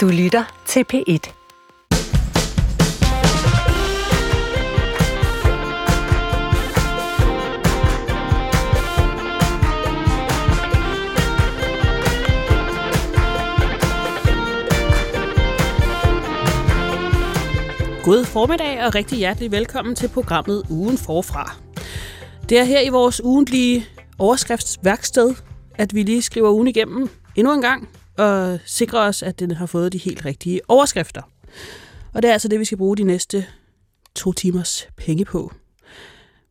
Du lytter til P1. God formiddag og rigtig hjertelig velkommen til programmet Ugen Forfra. Det er her i vores ugentlige overskriftsværksted, at vi lige skriver ugen igennem endnu en gang og sikrer os, at den har fået de helt rigtige overskrifter. Og det er altså det, vi skal bruge de næste to timers penge på.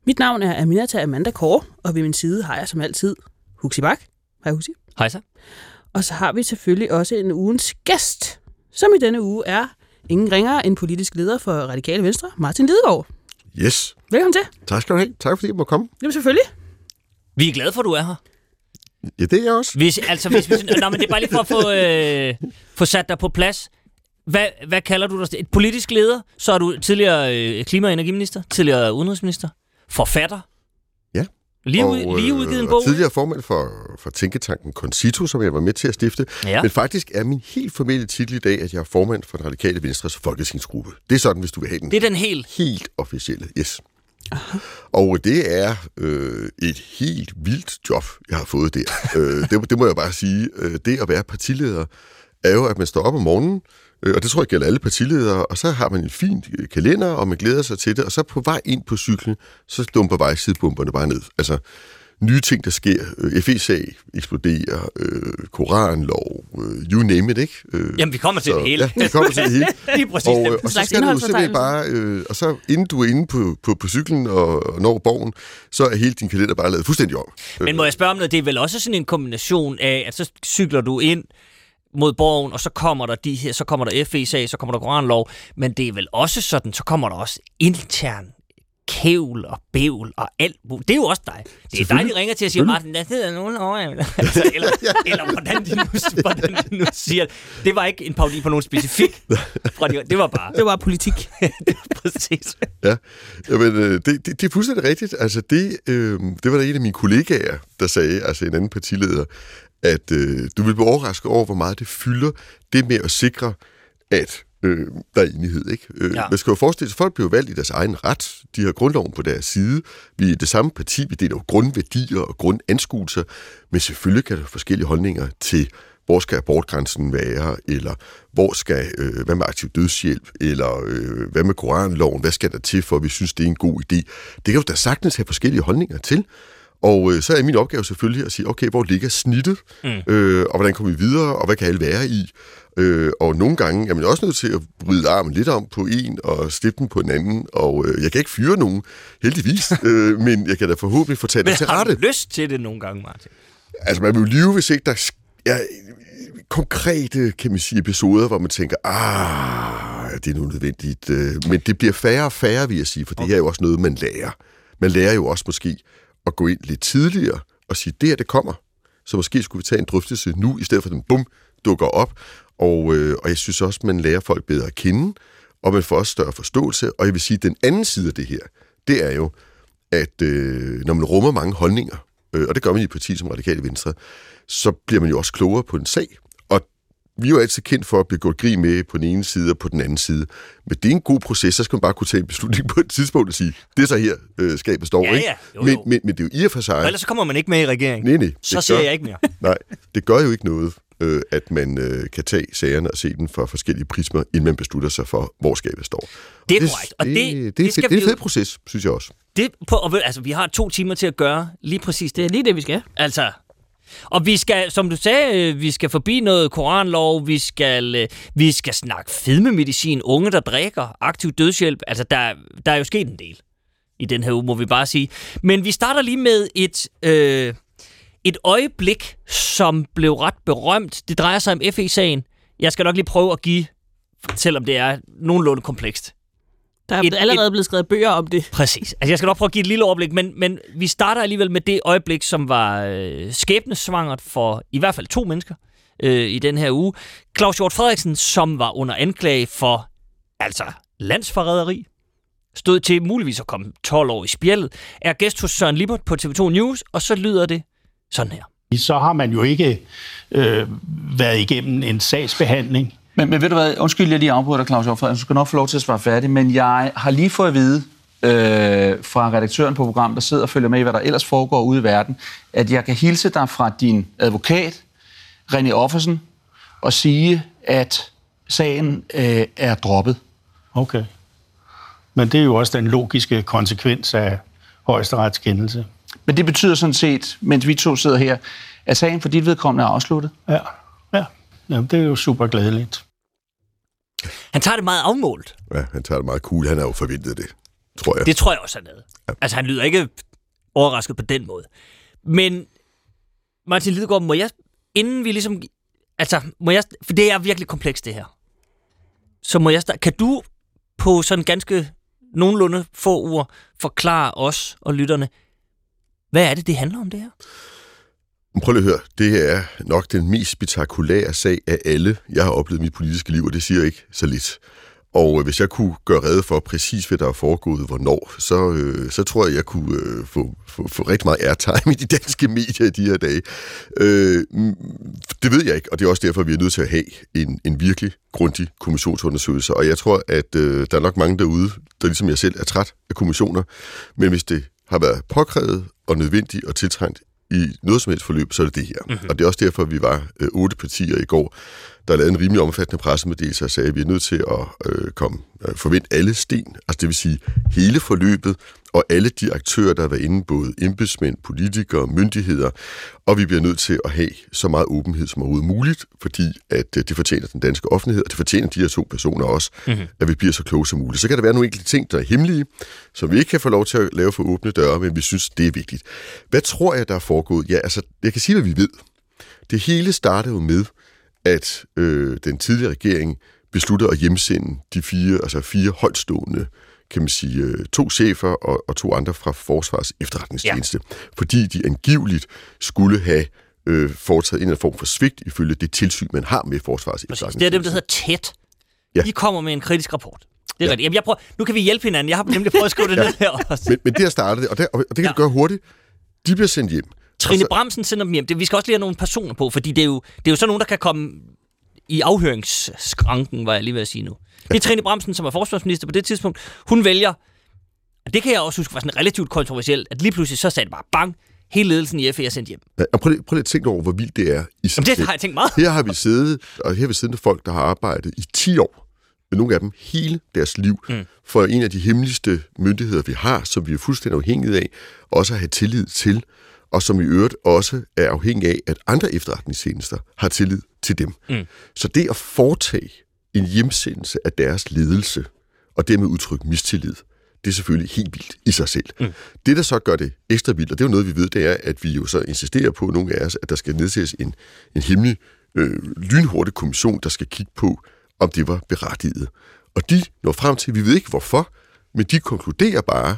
Mit navn er Aminata Amanda Kåre, og ved min side har jeg som altid Huxi Bak. Hej Huxi. Hej så. Og så har vi selvfølgelig også en ugens gæst, som i denne uge er ingen ringere end politisk leder for Radikale Venstre, Martin Lidegaard. Yes. Velkommen til. Tak skal du have. Tak fordi jeg må komme. Jamen selvfølgelig. Vi er glade for, at du er her. Ja, det er jeg også. Hvis, altså, hvis, hvis, nå, men det er bare lige for at få, øh, få sat dig på plads. Hvad, hvad kalder du dig? Et politisk leder? Så er du tidligere øh, klima- og energiminister, tidligere udenrigsminister, forfatter. Ja. Lige, ud, og, lige udgivet en øh, bog. Og tidligere formand for, for Tænketanken Concito, som jeg var med til at stifte. Ja. Men faktisk er min helt formelle titel i dag, at jeg er formand for den radikale Venstres folketingsgruppe. Det er sådan, hvis du vil have den. Det er den helt... Helt officielle, yes. Og det er øh, et helt vildt job, jeg har fået der. øh, det, det må jeg bare sige. Øh, det at være partileder er jo, at man står op om morgenen, øh, og det tror jeg gælder alle partiledere, og så har man en fin øh, kalender, og man glæder sig til det, og så på vej ind på cyklen, så dumper vejsidebumperne bare ned. Altså, nye ting, der sker. Øh, FE-sag eksploderer, øh, koranlov, øh, you name it, ikke? Øh, Jamen, vi kommer til det hele. Ja, vi kommer til det hele. Lige præcis. og, øh, og så skal du simpelthen bare, øh, og så inden du er inde på, på, på cyklen og, og når borgen, så er hele din kalender bare lavet fuldstændig om. Men må jeg spørge om noget? Det er vel også sådan en kombination af, at så cykler du ind mod borgen, og så kommer der de her, så kommer der FE-sag, så kommer der koranlov, men det er vel også sådan, så kommer der også intern kævl og bævl og alt muligt. Det er jo også dig. Det er dig, de ringer til og siger, Martin, der sidder nogen over. Altså, eller, eller hvordan de, nu, hvordan de nu siger det. Det var ikke en parodi på nogen specifik. Fra de, det var bare... Det var politik. det var præcis. Ja, Jamen, øh, det, det, det er fuldstændig rigtigt. Altså, det, øh, det var der en af mine kollegaer, der sagde, altså en anden partileder, at øh, du vil blive overrasket over, hvor meget det fylder det med at sikre, at øh, der er enighed. Ikke? Øh, Ja. Man skal jo forestille sig, at folk bliver valgt i deres egen ret. De har grundloven på deres side. Vi er det samme parti. Vi deler jo grundværdier og grundanskuelser. Men selvfølgelig kan der være forskellige holdninger til, hvor skal abortgrænsen være, eller hvor skal, øh, hvad med aktiv dødshjælp, eller øh, hvad med koranloven, hvad skal der til, for at vi synes, det er en god idé. Det kan jo da sagtens have forskellige holdninger til. Og øh, så er min opgave selvfølgelig at sige, okay, hvor ligger snittet, mm. øh, og hvordan kommer vi videre, og hvad kan alle være i? Øh, og nogle gange er man også nødt til at bryde armen lidt om på en, og slippe den på en anden, og øh, jeg kan ikke fyre nogen, heldigvis, øh, men jeg kan da forhåbentlig få taget Men det til har rette. du lyst til det nogle gange, Martin? Altså, man vil jo lyve, hvis ikke der er konkrete, kan man sige, episoder, hvor man tænker, ah, det er nu nødvendigt. øh, Men det bliver færre og færre, vil jeg sige, for det her er jo også noget, man lærer. Man lærer jo også måske at gå ind lidt tidligere og sige, det her, det kommer. Så måske skulle vi tage en drøftelse nu, i stedet for den bum dukker op. Og, øh, og jeg synes også, man lærer folk bedre at kende, og man får også større forståelse. Og jeg vil sige, at den anden side af det her, det er jo, at øh, når man rummer mange holdninger, øh, og det gør man i et parti som Radikale Venstre, så bliver man jo også klogere på en sag. Og vi er jo altid kendt for at blive gjort grin med på den ene side og på den anden side. Men det er en god proces, så skal man bare kunne tage en beslutning på et tidspunkt og sige, det er så her, øh, skabet står, Ja, ikke? ja. Jo, Men, jo. men, men det er jo i og for sig... Og ellers så kommer man ikke med i regeringen. Nej, nej. Så siger gør- jeg ikke mere. Nej, det gør jo ikke noget, øh, at man øh, kan tage sagerne og se den fra forskellige prismer, inden man beslutter sig for, hvor skabet står. Det er korrekt, og det- det, det det, skal det, det er en fed proces, synes jeg også. Det på, og, altså, vi har to timer til at gøre lige præcis Det det. er lige det, vi skal. Altså, og vi skal, som du sagde, øh, vi skal forbi noget koranlov, vi skal, øh, vi skal snakke fedmemedicin, unge, der drikker, aktiv dødshjælp. Altså, der, der er jo sket en del i den her uge, må vi bare sige. Men vi starter lige med et, øh, et øjeblik, som blev ret berømt. Det drejer sig om FE-sagen. Jeg skal nok lige prøve at give, selvom det er nogenlunde komplekst. Der er Et- allerede blevet skrevet bøger om det. Præcis. Altså, jeg skal nok prøve at give et lille overblik, men, men vi starter alligevel med det øjeblik, som var øh, skæbnesvangert for i hvert fald to mennesker øh, i den her uge. Claus Hjort Frederiksen, som var under anklage for altså landsforræderi, stod til muligvis at komme 12 år i spjældet, er gæst hos Søren Libert på TV2 News, og så lyder det sådan her. så har man jo ikke øh, været igennem en sagsbehandling Men, men ved du hvad, undskyld, jeg lige afbryder dig, Claus Joffred. Du skal nok få lov til at svare færdig, men jeg har lige fået at vide øh, fra redaktøren på programmet, der sidder og følger med i, hvad der ellers foregår ude i verden, at jeg kan hilse dig fra din advokat, René Offersen, og sige, at sagen øh, er droppet. Okay. Men det er jo også den logiske konsekvens af højesterets kendelse. Men det betyder sådan set, mens vi to sidder her, at sagen for dit vedkommende er afsluttet. Ja, ja. Jamen, det er jo super glædeligt. Han tager det meget afmålt. Ja, han tager det meget cool. Han har jo forventet det, tror jeg. Det tror jeg også, han havde. Altså, han lyder ikke overrasket på den måde. Men, Martin Lidegaard, må jeg, inden vi ligesom... Altså, må jeg... For det er virkelig komplekst, det her. Så må jeg Kan du på sådan ganske nogenlunde få ord forklare os og lytterne, hvad er det, det handler om, det her? Prøv lige at høre. Det er nok den mest spektakulære sag af alle, jeg har oplevet i mit politiske liv, og det siger ikke så lidt. Og øh, hvis jeg kunne gøre rede for præcis, hvad der er foregået, hvornår, så, øh, så tror jeg, jeg kunne øh, få, få, få rigtig meget airtime i de danske medier i de her dage. Øh, det ved jeg ikke, og det er også derfor, vi er nødt til at have en, en virkelig grundig kommissionsundersøgelse. Og jeg tror, at øh, der er nok mange derude, der ligesom jeg selv er træt af kommissioner. Men hvis det har været påkrævet og nødvendigt og tiltrængt i noget som helst forløb, så er det det her. Mm-hmm. Og det er også derfor, at vi var øh, otte partier i går, der lavede en rimelig omfattende pressemeddelelse og sagde, at vi er nødt til at øh, komme, øh, forvente alle sten, altså det vil sige hele forløbet, og alle de aktører, der har været inde, både embedsmænd, politikere, myndigheder, og vi bliver nødt til at have så meget åbenhed som overhovedet muligt, fordi at øh, det fortjener den danske offentlighed, og det fortjener de her to personer også, mm-hmm. at vi bliver så kloge som muligt. Så kan der være nogle enkelte ting, der er hemmelige, som vi ikke kan få lov til at lave for åbne døre, men vi synes, det er vigtigt. Hvad tror jeg, der er foregået? Ja, altså, jeg kan sige, hvad vi ved. Det hele startede jo med, at øh, den tidligere regering besluttede at hjemsende de fire, altså fire højtstående kan man sige, øh, to chefer og, og to andre fra Forsvars efterretningstjeneste, ja. fordi de angiveligt skulle have øh, foretaget en eller anden form for svigt ifølge det tilsyn, man har med Forsvars efterretningstjeneste. Det er dem, der hedder TET. Ja. De kommer med en kritisk rapport. Det er ja. rigtigt. Jamen, jeg prøver, nu kan vi hjælpe hinanden. Jeg har nemlig prøvet at skrive det ja. ned her også. Men, men det har startet det, og, det, og det kan ja. vi gøre hurtigt. De bliver sendt hjem. Trine så... Bramsen sender dem hjem. Det, vi skal også lige have nogle personer på, fordi det er jo, det er jo så nogen, der kan komme i afhøringsskranken, var jeg lige ved at sige nu. Det er Trine Bramsen, som er forsvarsminister på det tidspunkt. Hun vælger, og det kan jeg også huske var sådan relativt kontroversielt, at lige pludselig så sagde det bare bang, hele ledelsen i FE er sendt hjem. Ja, og prøv lige, prøv lige at tænke over, hvor vildt det er i Jamen, det har jeg tænkt meget. Her har vi siddet, og her har vi siddet folk, der har arbejdet i 10 år, med nogle af dem hele deres liv, mm. for en af de hemmeligste myndigheder, vi har, som vi er fuldstændig afhængige af, også at have tillid til, og som i øvrigt også er afhængig af, at andre efterretningstjenester har tillid til dem. Mm. Så det at foretage en hjemsendelse af deres ledelse, og dermed udtrykke mistillid, det er selvfølgelig helt vildt i sig selv. Mm. Det, der så gør det ekstra vildt, og det er jo noget, vi ved, det er, at vi jo så insisterer på, nogle af os, at der skal nedsættes en, en hemmelig, øh, lynhurtig kommission, der skal kigge på, om det var berettiget. Og de når frem til, vi ved ikke hvorfor, men de konkluderer bare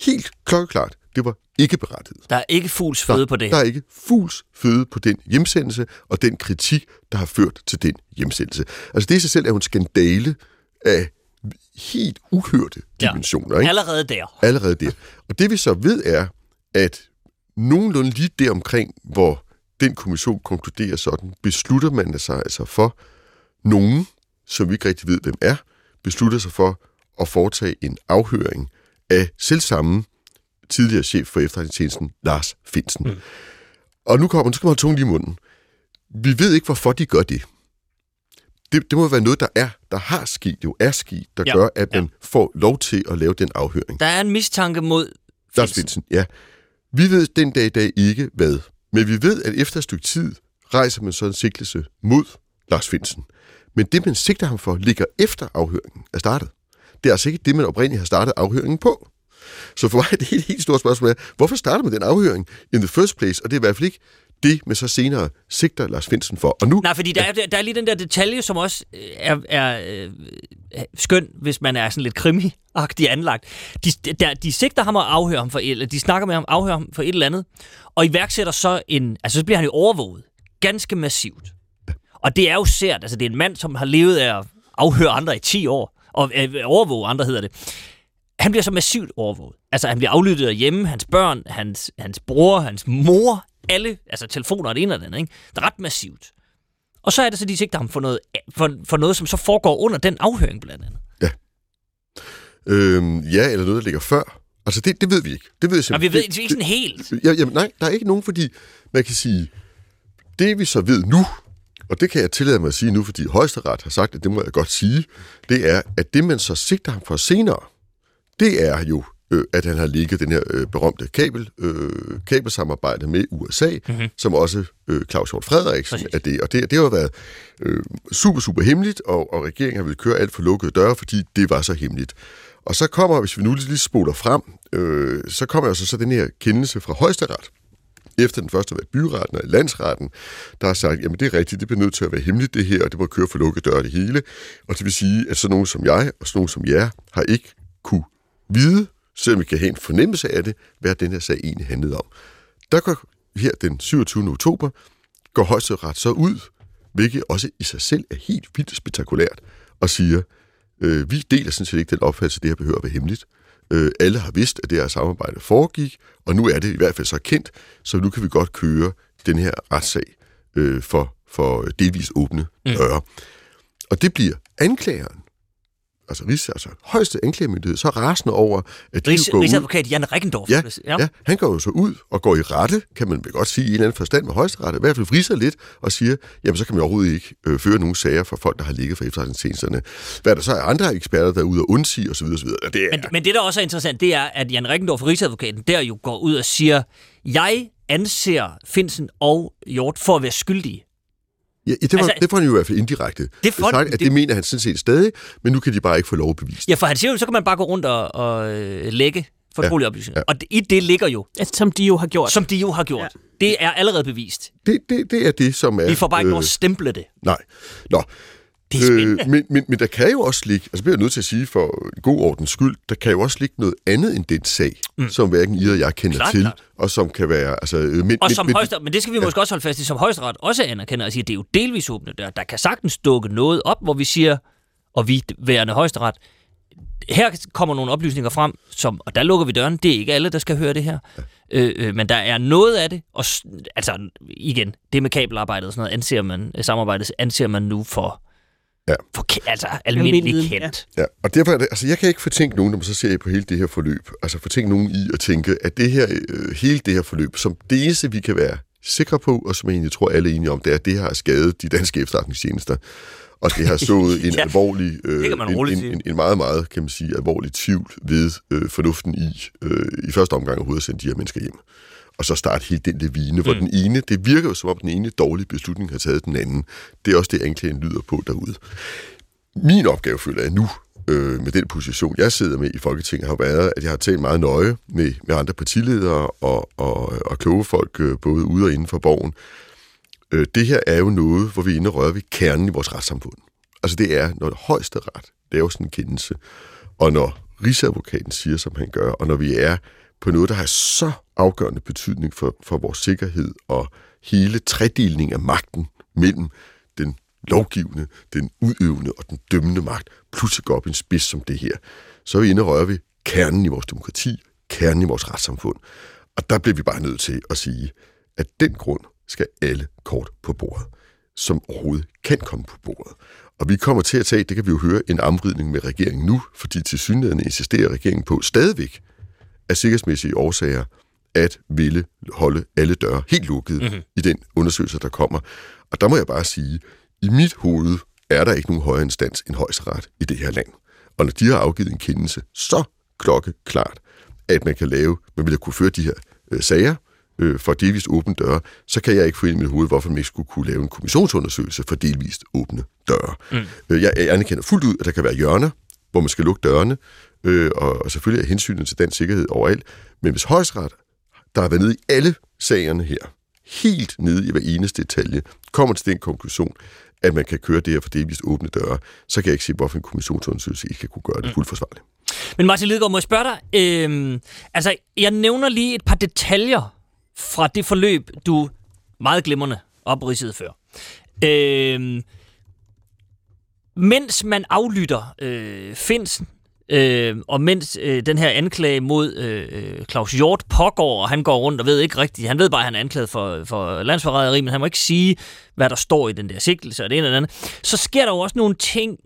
helt klokkeklart, det var ikke berettiget. Der er ikke fugls føde der, på det. Der er ikke fugls føde på den hjemsendelse, og den kritik, der har ført til den hjemsendelse. Altså det i sig selv er jo en skandale af helt uhørte dimensioner. Ja. Ikke? Allerede der. Allerede der. Og det vi så ved er, at nogenlunde lige der omkring, hvor den kommission konkluderer sådan, beslutter man sig altså for nogen, som vi ikke rigtig ved, hvem er, beslutter sig for at foretage en afhøring af selvsamme tidligere chef for efterretningstjenesten, Lars Finsen. Mm. Og nu kommer, nu skal man holde tungen lige i munden. Vi ved ikke, hvorfor de gør det. Det, det må være noget, der er, der har sket, jo er sket, der ja. gør, at man ja. får lov til at lave den afhøring. Der er en mistanke mod Finsen. Lars Finsen, ja. Vi ved den dag i dag ikke hvad, men vi ved, at efter et stykke tid rejser man så en sigtelse mod Lars Finsen. Men det, man sigter ham for, ligger efter afhøringen er startet. Det er altså ikke det, man oprindeligt har startet afhøringen på. Så for mig er det helt, helt store spørgsmål er, hvorfor starter man den afhøring in the first place? Og det er i hvert fald ikke det, man så senere sigter Lars Finsen for. Og nu, Nej, fordi der, ja. er, der er lige den der detalje, som også øh, er, er øh, skøn, hvis man er sådan lidt krimi-agtig anlagt. De, der, de sigter ham og afhører ham for, eller de snakker med ham, afhører ham for et eller andet, og iværksætter så en, altså så bliver han jo overvåget. Ganske massivt. Og det er jo sært, altså det er en mand, som har levet af at afhøre andre i 10 år, og øh, overvåge andre hedder det han bliver så massivt overvåget. Altså, han bliver aflyttet af hjemme, hans børn, hans, hans bror, hans mor, alle, altså telefoner og det ene og det andet, ikke? Det er ret massivt. Og så er det så, de sigter ham for noget, for, for noget, som så foregår under den afhøring blandt andet. Øhm, ja, eller noget, der ligger før. Altså, det, det ved vi ikke. Det ved jeg Og simpelthen vi ved det, ikke sådan helt. Ja, jamen, nej, der er ikke nogen, fordi man kan sige, det vi så ved nu, og det kan jeg tillade mig at sige nu, fordi højesteret har sagt, at det må jeg godt sige, det er, at det man så sigter ham for senere, det er jo, øh, at han har ligget den her øh, berømte kabel, øh, kabelsamarbejde med USA, mm-hmm. som også øh, Claus Hjort Frederiksen Præcis. er det. Og det, det har jo været øh, super, super hemmeligt, og, og regeringen har vil køre alt for lukkede døre, fordi det var så hemmeligt. Og så kommer, hvis vi nu lige spoler frem, øh, så kommer altså så den her kendelse fra højesteret, efter den første har været byretten og landsretten, der har sagt, jamen det er rigtigt, det bliver nødt til at være hemmeligt det her, og det må køre for lukkede døre det hele. Og det vil sige, at sådan nogen som jeg og sådan nogen som jer har ikke kunne vide, selvom vi kan have en fornemmelse af det, hvad den her sag egentlig handlede om. Der går her den 27. oktober, går højesteret så ud, hvilket også i sig selv er helt vildt spektakulært, og siger, øh, vi deler sådan set ikke den opfattelse, at det her behøver at være hemmeligt. Øh, alle har vidst, at det her samarbejde foregik, og nu er det i hvert fald så kendt, så nu kan vi godt køre den her retssag øh, for, for delvis åbne døre. Mm. Og det bliver anklageren, altså, Rigs, altså højeste anklagemyndighed, så rasende over, at de Rigs, går ud... Rigsadvokat Jan Rickendorf. Ja, ja. ja, han går jo så ud og går i rette, kan man vel godt sige, i en eller anden forstand med højesteret, i hvert fald friser lidt og siger, jamen så kan man overhovedet ikke øh, føre nogen sager for folk, der har ligget for efterretningstjenesterne. Hvad der så er andre eksperter, der er ude og undsige osv. osv. Og det er, Men, men det, der også er interessant, det er, at Jan Rickendorf, Rigsadvokaten, der jo går ud og siger, jeg anser Finsen og Hjort for at være skyldige. Ja, det, var, altså- det får han jo i hvert fald indirekte. Det får- sagt, at det, det- mener han sådan set stadig, men nu kan de bare ikke få lov at bevise. Ja, for han siger jo, så kan man bare gå rundt og, og øh, lægge fortrolige oplysninger. Ja. Og det, i det ligger jo, Altså, som de jo har gjort. som de jo har gjort. Ja. Det er allerede bevist. Det, det, det er det, som er... Vi får bare ikke lov at stemple det. Nej. Nå, Det er spændende. Øh, men, men, men der kan jo også ligge, altså bliver jeg nødt til at sige for god ordens skyld, der kan jo også ligge noget andet end den sag, mm. som hverken I og jeg kender Klart, til, klart. og som kan være... Altså, øh, men, Og som men, højesteret, men det skal vi måske også holde fast i, som højesteret også anerkender og siger, det er jo delvis åbne der. Der kan sagtens dukke noget op, hvor vi siger, og vi værende højesteret, her kommer nogle oplysninger frem, som, og der lukker vi døren. Det er ikke alle, der skal høre det her. Ja. Øh, øh, men der er noget af det, og altså igen, det med kabelarbejdet og sådan noget, anser man, samarbejdet anser man nu for, Ja. for ke- altså almindelig kendt. Ja, og derfor er det, altså jeg kan ikke fortænke nogen, når man så ser på hele det her forløb, altså fortænke nogen i at tænke, at det her, øh, hele det her forløb, som det eneste, vi kan være sikre på, og som jeg egentlig tror, alle er enige om, det er, at det her har skadet de danske efterretningstjenester. Og det har sået en Ja, alvorlig, øh, en, en, en, en meget, meget, kan man sige, alvorlig tvivl ved øh, fornuften i, øh, i første omgang overhovedet at sende de her mennesker hjem. Og så starte hele den levine, hvor mm. den ene, det virker jo som om den ene dårlige beslutning har taget den anden. Det er også det, anklagen lyder på derude. Min opgave, føler jeg nu, øh, med den position, jeg sidder med i Folketinget, har været, at jeg har talt meget nøje med, med andre partiledere og, og, og kloge folk, øh, både ude og inden for borgen. Øh, det her er jo noget, hvor vi er inde og rører ved kernen i vores retssamfund. Altså det er, når højeste ret laver sådan en kendelse, og når Rigsadvokaten siger, som han gør, og når vi er på noget, der har så afgørende betydning for, for vores sikkerhed og hele tredeling af magten mellem den lovgivende, den udøvende og den dømmende magt, pludselig går op i en spids som det her, så er vi inde og ved kernen i vores demokrati, kernen i vores retssamfund. Og der bliver vi bare nødt til at sige, at den grund skal alle kort på bordet, som overhovedet kan komme på bordet. Og vi kommer til at tage, det kan vi jo høre, en omridning med regeringen nu, fordi til synligheden insisterer regeringen på stadigvæk af sikkerhedsmæssige årsager at ville holde alle døre helt lukkede Mhm. mm-hmm. i den undersøgelse, der kommer. Og der må jeg bare sige, i mit hoved er der ikke nogen højere instans end højesteret i det her land. Og når de har afgivet en kendelse så klokkeklart, at man kan lave, man vil kunne føre de her øh, sager øh, for delvist åbne døre, så kan jeg ikke få ind i mit hoved, hvorfor man ikke skulle kunne lave en kommissionsundersøgelse for delvist åbne døre. Mm. Øh, jeg, jeg anerkender fuldt ud, at der kan være hjørner, hvor man skal lukke dørene, øh, og, og selvfølgelig er hensynet til dansk sikkerhed overalt. Men hvis højesteret, der har været nede i alle sagerne her, helt nede i hver eneste detalje, kommer til den konklusion, at man kan køre det her for delvist åbne døre, så kan jeg ikke se, hvorfor en kommissionsundersøgelse ikke kan kunne gøre det fuldt forsvarligt. Men Martin Lidegaard, må jeg spørge dig? Øhm, altså, jeg nævner lige et par detaljer fra det forløb, du meget glimrende opridsede før. Øhm, mens man aflytter øh, Finsen, Øh, og mens øh, den her anklage mod øh, Claus Hjort pågår, og han går rundt og ved ikke rigtigt, han ved bare, at han er anklaget for, for landsforræderi, men han må ikke sige, hvad der står i den der sigtelse og det ene eller andet, så sker der jo også nogle ting,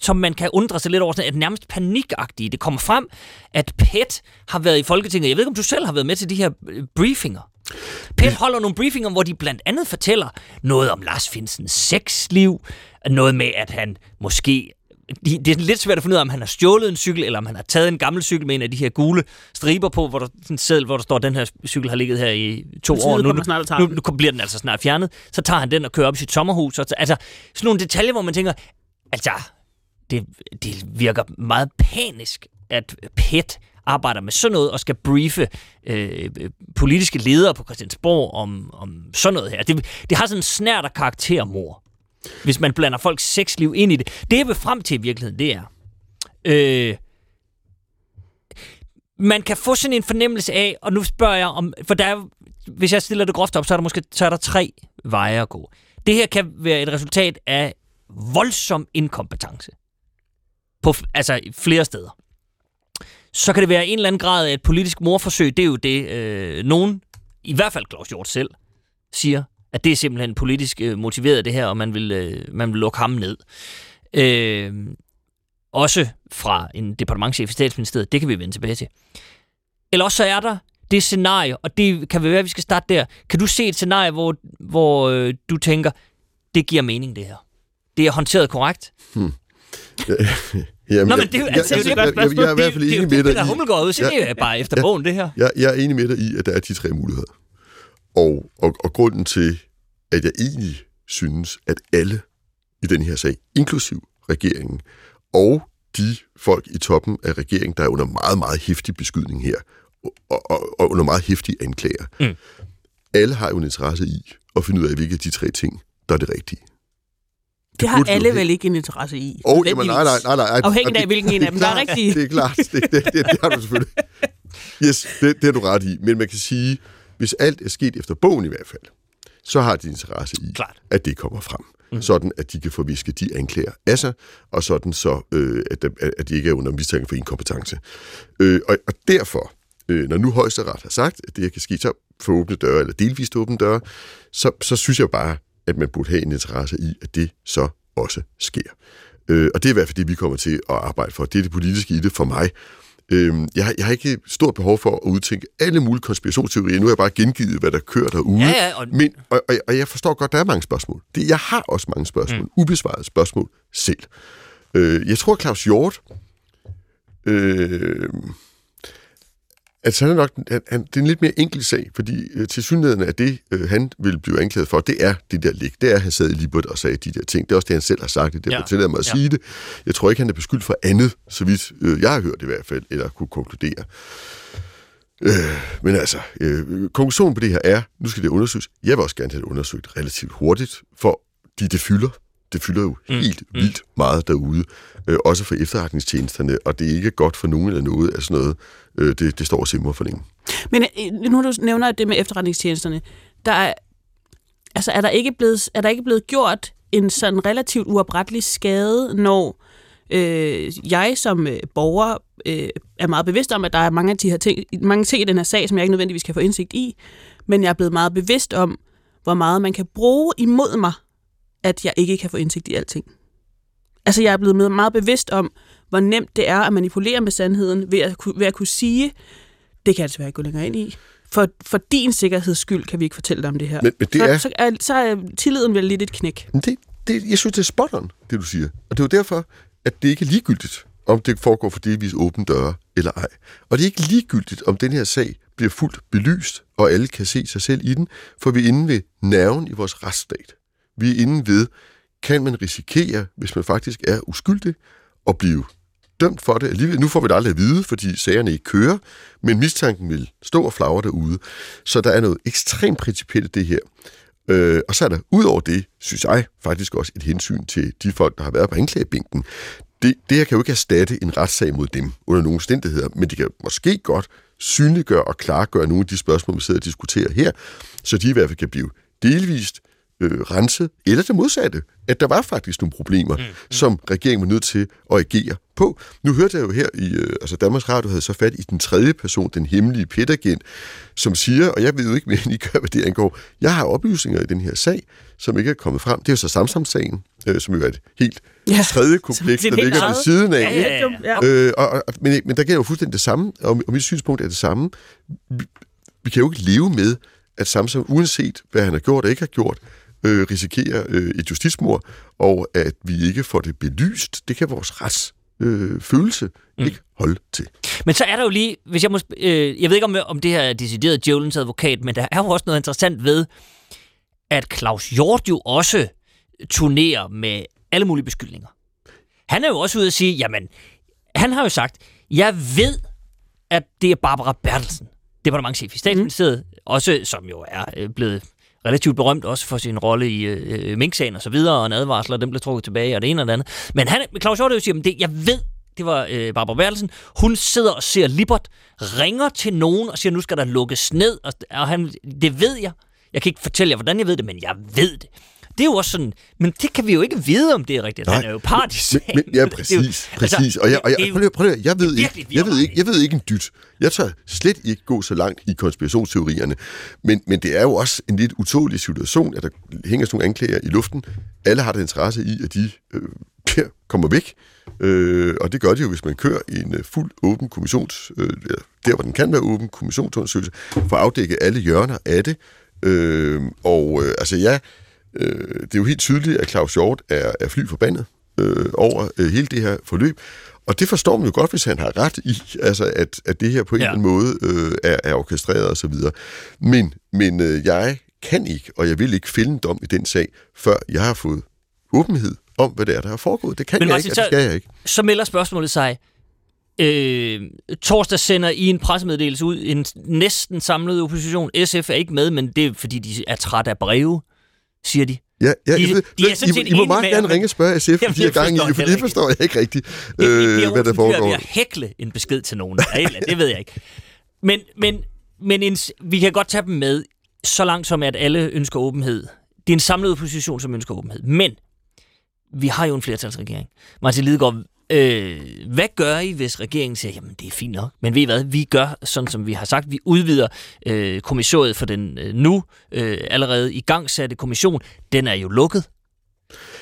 som man kan undre sig lidt over, sådan, at nærmest panikagtige. Det kommer frem, at PET har været i Folketinget. Jeg ved ikke, om du selv har været med til de her øh, briefinger. PET holder nogle briefinger, hvor de blandt andet fortæller noget om Lars Finsens sexliv, noget med, at han måske det er lidt svært at finde ud af, om han har stjålet en cykel, eller om han har taget en gammel cykel med en af de her gule striber på, hvor der, en seddel, hvor der står, at den her cykel har ligget her i to Politiet år. Nu, nu, snart nu, nu bliver den altså snart fjernet. Så tager han den og kører op i sit sommerhus. Og, altså, sådan nogle detaljer, hvor man tænker, altså, det, det virker meget panisk, at PET arbejder med sådan noget og skal briefe øh, politiske ledere på Christiansborg om, om sådan noget her. Det, det har sådan en snært af karaktermor, hvis man blander folks sexliv ind i det. Det, jeg vil frem til i virkeligheden, det er... Øh, man kan få sådan en fornemmelse af, og nu spørger jeg om, for der er, hvis jeg stiller det groft op, så er der måske så er der tre veje at gå. Det her kan være et resultat af voldsom inkompetence på altså flere steder. Så kan det være en eller anden grad af et politisk morforsøg. Det er jo det, øh, nogen, i hvert fald Claus Hjort selv, siger, at det er simpelthen politisk øh, motiveret det her, og man vil, øh, man vil lukke ham ned. Øh, også fra en departementchef i statsministeriet, det kan vi vende tilbage til. Eller også så er der det scenarie, og det kan være, at vi skal starte der. Kan du se et scenarie, hvor, hvor øh, du tænker, det giver mening det her? Det er håndteret korrekt? Jamen, Nå, jeg- men det er jo jeg- altså, jeg- det er jeg- godt jeg- Jeg er i hvert fald Det er enig det, med det, dig i, hummelgår ud, så det er bare efter bogen, det her. jeg, jeg er enig med dig i, at der er de tre muligheder. Og, og, og grunden til, at jeg egentlig synes, at alle i den her sag, inklusiv regeringen, og de folk i toppen af regeringen, der er under meget, meget hæftig beskydning her, og, og, og under meget hæftige anklager, Mm. alle har jo en interesse i at finde ud af, hvilke af de tre ting, der er det rigtige. Det har burde jo alle vel ikke en interesse i. Og, jamen, nej, nej, nej, nej. Afhængigt af, det- hvilken en det af dem, der er rigtig. Det er klart, det, det, det, det har du selvfølgelig. Yes, det, det har du ret i. Men man kan sige, hvis alt er sket efter bogen i hvert fald, så har de interesse i, Klart. at det kommer frem. Mm. Sådan, at de kan få visket de anklager af sig, og sådan så, øh, at, de- at de ikke er under mistanke for inkompetence. Øh, og, og derfor, øh, når nu højesteret har sagt, at det her kan ske så for åbne døre, eller delvist åbne døre, så, så synes jeg bare, at man burde have en interesse i, at det så også sker. Øh, og det er i hvert fald det, vi kommer til at arbejde for. Det er det politiske i det for mig. Øh, jeg, har- jeg har ikke stort behov for at udtænke alle mulige konspirationsteorier. Nu har jeg bare gengivet, hvad der kører derude. Ja, ja, og- Men, og, og, og jeg forstår godt, der er mange spørgsmål. Det, jeg har også mange spørgsmål. Mm. Ubesvarede spørgsmål selv. Øh, jeg tror, Claus Hjort... Øh, Altså, han er nok, han, han, det er en lidt mere enkel sag, fordi øh, til synligheden af det, øh, han vil blive anklaget for, det er det der lig. Det er, at han sad i Libert og sagde de der ting. Det er også det, han selv har sagt. Det er Ja. derfor tillader mig at Ja. sige det. Jeg tror ikke, han er beskyldt for andet, så vidt øh, jeg har hørt i hvert fald, eller kunne konkludere. Øh, men altså, øh, konklusionen på det her er, nu skal det undersøges. Jeg vil også gerne have det undersøgt relativt hurtigt, for de det fylder. Det fylder jo mm. helt vildt meget derude, øh, også for efterretningstjenesterne, og det er ikke godt for nogen eller noget af sådan noget. Øh, det, det står og simmer for længe. Men øh, nu du nævner det med efterretningstjenesterne, der er, altså er der ikke blevet, er der ikke blevet gjort en sådan relativt uoprettelig skade, når øh, jeg som øh, borger øh, er meget bevidst om, at der er mange af de her ting, mange ting i den her sag, som jeg ikke nødvendigvis kan få indsigt i, men jeg er blevet meget bevidst om, hvor meget man kan bruge imod mig, at jeg ikke kan få indsigt i alting. Altså jeg er blevet meget bevidst om, hvor nemt det er at manipulere med sandheden ved at, ved at kunne sige, det kan jeg desværre ikke gå længere ind i. For, for din sikkerheds skyld kan vi ikke fortælle dig om det her. Men- men det så, er- Så, er, så er tilliden vel lidt et knæk. Men det, det, jeg synes, det er spot on, det du siger. Og det er jo derfor, at det ikke er ligegyldigt, om det foregår for delvis åbne døre eller ej. Og det er ikke ligegyldigt, om den her sag bliver fuldt belyst, og alle kan se sig selv i den, for vi er inde ved nerven i vores retsstat. Vi er inde ved, kan man risikere, hvis man faktisk er uskyldig, at blive dømt for det alligevel. Nu får vi det aldrig at vide, fordi sagerne ikke kører, men mistanken vil stå og flagre derude. Så der er noget ekstremt principielt i det her. Øh, og så er der ud over det, synes jeg faktisk også et hensyn til de folk, der har været på anklagebænken. Det, det her kan jo ikke erstatte en retssag mod dem under nogle omstændigheder, men det kan måske godt synliggøre og klargøre nogle af de spørgsmål, vi sidder og diskuterer her, så de i hvert fald kan blive delvist øh, renset, eller det modsatte, at der var faktisk nogle problemer, mm. som regeringen var nødt til at agere på. Nu hørte jeg jo her i, øh, altså Danmarks Radio havde så fat i den tredje person, den hemmelige petagent, som siger, og jeg ved jo ikke mere, end I gør, hvad det angår, jeg har oplysninger i den her sag, som ikke er kommet frem. Det er jo så Samsam-sagen, øh, som jo er et helt ja, tredje kompleks, der ligger ved siden af. Ja, ja, ja. Øh, og, og, men, men der gælder jo fuldstændig det samme, og, og mit synspunkt er det samme. Vi, vi kan jo ikke leve med, at Samsung, uanset hvad han har gjort og ikke har gjort, øh, risikerer øh, et justitsmord, og at vi ikke får det belyst. Det kan vores rets øh, følelse mm. ikke holde til. Men så er der jo lige, hvis jeg må, øh, jeg ved ikke om, om det her er decideret Jolens advokat, men der er jo også noget interessant ved, at Claus Hjort jo også turnerer med alle mulige beskyldninger. Han er jo også ude at sige, jamen, han har jo sagt, jeg ved, at det er Barbara Bertelsen, departementchef i statsministeriet, mm. også som jo er øh, blevet relativt berømt også for sin rolle i øh, øh, Mink-sagen og så videre, og en advarsel, og den blev trukket tilbage, og det ene og det andet. Men han, Claus Hjort siger, det, jeg ved, det var øh, Barbara Bertelsen, hun sidder og ser Libert, ringer til nogen og siger, nu skal der lukkes ned, og, og han, det ved jeg. Jeg kan ikke fortælle jer, hvordan jeg ved det, men jeg ved det det er jo også sådan, men det kan vi jo ikke vide, om det er rigtigt. Nej, Han er jo part i sagen. Men, ja, præcis. Jo, præcis. Altså, og jeg, og jeg, prøv prøv jeg ved ikke, jeg ved ikke, jeg ved ikke en dyt. Jeg tør slet ikke gå så langt i konspirationsteorierne. Men, men det er jo også en lidt utålig situation, at der hænger sådan nogle anklager i luften. Alle har der interesse i, at de øh, kommer væk. Øh, og det gør de jo, hvis man kører en uh, fuld åben kommissions... Øh, der, hvor den kan være åben kommissionsundersøgelse, for at afdække alle hjørner af det. Øh, og øh, altså, jeg... Ja, Øh, det er jo helt tydeligt, at Claus Hjort er, er fly forbandet øh, over øh, hele det her forløb. Og det forstår man jo godt, hvis han har ret i, altså at, at det her på en ja. eller anden måde øh, er, er orkestreret osv. Men, men øh, jeg kan ikke, og jeg vil ikke finde en dom i den sag, før jeg har fået åbenhed om, hvad det er, der har foregået. Det kan men, jeg Martin, ikke, og det skal jeg ikke. Så melder spørgsmålet sig, Øh, torsdag sender I en pressemeddelelse ud, en næsten samlet opposition. SF er ikke med, men det er fordi, de er trætte af breve siger de. Ja, ja de, ved, de er I, I må meget gerne ringe og spørge SF, fordi jeg gang i, for det forstår jeg ikke rigtigt, øh, hvad der foregår. Det er at hækle en besked til nogen. det ved jeg ikke. Men, men, men en, vi kan godt tage dem med, så langt som at alle ønsker åbenhed. Det er en samlet opposition, som ønsker åbenhed. Men vi har jo en flertalsregering. Martin Lidegaard Øh, hvad gør I, hvis regeringen siger, jamen det er fint nok, men ved I hvad, vi gør, sådan som vi har sagt, vi udvider øh, kommissionet for den øh, nu øh, allerede i gang satte kommission, den er jo lukket.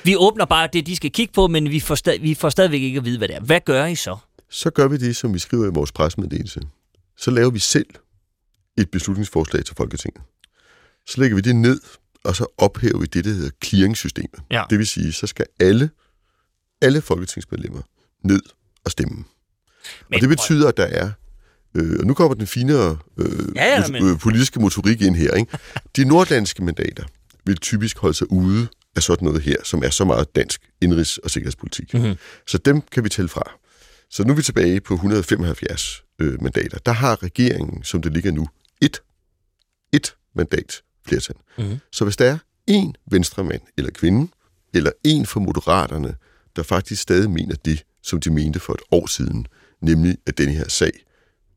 Vi åbner bare det, de skal kigge på, men vi får, stad, vi får stadigvæk ikke at vide, hvad det er. Hvad gør I så? Så gør vi det, som vi skriver i vores pressemeddelelse. Så laver vi selv et beslutningsforslag til Folketinget. Så lægger vi det ned, og så ophæver vi det, der hedder clearingsystemet. Ja. Det vil sige, så skal alle, alle folketingsmedlemmer ned og stemme. Men, og det betyder, at der er Øh, og nu kommer den finere øh, ja, ja, men... øh, politiske motorik ind her. Ikke? De nordlandske mandater vil typisk holde sig ude af sådan noget her, som er så meget dansk indrigs- og sikkerhedspolitik. Mm-hmm. Så dem kan vi tælle fra. Så nu er vi tilbage på 175 øh, mandater. Der har regeringen, som det ligger nu, et, et mandat flertal. Mm-hmm. Så hvis der er en venstremand eller kvinde, eller en for moderaterne, der faktisk stadig mener det, som de mente for et år siden, nemlig at den her sag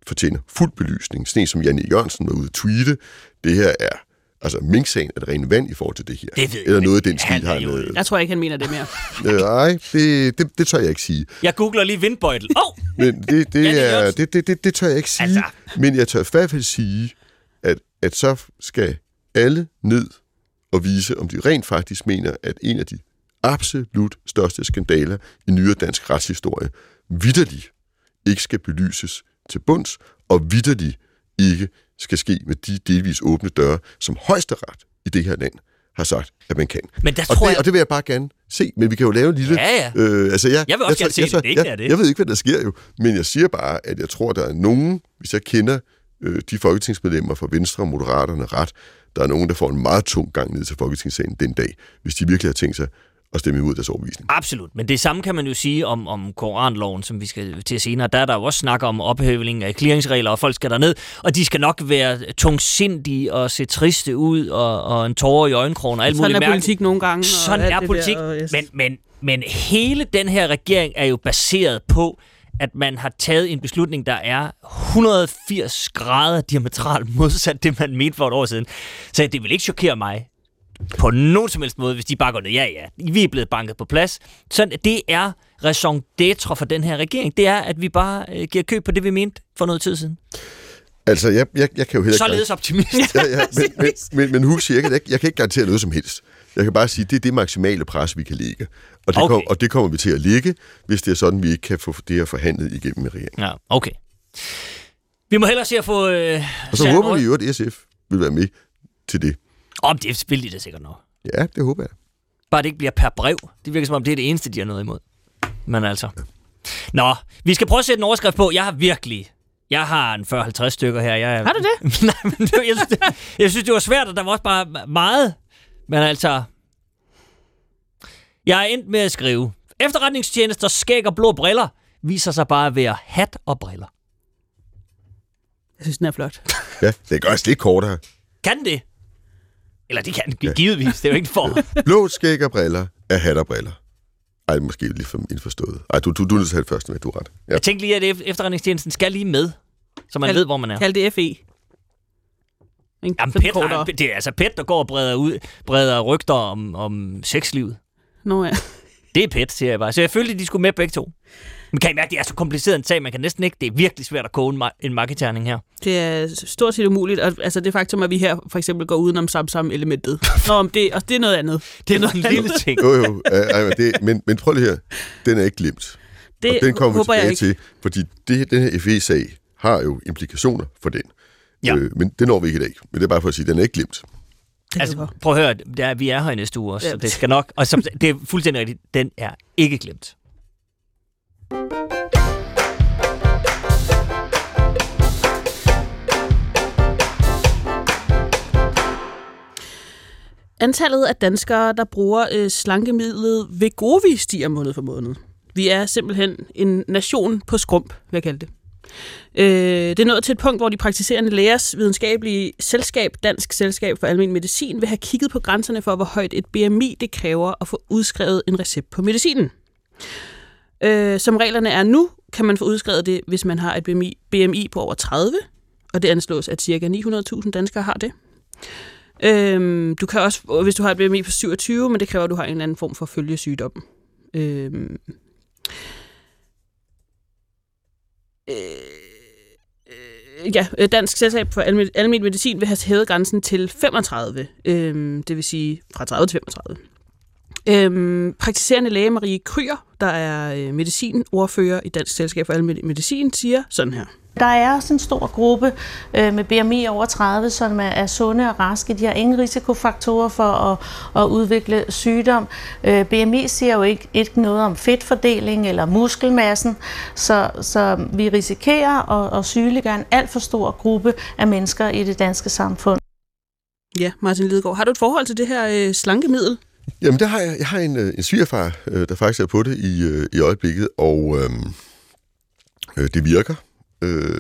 fortjener fuld belysning. Sådan som Janne Jørgensen var ude at tweete, det her er Altså, Mink-sagen er det rene vand i forhold til det her. Det ved Eller noget af den stil, har jo... Jeg tror ikke, han mener det mere. nej, det, det, det tør jeg ikke sige. Jeg googler lige vindbøjtel. Oh! Men det, det, er, det, det, det, det tør jeg ikke sige. Altså. Men jeg tør i hvert fald sige, at, at så skal alle ned og vise, om de rent faktisk mener, at en af de absolut største skandaler i nyere dansk retshistorie vidderligt ikke skal belyses til bunds, og vidderligt ikke skal ske med de delvis åbne døre, som højesteret i det her land har sagt, at man kan. Men der og, tror det, jeg... og det vil jeg bare gerne se, men vi kan jo lave en lille... Ja, ja. Øh, altså jeg, jeg vil også jeg, gerne se jeg, det, det ikke jeg, er det. Jeg ved ikke, hvad der sker jo, men jeg siger bare, at jeg tror, der er nogen, hvis jeg kender øh, de folketingsmedlemmer fra Venstre og Moderaterne ret, der er nogen, der får en meget tung gang ned til Folketingssalen den dag, hvis de virkelig har tænkt sig at stemme imod deres overbevisning. Absolut, men det samme kan man jo sige om, om koranloven, som vi skal til senere. Der er der jo også snak om ophævning af clearingsregler, og folk skal derned, og de skal nok være tungsindige og se triste ud, og, og en tårer i øjenkrogen og alt muligt Sådan er politik nogle gange. Sådan er politik, der, yes. men, men, men hele den her regering er jo baseret på, at man har taget en beslutning, der er 180 grader diametralt modsat det, man mente for et år siden. Så det vil ikke chokere mig, på nogen som helst måde, hvis de bare går ned. Ja, ja, vi er blevet banket på plads. Så det er raison d'etre for den her regering. Det er, at vi bare øh, giver køb på det, vi mente for noget tid siden. Altså, jeg, jeg, jeg kan jo heller ikke... Således optimist. Ja, ja, men, men, men, men husk, jeg, kan, jeg, jeg kan ikke garantere noget som helst. Jeg kan bare sige, det er det maksimale pres, vi kan lægge. Og det, Okay. kom, og det kommer vi til at lægge, hvis det er sådan, vi ikke kan få det her forhandlet igennem med regeringen. Ja, okay. Vi må hellere se at få... Øh, Og så håber vi jo, at SF vil være med til det. Om det vil de da sikkert nok. Ja, det håber jeg. Bare det ikke bliver per brev. Det virker som om, det er det eneste, de har noget imod. Men altså... Nå, vi skal prøve at sætte en overskrift på. Jeg har virkelig... Jeg har en 40-50 stykker her. Jeg, Har du det? Nej, men det, jeg, synes, det, jeg synes, det var svært, og der var også bare meget. Men altså... Jeg er endt med at skrive... Efterretningstjenester, skæg og blå briller viser sig bare at være hat og briller. Jeg synes, den er flot. Ja, det gør os lidt kortere. Kan det? Eller det kan den givetvis. Det er jo ikke for... Blå skæg og briller er hat og briller. Ej, måske lidt for indforstået. Ej, du, du, du er nødt til at have første med, du har ret. Ja. Jeg tænkte lige, at ef- efterretningstjenesten skal lige med, så man Kald- ved, hvor man er. Kald det FE. Ikke? Jamen, er Pet, har, det er altså Pet, der går og breder, ud, breder rygter om, om sexlivet. Nå ja. Det er Pet, siger jeg bare. Så jeg følte, at de skulle med begge to. Men kan I mærke, det er så kompliceret en sag, man kan næsten ikke, det er virkelig svært at koge en, ma- en marketerning her. Det er stort set umuligt. Og, altså det faktum, at vi her for eksempel går udenom Samsam-elementet. Nå, men det, og det er noget andet. Det er en lille ting. Jo, jo. Øh, ej, men, det, men, men prøv lige her. Den er ikke glemt. Det og den kommer vi tilbage ikke. til, fordi det, den her FE-sag har jo implikationer for den. Ja. Øh, men det når vi ikke i dag. Men det er bare for at sige, at den er ikke glemt. Det er Altså, prøv at høre, det er, vi er her i næste uge også, så Ja. det skal nok... Og som, det er fuldstændig rigtigt, den er ikke glemt. Antallet af danskere, der bruger øh, slankemidlet Vegovi, stiger måned for måned. Vi er simpelthen en nation på skrump, vil jeg kalde det. Øh, det er nået til et punkt, hvor de praktiserende lægers videnskabelige selskab, Dansk Selskab for Almen Medicin, vil have kigget på grænserne for, hvor højt et BMI det kræver at få udskrevet en recept på medicinen. Øh, som reglerne er nu, kan man få udskrevet det, hvis man har et BMI, BMI på over 30, og det anslås, at ca. 900.000 danskere har det. Øhm, du kan også, hvis du har et BMI på 27, men det kræver, at du har en eller anden form for følgesygdom. Øhm, øh, øh, ja, øh, Dansk Selskab for Almen, Almen Medicin vil have hævet grænsen til 35, øhm, det vil sige fra 30 til 35. Øhm, praktiserende læge Marie Kryer, der er øh, medicinordfører i Dansk Selskab for Almen Medicin, siger sådan her. Der er også en stor gruppe øh, med BMI over 30, som er, er sunde og raske. De har ingen risikofaktorer for at, at udvikle sygdom. Øh, BMI siger jo ikke, ikke noget om fedtfordeling eller muskelmassen, så, så vi risikerer at, at sygeliggøre en alt for stor gruppe af mennesker i det danske samfund. Ja, Martin Lidegaard, har du et forhold til det her øh, slankemiddel? Jamen, der har jeg, jeg har en, øh, en svigerfar, øh, der faktisk er på det i, øh, i øjeblikket, og øh, øh, det virker. Øh,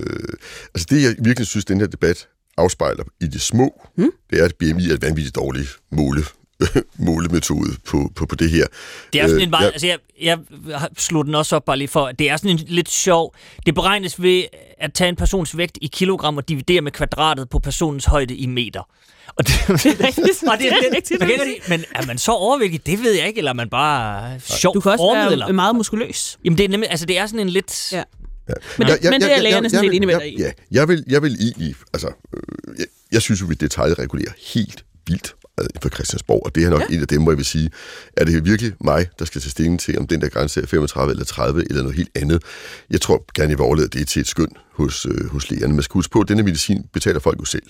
altså det, jeg virkelig synes, den her debat afspejler i det små, Hmm? det er, at BMI er et vanvittigt dårligt måle, målemetode på, på, på det her. Det er sådan Øh, en meget, ja. altså jeg, jeg slået den også op bare lige for, det er sådan en lidt sjov, det beregnes ved at tage en persons vægt i kilogram og dividere med kvadratet på personens højde i meter. Og det, det er rigtigt. og det, Det er det, det rigtig- men er man så overvægtig, det ved jeg ikke, eller er man bare sjov Du kan også formet, være eller? meget muskuløs. Jamen det er nemlig, altså det er sådan en lidt... Ja. Men, det, men det er lægerne sådan lidt inde med dig i. Ja, jeg vil, jeg vil egentlig, altså, øh, jeg, jeg synes jo, vi detaljregulerer helt vildt for Christiansborg, og det er nok ja. en af dem, hvor jeg vil sige, er det virkelig mig, der skal tage stilling til, om den der grænse er 35 eller 30 eller noget helt andet. Jeg tror gerne, jeg vil overlade det til et skøn hos, øh, hos lægerne. Man skal huske på, at denne medicin betaler folk jo selv.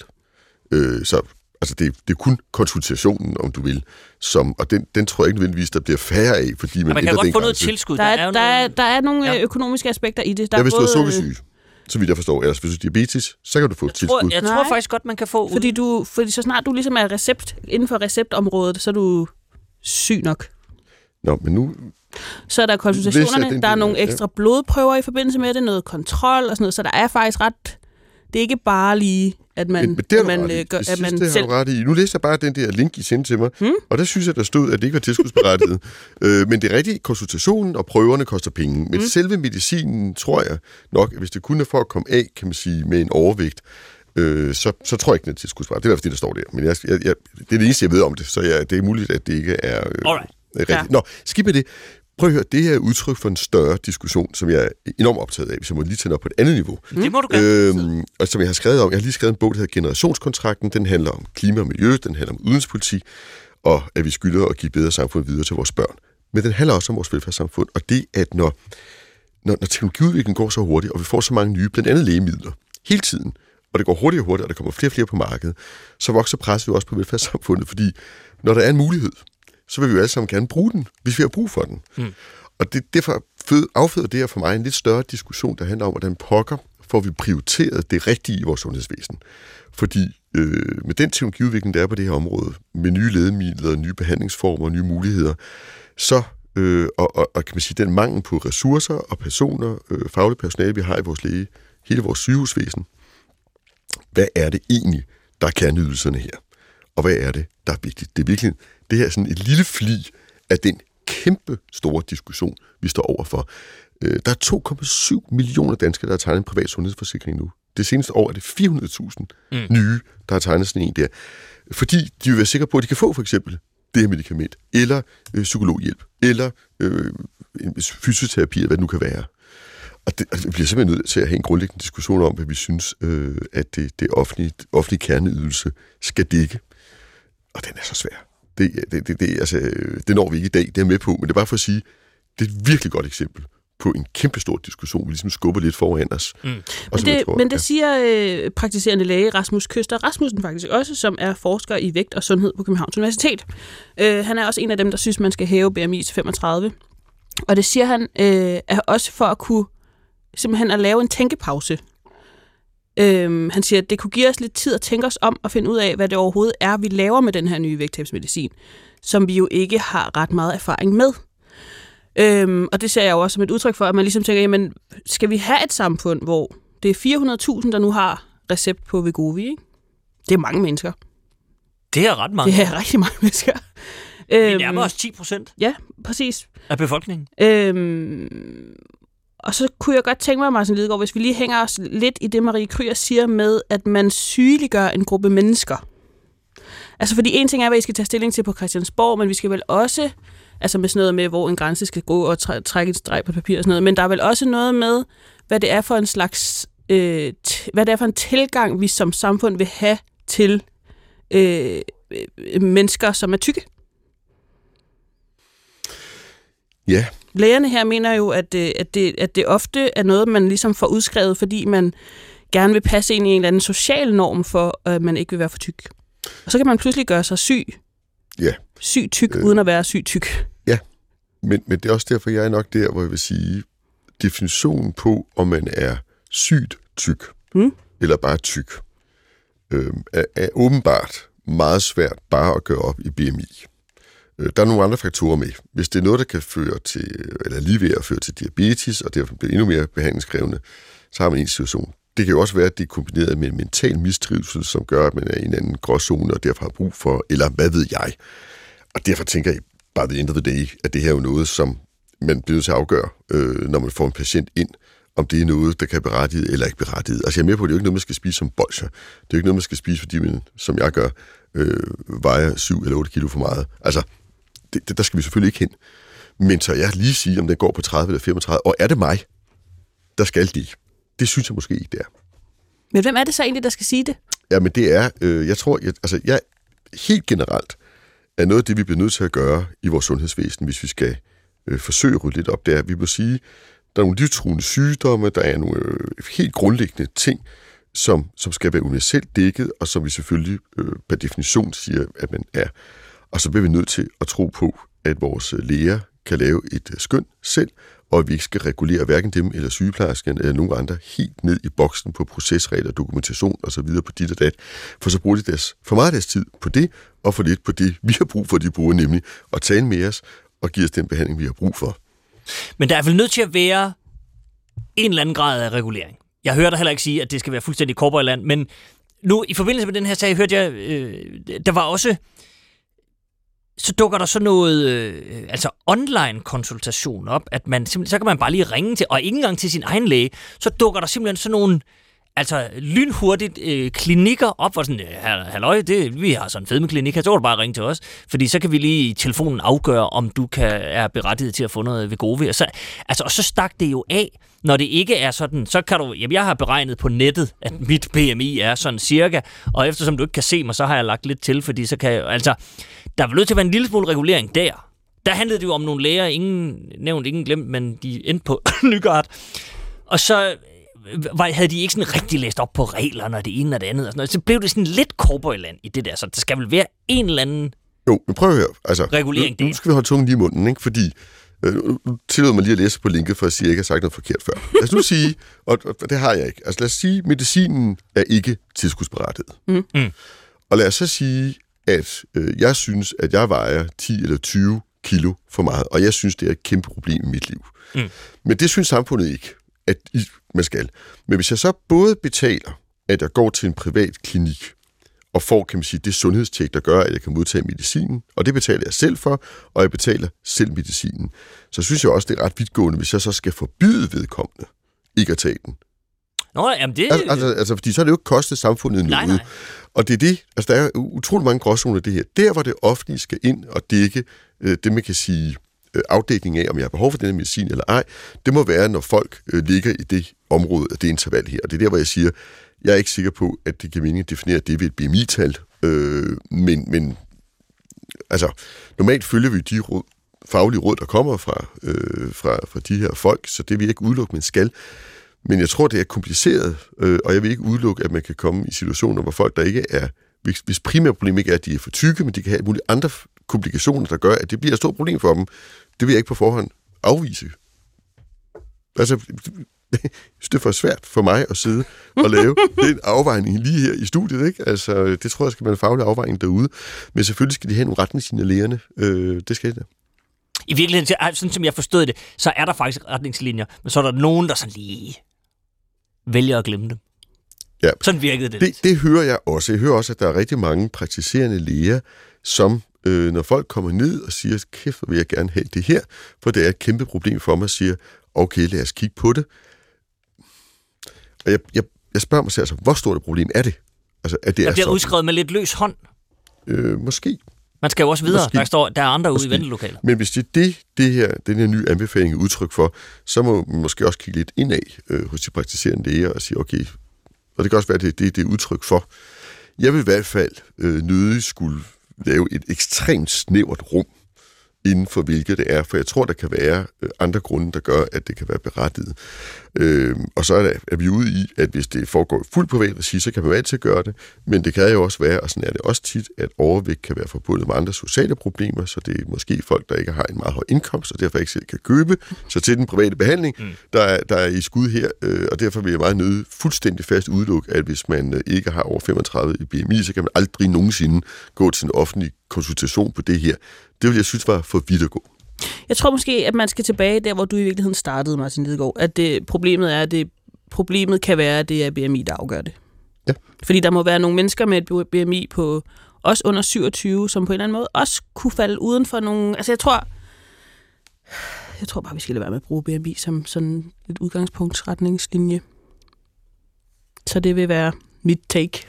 Øh, så altså det, det er kun konsultationen, om du vil, som, og den, den tror jeg ikke nødvendigvis, der bliver færre af, fordi man, Man kan godt den få noget grænse. tilskud. Der er, der, er, noget- der er nogle Ja. ja. økonomiske aspekter i det. Der Ja, hvis du er både, sukkersyg, så vidt jeg forstår. Ellers hvis du er diabetes, så kan du få jeg tilskud. tror, jeg tror Nej. faktisk godt, man kan få... Fordi, du, fordi så snart du ligesom er recept, inden for receptområdet, så er du syg nok. Nå, men nu... Så er der konsultationerne, den der er nogle ja. ekstra blodprøver i forbindelse med det, noget kontrol og sådan noget, så der er faktisk ret... Det er ikke bare lige, at man, men, men er at man, man, øh, ret i. gør, Jeg at synes, man det har selv... du ret i. Nu læste jeg bare den der link, I sendte til mig, Hmm? og der synes jeg, der stod, at det ikke var tilskudsberettiget. øh, men det er rigtigt, konsultationen og prøverne koster penge. Men Hmm? selve medicinen, tror jeg nok, at hvis det kun er for at komme af, kan man sige, med en overvægt, øh, så, så tror jeg ikke, den er tilskudsbar. Det er i hvert fald det, der står der. Men jeg, jeg, jeg, det er det eneste, jeg ved om det, så jeg, det er muligt, at det ikke er øh, Alright. rigtigt. Ja. Nå, skib med det. Prøv at høre, det her er udtryk for en større diskussion, som jeg er enormt optaget af, hvis jeg må lige tage den op på et andet niveau. Det må du gerne. Øhm, og som jeg har skrevet om, jeg har lige skrevet en bog, der hedder Generationskontrakten. Den handler om klima og miljø, den handler om udenrigspolitik, og at vi skylder at give bedre samfund videre til vores børn. Men den handler også om vores velfærdssamfund, og det at når, når, når teknologiudviklingen går så hurtigt, og vi får så mange nye, blandt andet lægemidler, hele tiden, og det går hurtigere og hurtigere, og der kommer flere og flere på markedet, så vokser presset jo også på velfærdssamfundet, fordi når der er en mulighed, så vil vi jo alle sammen gerne bruge den, hvis vi har brug for den. Mm. Og det, derfor fød, afføder det her for mig en lidt større diskussion, der handler om, hvordan pokker får vi prioriteret det rigtige i vores sundhedsvæsen. Fordi øh, med den teknologiudvikling, der er på det her område, med nye lægemidler, nye behandlingsformer, nye muligheder, så øh, og, og, og kan man sige, den mangel på ressourcer og personer, øh, faglig personale, vi har i vores læge, hele vores sygehusvæsen, hvad er det egentlig, der er kerneydelserne her? Og hvad er det, der er vigtigt? Det er virkelig det her er sådan et lille fli af den kæmpe store diskussion, vi står overfor. Øh, der er 2,7 millioner danskere, der har tegnet en privat sundhedsforsikring nu. Det seneste år er det 400.000 mm. nye, der har tegnet sådan en der. Fordi de vil være sikre på, at de kan få for eksempel det her medicament, eller øh, psykologhjælp, eller øh, fysioterapi, eller hvad det nu kan være. Og det, altså, vi bliver simpelthen nødt til at have en grundlæggende diskussion om, hvad vi synes, øh, at det, det offentlige, offentlige kerneydelse skal dække. Og den er så svær. Det, det, det, det, altså, det når vi ikke i dag, det er jeg med på, men det er bare for at sige, det er et virkelig godt eksempel på en kæmpe stor diskussion, vi ligesom skubber lidt foran os. Mm. Men det, tror, men det siger øh, praktiserende læge Rasmus Køster Rasmussen faktisk også, som er forsker i vægt og sundhed på Københavns Universitet. Øh, han er også en af dem, der synes, man skal hæve BMI til 35. Og det siger han øh, er også for at kunne simpelthen at lave en tænkepause. Øhm, han siger, at det kunne give os lidt tid at tænke os om og finde ud af, hvad det overhovedet er, vi laver med den her nye vægttabsmedicin, som vi jo ikke har ret meget erfaring med. Øhm, og det ser jeg jo også som et udtryk for, at man ligesom tænker, jamen, skal vi have et samfund, hvor det er 400.000, der nu har recept på Vegovi, ikke? Det er mange mennesker. Det er ret mange. Det er rigtig mange mennesker. Vi nærmer os 10 procent Ja, præcis. af befolkningen. Øhm, og så kunne jeg godt tænke mig, Martin Lidegaard, hvis vi lige hænger os lidt i det, Marie Kryer siger med, at man sygeliggør en gruppe mennesker. Altså, fordi en ting er, hvad I skal tage stilling til på Christiansborg, men vi skal vel også, altså med sådan noget med, hvor en grænse skal gå og træ- trække et streg på papir og sådan noget, men der er vel også noget med, hvad det er for en slags, øh, t- hvad det er for en tilgang, vi som samfund vil have til øh, øh, mennesker, som er tykke. Ja, Lægerne her mener jo, at det, at, det, at det ofte er noget, man ligesom får udskrevet, fordi man gerne vil passe ind i en eller anden social norm for, at man ikke vil være for tyk. Og så kan man pludselig gøre sig syg. Ja. Syg tyk, øh. uden at være syg tyk. men, men det er også derfor, jeg er nok der, hvor jeg vil sige, definitionen på, om man er sygt tyk, Mm. eller bare tyk, øh, er, er åbenbart meget svært bare at gøre op i BMI. Øh, der er nogle andre faktorer med. Hvis det er noget, der kan føre til, eller lige ved at føre til diabetes, og derfor bliver endnu mere behandlingskrævende, så har man en situation. Det kan jo også være, at det er kombineret med en mental mistrivsel, som gør, at man er i en anden gråzone, og derfor har brug for, eller hvad ved jeg. Og derfor tænker jeg, bare the end of the day, at det her er jo noget, som man bliver nødt til at afgøre, øh, når man får en patient ind, om det er noget, der kan berettiget eller ikke berettiget. Altså jeg er med på, at det er jo ikke noget, man skal spise som bolcher. Det er jo ikke noget, man skal spise, fordi man, som jeg gør, øh, vejer 7 eller 8 kilo for meget. Altså, det, det, der skal vi selvfølgelig ikke hen. Men så jeg lige sige, om den går på 30 eller 35, og er det mig, der skal det? Det synes jeg måske ikke, det er. Men hvem er det så egentlig, der skal sige det? Ja, men det er, øh, jeg tror, jeg, altså jeg helt generelt er noget af det, vi bliver nødt til at gøre i vores sundhedsvæsen, hvis vi skal øh, forsøge at rydde lidt op, det er, at vi må sige, der er nogle livstruende sygdomme, der er nogle øh, helt grundlæggende ting, som, som skal være universelt dækket, og som vi selvfølgelig øh, per definition siger, at man er. Og så bliver vi nødt til at tro på, at vores læger kan lave et skøn selv, og at vi ikke skal regulere hverken dem eller sygeplejersken eller nogen andre helt ned i boksen på procesregler, dokumentation og så videre på dit og dat. For så bruger de deres, for meget af deres tid på det, og for lidt på det, vi har brug for, de bruger nemlig at tale med os og give os den behandling, vi har brug for. Men der er vel nødt til at være en eller anden grad af regulering. Jeg hører dig heller ikke sige, at det skal være fuldstændig korporland, men nu i forbindelse med den her sag, hørte jeg, øh, der var også, så dukker der så noget, øh, altså online konsultation op, at man simpelthen, så kan man bare lige ringe til, og ikke engang til sin egen læge, så dukker der simpelthen sådan nogle altså lynhurtigt øh, klinikker op, hvor sådan, halløj, det, vi har sådan en fedmeklinik her, så kan du bare ringe til os, fordi så kan vi lige i telefonen afgøre, om du kan, er berettiget til at få noget Vegovi. Og så, altså, og så stak det jo af, når det ikke er sådan, så kan du, jamen jeg har beregnet på nettet, at mit BMI er sådan cirka, og eftersom du ikke kan se mig, så har jeg lagt lidt til, fordi så kan jeg, altså, der er vel nødt til at være en lille smule regulering der. Der handlede det jo om nogle læger, ingen nævnt, ingen glemt, men de endte på Nygaard. Og så øh, var, havde de ikke sådan rigtig læst op på reglerne og det ene og det andet. Og sådan noget. Så blev det sådan lidt cowboyland i det der. Så der skal vel være en eller anden... Jo, men prøv at høre. Altså, Regulering, nu, nu skal vi holde tungen lige i munden, ikke? fordi øh, nu- nu tillod mig lige at læse på linket, for at sige, at jeg ikke har sagt noget forkert før. Lad os nu sige, og, og det har jeg ikke, altså lad os sige, at medicinen er ikke tilskudsberettiget. Mm. Mm. Og lad os så sige, at øh, jeg synes, at jeg vejer 10 eller 20 kilo for meget, og jeg synes, det er et kæmpe problem i mit liv. Mm. Men det synes samfundet ikke, at I, man skal. Men hvis jeg så både betaler, at jeg går til en privat klinik, og får, kan man sige, det sundhedstjek, der gør, at jeg kan modtage medicinen, og det betaler jeg selv for, og jeg betaler selv medicinen. Så synes jeg også, det er ret vidtgående, hvis jeg så skal forbyde vedkommende ikke at tage den. Nå, jamen det... Altså, altså, altså fordi så er det jo ikke kostet samfundet Nej, noget. nej. Og det er det, altså der er utrolig mange gråzoner i det her. Der, hvor det offentlige skal ind og dække øh, det, man kan sige øh, afdækning af, om jeg har behov for den her medicin eller ej, det må være, når folk øh, ligger i det område, af det interval her. Og det er der, hvor jeg siger, jeg er ikke sikker på, at det giver mening at definere det ved et BMI-tal, øh, men, men altså, normalt følger vi de råd, faglige råd, der kommer fra, øh, fra, fra de her folk, så det vil jeg ikke udelukke, men skal. Men jeg tror, det er kompliceret, øh, og jeg vil ikke udelukke, at man kan komme i situationer, hvor folk, der ikke er, hvis, hvis primære problem ikke er, at de er for tykke, men de kan have mulige andre komplikationer, der gør, at det bliver et stort problem for dem, det vil jeg ikke på forhånd afvise. Altså, jeg synes, det er for svært for mig at sidde og lave den afvejning lige her i studiet, ikke? Altså, det tror jeg skal være en faglig afvejning derude. Men selvfølgelig skal de have nogle retningslinjer lægerne. Øh, det skal de da. I virkeligheden, sådan som jeg forstod det, så er der faktisk retningslinjer, men så er der nogen, der sådan lige vælger at glemme dem. Ja. Sådan virkede det. Det, det hører jeg også. Jeg hører også, at der er rigtig mange praktiserende læger, som øh, når folk kommer ned og siger, kæft, vil jeg gerne have det her, for det er et kæmpe problem for mig, siger, okay, lad os kigge på det. Og jeg, jeg, jeg spørger mig selv, altså, hvor stort et problem er det? Altså, at det der er bliver sådan? udskrevet med lidt løs hånd. Øh, måske. Man skal jo også videre. Måske. Der, står, der er andre ude i Måske. ventelokalet. Men hvis det er det, det her, den her nye anbefaling er udtryk for, så må man måske også kigge lidt indad øh, hos de praktiserende læger og sige, okay, og det kan også være, det, det, det er udtryk for. Jeg vil i hvert fald øh, nødig skulle lave et ekstremt snævert rum, inden for hvilket det er, for jeg tror, der kan være øh, andre grunde, der gør, at det kan være berettiget. Øh, og så er, der, er vi ude i, at hvis det foregår i fuld privat regi, så kan man til at gøre det, men det kan jo også være, og sådan er det også tit, at overvægt kan være forbundet med andre sociale problemer, så det er måske folk, der ikke har en meget høj indkomst, og derfor ikke selv kan købe så til den private behandling, mm. der, er, der er i skud her, øh, og derfor vil jeg meget nødig fuldstændig fast udelukke, at hvis man øh, ikke har over 35 i BMI, så kan man aldrig nogensinde gå til en offentlig konsultation på det her. Det vil jeg synes var for vidt at gå. Jeg tror måske, at man skal tilbage der, hvor du i virkeligheden startede, Martin Lidegaard. At det, problemet er, at det, problemet kan være, at det er BMI, der afgør det. Ja. Fordi der må være nogle mennesker med et BMI på også under 27, som på en eller anden måde også kunne falde uden for nogle... Altså jeg tror... Jeg tror bare, vi skal lade være med at bruge BMI som sådan et udgangspunktsretningslinje. Så det vil være mit take.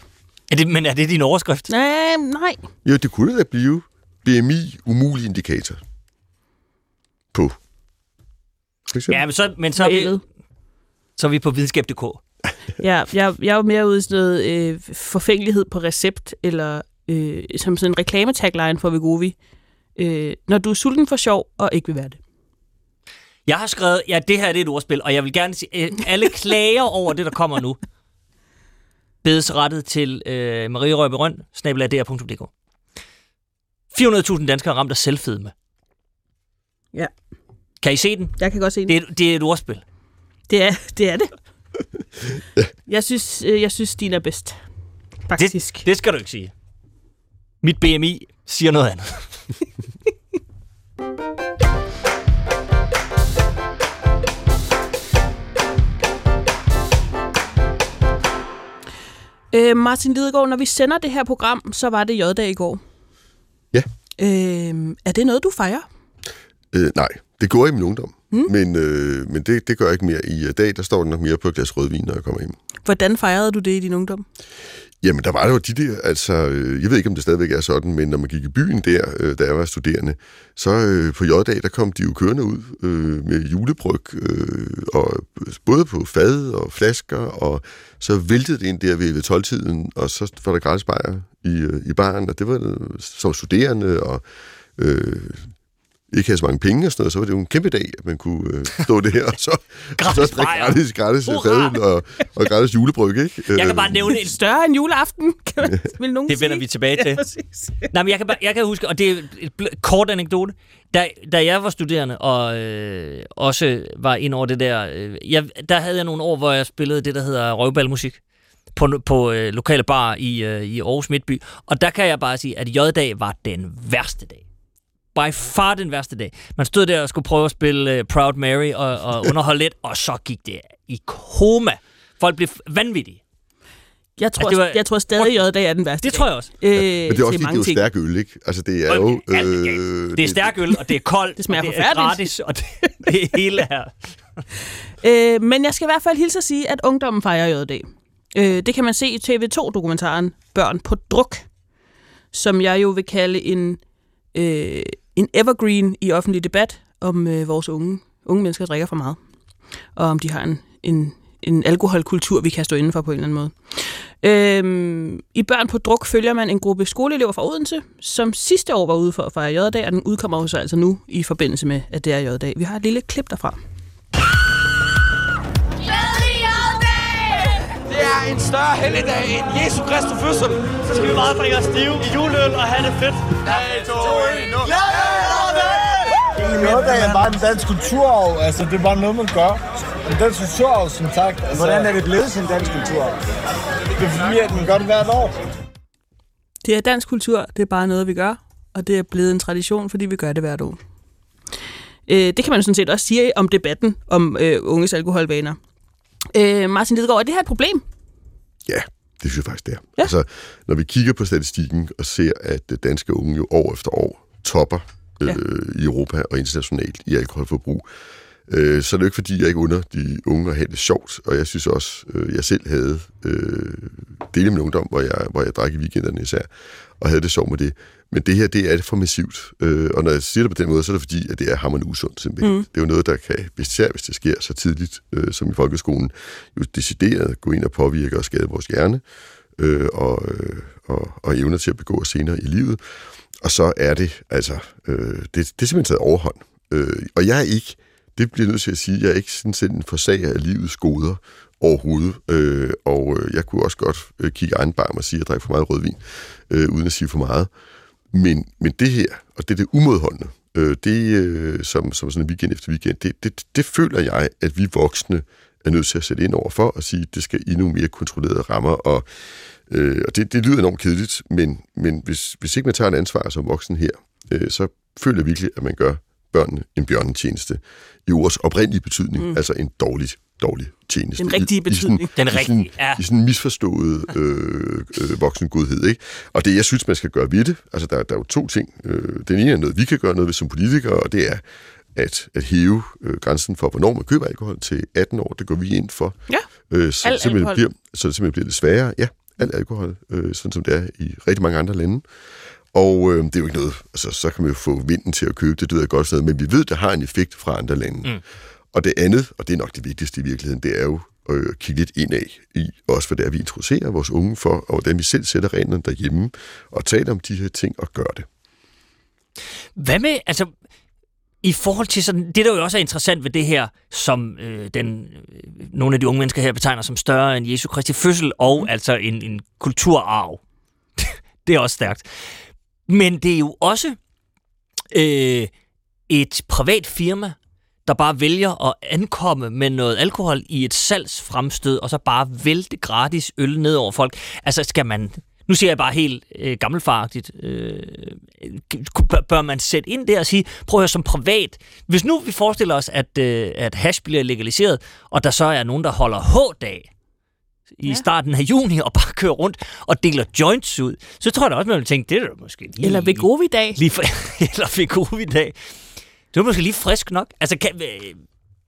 Er det, men er det din overskrift? Nej, nej. Jo, det kunne da blive BMI umulig indikator på. Ja, men så, men så, er, vi, Reelt. så er vi på videnskab.dk. Ja, jeg, jeg er jo mere ude i sådan noget øh, forfængelighed på recept, eller øh, som sådan en reklametagline for Vegovi. Øh, når du er sulten for sjov, og ikke vil være det. Jeg har skrevet, ja, det her det er et ordspil, og jeg vil gerne sige, øh, alle klager over det, der kommer nu, bedes rettet til øh, Marie Røbe Røn, snabelag.dr.dk. 400.000 danskere er ramt af selvfedme. Ja. Kan I se den? Jeg kan godt se det. Det er, det er et ordspil. Det er det. Er det. jeg, synes, øh, jeg synes, din er bedst. Faktisk. Det, det skal du ikke sige. Mit BMI siger noget andet. Øh, Martin Lidegaard, når vi sender det her program, så var det J-dag i går. Ja. Øh, er det noget, du fejrer? Øh, nej, det går i min ungdom. Mm. Men, øh, men det, det gør jeg ikke mere. I dag, der står den nok mere på et glas rødvin, når jeg kommer hjem. Hvordan fejrede du det i din ungdom? Jamen, der var jo de der, altså, øh, jeg ved ikke, om det stadigvæk er sådan, men når man gik i byen der, øh, da jeg var studerende, så øh, på J-dag, der kom de jo kørende ud øh, med julebryg, øh, og både på fad og flasker, og så væltede det ind der ved, ved 12-tiden, og så var der gratis bajer i, øh, i baren, og det var øh, som studerende, og øh, ikke havde så mange penge og sådan noget, så var det jo en kæmpe dag, at man kunne øh, stå det her, og så, Gratis så drikke gratis, gratis fadøl og, og gratis julebryg, ikke? Jeg kan Øh, bare nævne en Større end juleaften, kan man, vil nogen Det vender sige. vi tilbage til. Ja, præcis. Nej, men jeg kan, bare, jeg kan huske, og det er et bl- kort anekdote, da, da jeg var studerende og øh, også var ind over det der, øh, jeg, der havde jeg nogle år, hvor jeg spillede det, der hedder røvballmusik på, på øh, lokale bar i, øh, i Aarhus Midtby. Og der kan jeg bare sige, at J-dag var den værste dag. By far den værste dag. Man stod der og skulle prøve at spille øh, Proud Mary og, og underholde lidt, og så gik det i koma. Folk blev vanvittige. Jeg tror, Altså, var- jeg tror stadig, at J-dag er den værste Det tror jeg også. dag. Øh, Men det er også fordi, det er mange jo stærk øl, ikke? Altså, det er jo... Er galt. Det er stærk øl, og det er koldt, Det smager og det er forfærdeligt. gratis, og det, det hele her. Øh, men jeg skal i hvert fald hilse at sige, at ungdommen fejrer J-dag. Øh, det kan man se i TV2-dokumentaren Børn på druk, som jeg jo vil kalde en, øh, en evergreen i offentlig debat om øh, vores unge. Unge mennesker drikker for meget, og om de har en, en, en alkoholkultur, vi kan stå indenfor på en eller anden måde. Øhm, I Børn på druk følger man en gruppe skoleelever fra Odense, som sidste år var ude for at fejre J-dag, og den udkommer jo så altså nu i forbindelse med, at det er J-dag. Vi har et lille klip derfra. Er en større helligdag end Jesu Kristi fødsel. Så skal vi bare drikke os stive i juleøl og have det fedt. 3, 2, 1, nu. Det er er bare en dansk kulturarv. Altså, det er bare noget, man gør. En dansk kulturarv, som sagt. Altså, Hvordan er det blevet til en dansk kulturarv? Det er fordi, at man gør det hvert år. Det er dansk kultur, det er bare noget, vi gør, og det er blevet en tradition, fordi vi gør det hvert år. Øh, det kan man sådan set også sige om debatten om øh, unges alkoholvaner. Øh, Martin Lidegaard, er det her et problem? Ja, det synes jeg faktisk, det er. Ja. Altså, når vi kigger på statistikken og ser, at det danske unge jo år efter år topper øh, Ja. i Europa og internationalt i alkoholforbrug, øh, så er det jo ikke, fordi jeg ikke under de unge at have det sjovt. Og jeg synes også, øh, jeg selv havde øh, dele af min ungdom, hvor jeg, hvor jeg drak i weekenderne især, og havde det sjovt med det. Men det her, det er det for massivt. Øh, og når jeg siger det på den måde, så er det fordi, at det er hammerende usundt simpelthen. Mm. Det er jo noget, der kan, især hvis det sker så tidligt, øh, som i folkeskolen, jo decideret gå ind og påvirke og skade vores hjerne, øh, og, øh, og, og evner til at begå os senere i livet. Og så er det, altså, øh, det, det er simpelthen taget overhånd. Øh, og jeg er ikke, det bliver jeg nødt til at sige, jeg er ikke sådan set en forsager af livets goder overhovedet. Øh, og øh, jeg kunne også godt øh, kigge egen barm og sige, at jeg drikker for meget rødvin, øh, uden at sige for meget. Men, men det her, og det er det umodholdende, øh, det øh, som, som sådan en weekend efter weekend, det, det, det føler jeg, at vi voksne er nødt til at sætte ind over for og sige, at det skal i nogle mere kontrollerede rammer. Og, øh, og det, det lyder enormt kedeligt, men, men hvis, hvis ikke man tager et ansvar som voksen her, øh, så føler jeg virkelig, at man gør børnene en bjørnetjeneste i ordets oprindelige betydning, mm. altså en dårlig, dårlig tjeneste. Den rigtige I, i sådan, betydning. Den i sådan, rigtige, ja. I sådan en misforstået øh, øh, voksengodhed, ikke? Og det, jeg synes, man skal gøre ved det, altså der, der er jo to ting. Øh, den ene er noget, vi kan gøre noget ved som politikere, og det er at, at hæve øh, grænsen for, hvornår man køber alkohol til 18 år. Det går vi ind for. Ja. Øh, så, Al det simpelthen alkohol. bliver, så det simpelthen bliver lidt sværere. Ja, al alkohol, øh, sådan som det er i rigtig mange andre lande. Og øh, det er jo ikke noget, altså så kan man jo få vinden til at købe, det lyder godt sådan noget, men vi ved, det har en effekt fra andre lande. Mm. Og det andet, og det er nok det vigtigste i virkeligheden, det er jo øh, at kigge lidt indad i, også hvad det er, vi introducerer vores unge for, og hvordan vi selv sætter reglerne derhjemme, og taler om de her ting og gør det. Hvad med, altså, i forhold til sådan, det der jo også er interessant ved det her, som øh, den, øh, nogle af de unge mennesker her betegner som større end Jesu Kristi fødsel, og mm. altså en, en kulturarv. det er også stærkt. Men det er jo også øh, et privat firma, der bare vælger at ankomme med noget alkohol i et salgsfremstød, og så bare vælte gratis øl ned over folk. Altså skal man, nu siger jeg bare helt øh, gammelfaragtigt, øh, bør- man sætte ind der og sige, prøv at høre som privat, hvis nu vi forestiller os, at, øh, at hash bliver legaliseret, og der så er nogen, der holder H-dag, i ja. starten af juni og bare kører rundt og deler joints ud, så tror jeg da også, man vil tænke, det er da måske lige... Eller Vegovi-dag? Lige for, eller Vegovi-dag. Det var måske lige frisk nok. Altså, kan, øh,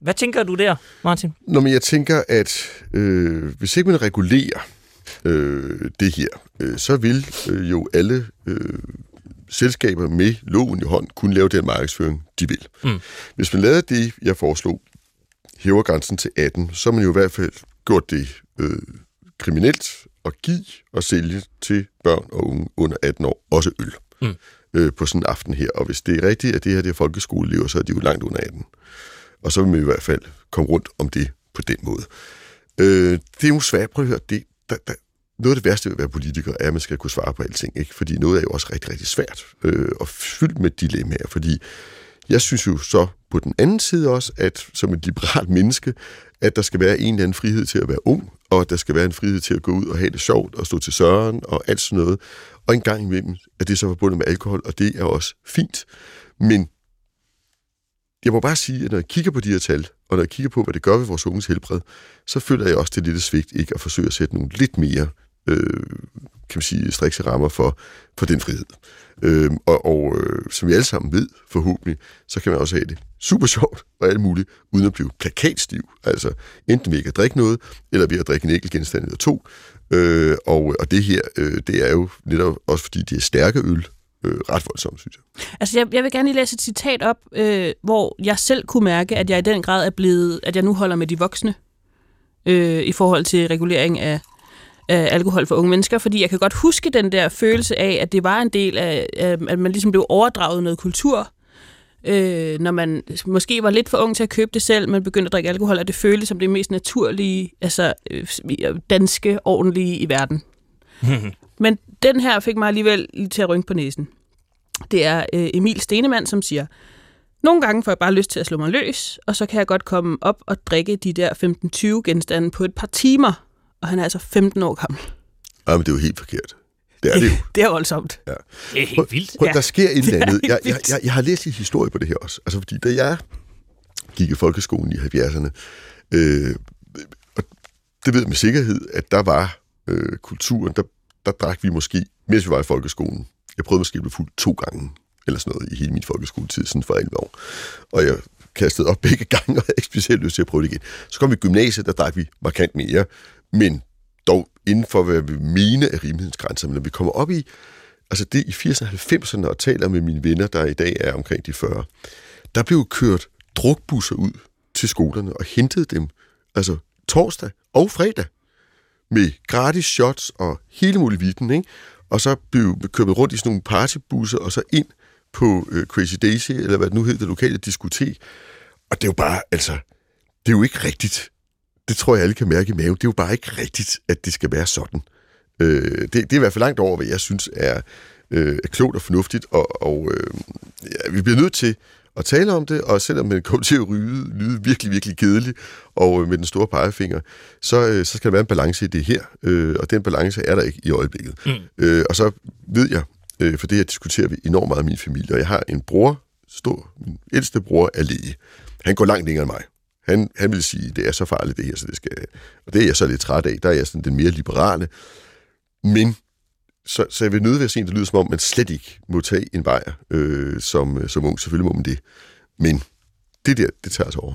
hvad tænker du der, Martin? Nå, men jeg tænker, at øh, hvis ikke man regulerer øh, det her, øh, så vil øh, jo alle øh, selskaber med loven i hånd kunne lave den markedsføring, de vil. Mm. Hvis man lavede det, jeg foreslog, hæver grænsen til 18, så har man jo i hvert fald gjort det øh, kriminelt at give og sælge til børn og unge under 18 år, også øl, mm øh, på sådan en aften her. Og hvis det er rigtigt, at det her det er folkeskoleelever, så er de jo langt under 18. Og så vil man i hvert fald komme rundt om det på den måde. Øh, det er jo svært, prøv at høre, det, der, der, noget af det værste ved at være politiker, er, at man skal kunne svare på alting, ikke? fordi noget er jo også rigtig, rigtig svært øh, og fyldt med dilemmaer, fordi jeg synes jo så på den anden side også, at som et liberalt menneske, at der skal være en eller anden frihed til at være ung, og at der skal være en frihed til at gå ud og have det sjovt og stå til søren og alt sådan noget. Og en gang imellem er det så forbundet med alkohol, og det er også fint. Men jeg må bare sige, at når jeg kigger på de her tal, og når jeg kigger på, hvad det gør ved vores unges helbred, så føler jeg også, det er lidt svigt ikke at forsøge at sætte nogle lidt mere øh, kan man sige, strikse rammer for, for den frihed. Øh, og og øh, som vi alle sammen ved, forhåbentlig, så kan man også have det super sjovt og alt muligt, uden at blive plakatstiv. Altså enten ved ikke at drikke noget, eller ved at drikke en enkelt genstand eller to. Øh, og, og det her, øh, det er jo netop også fordi, det er stærke øl, øh, ret voldsomt, synes jeg. Altså, jeg, jeg vil gerne lige læse et citat op, øh, hvor jeg selv kunne mærke, at jeg i den grad er blevet, at jeg nu holder med de voksne øh, i forhold til regulering af, af alkohol for unge mennesker, fordi jeg kan godt huske den der følelse af, at det var en del af, af at man ligesom blev overdraget noget kultur, øh, når man måske var lidt for ung til at købe det selv, men begyndte at drikke alkohol, at det føltes som det mest naturlige, altså øh, danske, ordentlige i verden. men den her fik mig alligevel lige til at rynke på næsen. Det er øh, Emil Stenemann, som siger, nogle gange får jeg bare lyst til at slå mig løs, og så kan jeg godt komme op og drikke de der 15-20 genstande på et par timer, og han er altså 15 år gammel. Ja, men det er jo helt forkert. Det er det jo. Det er voldsomt. Ja. Det er helt vildt. Prøv, der sker et eller det er andet. Jeg, jeg, jeg, jeg har læst en historie på det her også. Altså, fordi da jeg gik i folkeskolen i 70'erne, øh, og det ved jeg med sikkerhed, at der var øh, kulturen, der, der drak vi måske, mens vi var i folkeskolen. Jeg prøvede måske at blive fuld to gange, eller sådan noget, i hele min folkeskoletid, sådan for 11 år. Og jeg kastede op begge gange, og havde ikke specielt lyst til at prøve det igen. Så kom vi i gymnasiet, der drak vi markant mere, men dog inden for, hvad vi mener rimelighedens grænser, Men når vi kommer op i, altså det i 80'erne og 90'erne, og taler med mine venner, der i dag er omkring de 40, der blev kørt drukbusser ud til skolerne og hentede dem, altså torsdag og fredag, med gratis shots og hele muligheden, ikke? Og så blev vi kørt rundt i sådan nogle partybusser, og så ind på øh, Crazy Daisy, eller hvad det nu hed, det lokale diskotek. Og det er jo bare, altså, det er jo ikke rigtigt. Det tror jeg, alle kan mærke i maven. Det er jo bare ikke rigtigt, at det skal være sådan. Øh, det, det er i hvert fald langt over, hvad jeg synes er, øh, er klogt og fornuftigt, og, og øh, ja, vi bliver nødt til at tale om det, og selvom man kommer til at ryge, lyde virkelig, virkelig kedeligt, og øh, med den store pegefinger, så, øh, så skal der være en balance i det her, øh, og den balance er der ikke i øjeblikket. Mm. Øh, og så ved jeg, øh, for det her diskuterer vi enormt meget i min familie, og jeg har en bror, stor, min ældste bror er læge. Han går langt længere end mig. Han, han vil sige, det er så farligt det her, så det skal... Og det er jeg så lidt træt af. Der er jeg sådan den mere liberale. Men så, så jeg vil nødt ved at se, at det lyder som om, man slet ikke må tage en bajer øh, som, øh, som ung. Selvfølgelig må man det. Men det der, det tager sig over.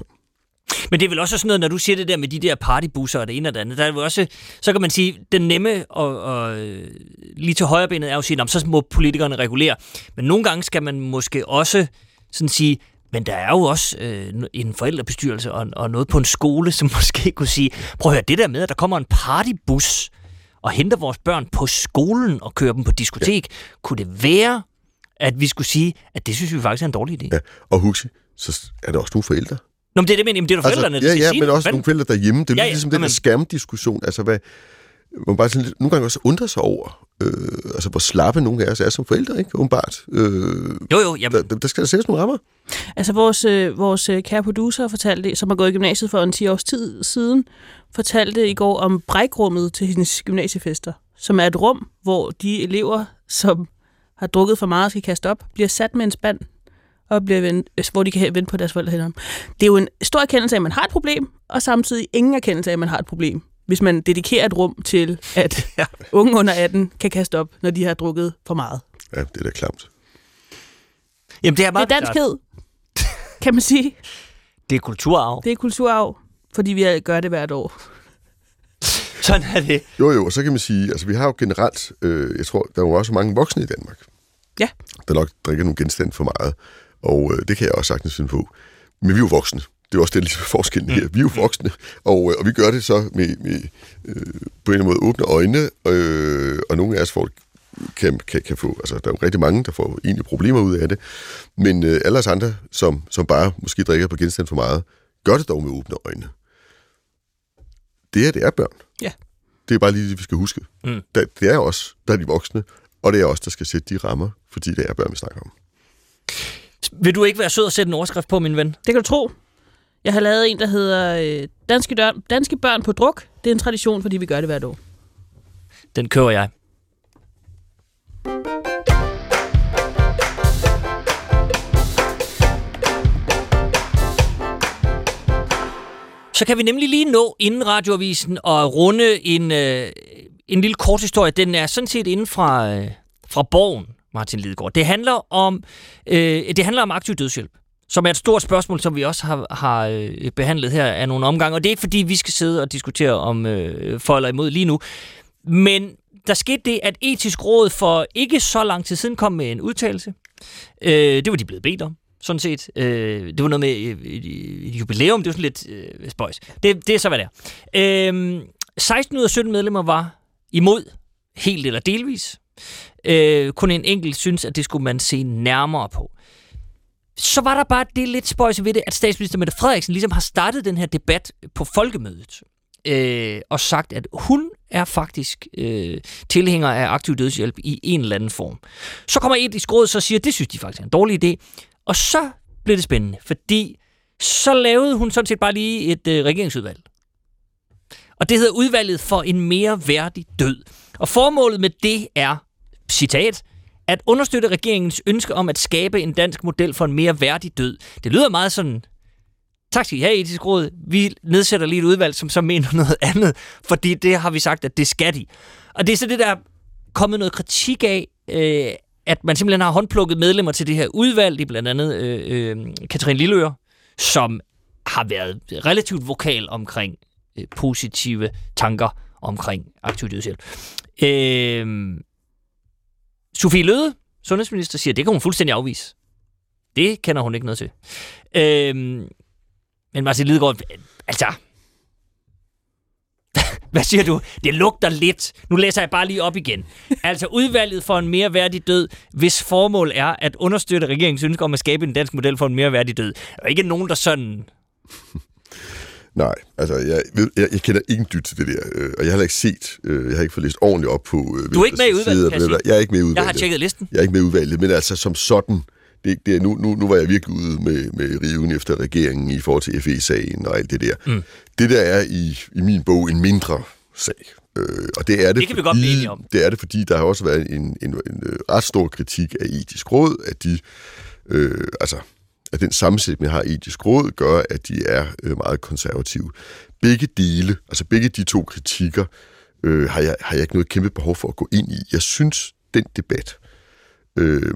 Men det er vel også sådan noget, når du siger det der med de der partybusser og det ene og det andet, der er jo også, så kan man sige, den nemme og, og øh, lige til højrebenet er jo at sige, så må politikerne regulere. Men nogle gange skal man måske også sådan sige, men der er jo også øh, en forældrebestyrelse og, og noget på en skole, som måske kunne sige, prøv at høre, det der med, at der kommer en partybus og henter vores børn på skolen og kører dem på diskotek, ja. kunne det være, at vi skulle sige, at det synes vi faktisk er en dårlig idé? Ja. Og husk, så er der også nogle forældre. Nå, men det er det, men det er jo forældrene, altså, der ja, skal ja, sige men det. også Hvad- nogle forældre derhjemme. Det er Ja, ja, ja, ligesom den der men- skærmdiskussion. Altså, hvad, man bare sådan lidt, nogle gange også undrer sig over, øh, altså, hvor slappe nogle af os er som forældre, ikke? Åbenbart. Øh, Jo, jo, jamen, der, der skal der sættes nogle rammer. Altså vores, øh, vores øh, kære producer fortalte, som har gået i gymnasiet for en 10 års tid siden, fortalte i går om brækrummet til hendes gymnasiefester, som er et rum, hvor de elever, som har drukket for meget og skal kaste op, bliver sat med en spand, og bliver vendt, øh, hvor de kan vente på deres forældre hænder. Det er jo en stor erkendelse af, at man har et problem, og samtidig ingen erkendelse af, at man har et problem, hvis man dedikerer et rum til, at ja. unge under 18 kan kaste op, når de har drukket for meget. Ja, det er da klamt. jamen det er Det meget er danskhed. kan man sige. Det er kulturarv. Det er kulturarv, fordi vi gør det hvert år. Sådan er det. Jo, jo, og så kan man sige, altså vi har jo generelt, øh, jeg tror, der er jo også mange voksne i Danmark, Ja. der nok drikker nogle genstande for meget, og øh, det kan jeg også sagtens finde på. Men vi er jo voksne. Det er også det, ligesom forskellen her. Vi er jo voksne, og, øh, og vi gør det så med, med øh, på en eller anden måde åbne øjne, øh, og nogle af os får, kan, kan, kan få, altså der er jo rigtig mange, der får egentlig problemer ud af det, men øh, alle os andre, som, som bare måske drikker på genstand for meget, gør det dog med åbne øjne. Det her, det er børn. Ja. Det er bare lige det, vi skal huske. Mm. Der, det er os, der er de voksne, og det er os, der skal sætte de rammer, fordi det er børn, vi snakker om. Vil du ikke være sød og sætte en overskrift på, min ven? Det kan du tro. Jeg har lavet en, der hedder øh, danske, dør, danske børn på druk. Det er en tradition, fordi vi gør det hvert år. Den kører jeg. Så kan vi nemlig lige nå inden radioavisen og runde en, øh, en lille kort historie. Den er sådan set inden fra, øh, fra Borgen, Martin Lidegaard. Det handler om, øh, det handler om aktiv dødshjælp som er et stort spørgsmål, som vi også har, har øh, behandlet her af nogle omgange. Og det er ikke, fordi vi skal sidde og diskutere om øh, for eller imod lige nu. Men der skete det, at etisk råd for ikke så lang tid siden kom med en udtalelse. Øh, det var de blevet bedt om, sådan set. Øh, det var noget med øh, et, et jubilæum, det var sådan lidt øh, spøjs. Det, det er så, hvad det er. Øh, 16 ud af 17 medlemmer var imod, helt eller delvis. Øh, kun en enkelt synes, at det skulle man se nærmere på så var der bare det lidt spøjse ved det, at statsminister Mette Frederiksen ligesom har startet den her debat på folkemødet. Øh, og sagt, at hun er faktisk øh, tilhænger af aktiv dødshjælp i en eller anden form. Så kommer et i så og siger, at det synes de faktisk er en dårlig idé. Og så blev det spændende, fordi så lavede hun sådan set bare lige et øh, regeringsudvalg. Og det hedder udvalget for en mere værdig død. Og formålet med det er, citat, at understøtte regeringens ønske om at skabe en dansk model for en mere værdig død. Det lyder meget sådan, tak skal I have, etisk råd. Vi nedsætter lige et udvalg, som så mener noget andet, fordi det har vi sagt, at det skal de. Og det er så det, der er kommet noget kritik af, øh, at man simpelthen har håndplukket medlemmer til det her udvalg, det er blandt andet øh, øh, Katrine Lilleør, som har været relativt vokal omkring øh, positive tanker omkring aktiv dødshjælp. Øh, Sofie Løde, sundhedsminister, siger, at det kan hun fuldstændig afvise. Det kender hun ikke noget til. Øhm, men Martin Lidegaard, altså... Hvad siger du? Det lugter lidt. Nu læser jeg bare lige op igen. Altså udvalget for en mere værdig død, hvis formål er at understøtte regeringens ønske om at skabe en dansk model for en mere værdig død. Der er ikke nogen, der sådan... Nej, altså jeg, ved, jeg, jeg kender ingen dyt til det der, øh, og jeg har heller ikke set, øh, jeg har ikke fået læst ordentligt op på... Øh, Du er ikke med i udvalget, kan jeg sige. Jeg er ikke med i udvalget. Jeg har tjekket listen. Jeg er ikke med i udvalget, men altså som sådan, det, det er, nu, nu, nu var jeg virkelig ude med, med riven efter regeringen i forhold til FE-sagen og alt det der. Mm. Det der er i, i min bog en mindre sag. Øh, og det er det, Det kan vi godt blive enige om. Det er det, fordi der har også været en, en, en øh, ret stor kritik af etisk råd, at de, øh, altså, at den sammensætning, vi har i etisk råd, gør, at de er øh, meget konservative. Begge dele, altså begge de to kritikker, øh, har, jeg, har jeg ikke noget kæmpe behov for at gå ind i. Jeg synes, den debat, øh,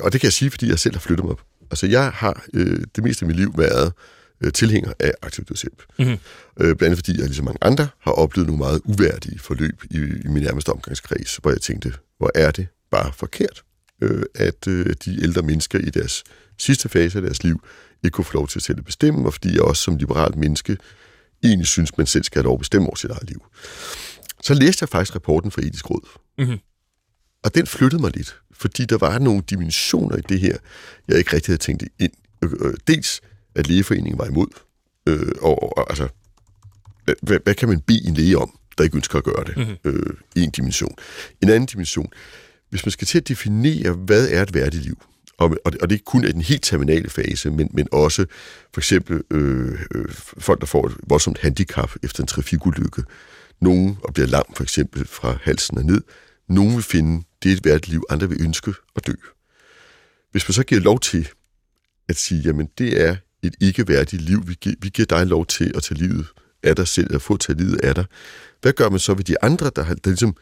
og det kan jeg sige, fordi jeg selv har flyttet mig op. Altså, jeg har øh, det meste af mit liv været øh, tilhænger af aktiv dødshjælp. Mhm. Øh, blandt andet fordi jeg, ligesom mange andre, har oplevet nogle meget uværdige forløb i, i min nærmeste omgangskreds, hvor jeg tænkte, hvor er det bare forkert, øh, at øh, de ældre mennesker i deres sidste fase af deres liv ikke kunne få lov til at selv at bestemme, og fordi jeg også som liberalt menneske egentlig synes, man selv skal have lov at bestemme over sit eget liv. Så læste jeg faktisk rapporten fra Etisk Råd. Mhm. Og den flyttede mig lidt, fordi der var nogle dimensioner i det her, jeg ikke rigtig havde tænkt ind. Øh, øh, Dels, at lægeforeningen var imod, øh, og, og altså, hvad, hvad, kan man bede en læge om, der ikke ønsker at gøre det? Mhm. Øh, en dimension. En anden dimension, hvis man skal til at definere, hvad er et værdigt liv, og, og, det, og det ikke kun er den helt terminale fase, men, men også for eksempel øh, øh, folk, der får et voldsomt handicap efter en trafikulykke, nogen og bliver lam for eksempel fra halsen og ned, nogen vil finde, det er et værdigt liv, andre vil ønske at dø. Hvis man så giver lov til at sige, jamen det er et ikke værdigt liv, vi giver, vi giver dig lov til at tage livet af dig selv, at få tage livet af dig, hvad gør man så ved de andre, der, har, der ligesom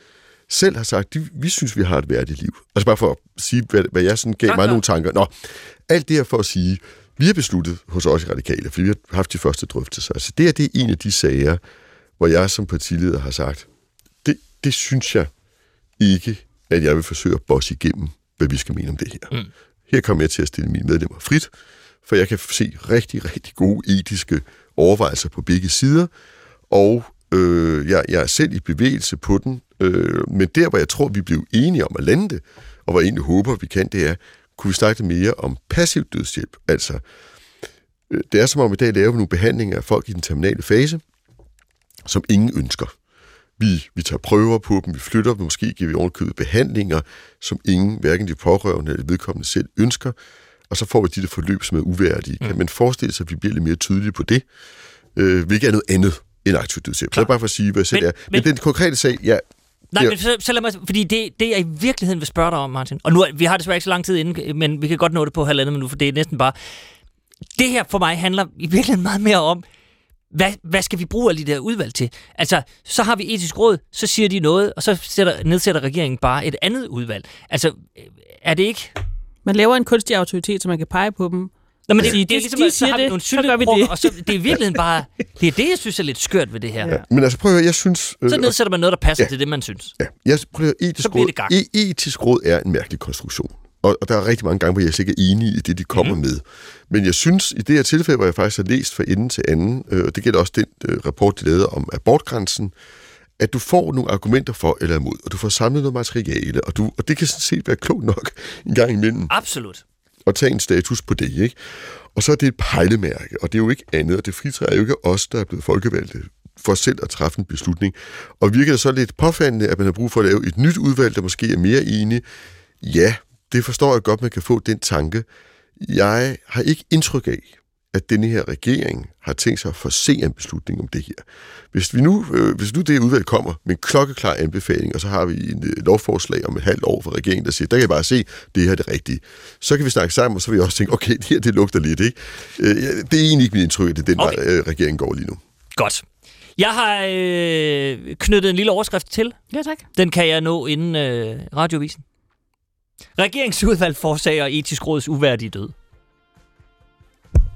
selv har sagt, de, vi synes, vi har et værdigt liv. Altså bare for at sige, hvad, hvad jeg sådan gav Klar, mig nogle tanker. Nå, alt det her for at sige, vi har besluttet hos os i Radikale, fordi vi har haft de første drøftelser. Altså det her, det er en af de sager, hvor jeg som partileder har sagt, det, det synes jeg ikke, at jeg vil forsøge at bosse igennem, hvad vi skal mene om det her. Mm. Her kommer jeg til at stille mine medlemmer frit, for jeg kan se rigtig, rigtig gode etiske overvejelser på begge sider, og øh, jeg, jeg er selv i bevægelse på den, øh, men der, hvor jeg tror, vi blev enige om at lande det, og hvor jeg egentlig håber, vi kan, det er, kunne vi snakke mere om passiv dødshjælp, altså øh, det er som om i dag laver vi nogle behandlinger af folk i den terminale fase, som ingen ønsker. Vi, vi tager prøver på dem, vi flytter dem, måske giver vi ovenkøbet behandlinger, som ingen, hverken de pårørende eller vedkommende selv ønsker, og så får vi de der forløb, som er uværdige. Mm. Kan man forestille sig, at vi bliver lidt mere tydelige på det, øh, hvilket er noget andet end aktiv dødshjælp. Så er bare for at sige, hvad jeg selv Men- er. Men, men- den konkrete sag, ja, Nej, Ja. men så, så lad mig, fordi det, det, jeg i virkeligheden vil spørge dig om, Martin, og nu, vi har desværre ikke så lang tid inden, men vi kan godt nå det på halvandet minut, for det er næsten bare... Det her for mig handler i virkeligheden meget mere om, hvad, hvad skal vi bruge alle de der udvalg til? Altså, så har vi etisk råd, så siger de noget, og så sætter, nedsætter regeringen bare et andet udvalg. Altså, øh, er det ikke... Man laver en kunstig autoritet, så man kan pege på dem. Nå, men det, Sige, det, det er ligesom, de at så siger har vi nogle så gør vi syltekrukker, det. og så, det er i virkeligheden bare... Det er det, jeg synes er lidt skørt ved det her. ja. men altså prøv at høre, jeg synes... Øh, Så nedsætter man noget, der passer Ja. til det, man synes. Ja, jeg prøver at høre, etisk Så råd, det e- etisk råd er en mærkelig konstruktion. Og, og der er rigtig mange gange, hvor jeg ikke er enig i det, de kommer mm. med. Men jeg synes, i det her tilfælde, hvor jeg faktisk har læst fra ende til anden, øh, og det gælder også den øh, rapport, de lavede om abortgrænsen, at du får nogle argumenter for eller imod, og du får samlet noget materiale, og, du, og det kan sådan set være klogt nok en gang imellem Absolut og tage en status på det, ikke? Og så er det et pejlemærke, og det er jo ikke andet, og det fritræder jo ikke os, der er blevet folkevalgte, for selv at træffe en beslutning. Og virker det så lidt påfaldende, at man har brug for at lave et nyt udvalg, der måske er mere enige? Ja, det forstår jeg godt, man kan få den tanke. Jeg har ikke indtryk af, at denne her regering har tænkt sig at forse en beslutning om det her. Hvis, vi nu, øh, hvis nu det udvalg kommer med en klokkeklar anbefaling, og så har vi en øh, lovforslag om et halvt år fra regeringen, der siger, der kan jeg bare se, det her er det rigtige. Så kan vi snakke sammen, og så vil jeg også tænke, okay, det her det lugter lidt, ikke? Øh, det er egentlig ikke min indtryk, at det er den Okay. vej, øh, regeringen går lige nu. Godt. Jeg har øh, knyttet en lille overskrift til. Ja, tak. Den kan jeg nå inden øh, radiovisen. Regeringsudvalg forsager etisk råds uværdige død.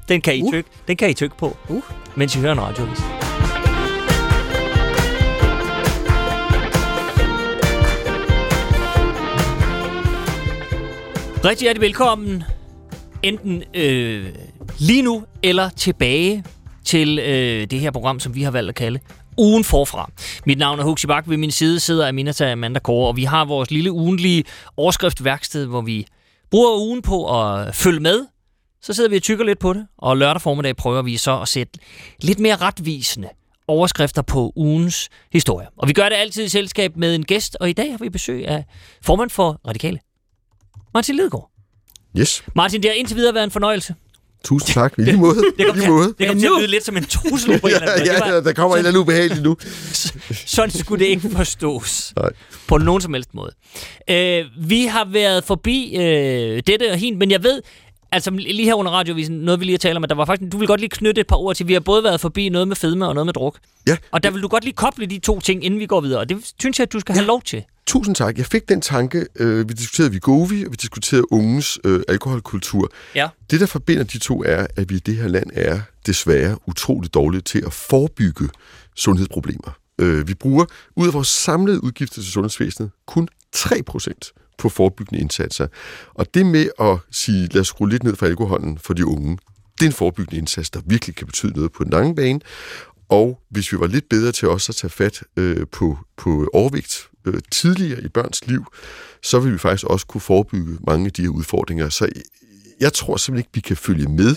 Den kan I Uh. tykke, den kan I tykke på, Uh. mens I hører en radiovis. Rigtig hjertelig velkommen. Enten øh, lige nu eller tilbage til øh, det her program, som vi har valgt at kalde Ugen Forfra. Mit navn er Huxi Bak. Ved min side sidder Aminata Amanda Kåre, og vi har vores lille ugenlige overskriftværksted, hvor vi bruger ugen på at følge med. Så sidder vi og tykker lidt på det, og lørdag formiddag prøver vi så at sætte lidt mere retvisende overskrifter på ugens historie. Og vi gør det altid i selskab med en gæst, og i dag har vi besøg af formand for Radikale, Martin Lidegaard. Yes, Martin, det har indtil videre været en fornøjelse. tusind tak. I lige måde. Det kom, lige måde. det kom til at lyde lidt som en trussel på en Ja, eller anden. Det ja, var- ja, der kommer en eller anden ubehagelig nu. Sådan skulle det ikke forstås. Nej. På nogen som helst måde. Øh, vi har været forbi øh, dette og hin, men jeg ved, altså lige her under radiovisen, noget vi lige talt om, at der var faktisk, du vil godt lige knytte et par ord til, vi har både været forbi noget med fedme og noget med druk. Ja, Og der vil du godt lige koble de to ting, inden vi går videre, og det synes jeg, at du skal have lov til. Tusind tak. Jeg fik den tanke, øh, vi diskuterede Vigovi, og vi diskuterede unges øh, alkoholkultur. Ja. Det, der forbinder de to, er, at vi i det her land er desværre utroligt dårlige til at forebygge sundhedsproblemer. Øh, vi bruger ud af vores samlede udgifter til sundhedsvæsenet kun 3% på forebyggende indsatser. Og det med at sige, lad os skrue lidt ned for alkoholen for de unge, det er en forebyggende indsats, der virkelig kan betyde noget på den lange bane. Og hvis vi var lidt bedre til også at tage fat øh, på, på overvægt øh, tidligere i børns liv, så ville vi faktisk også kunne forebygge mange af de her udfordringer. Så jeg tror simpelthen ikke, vi kan følge med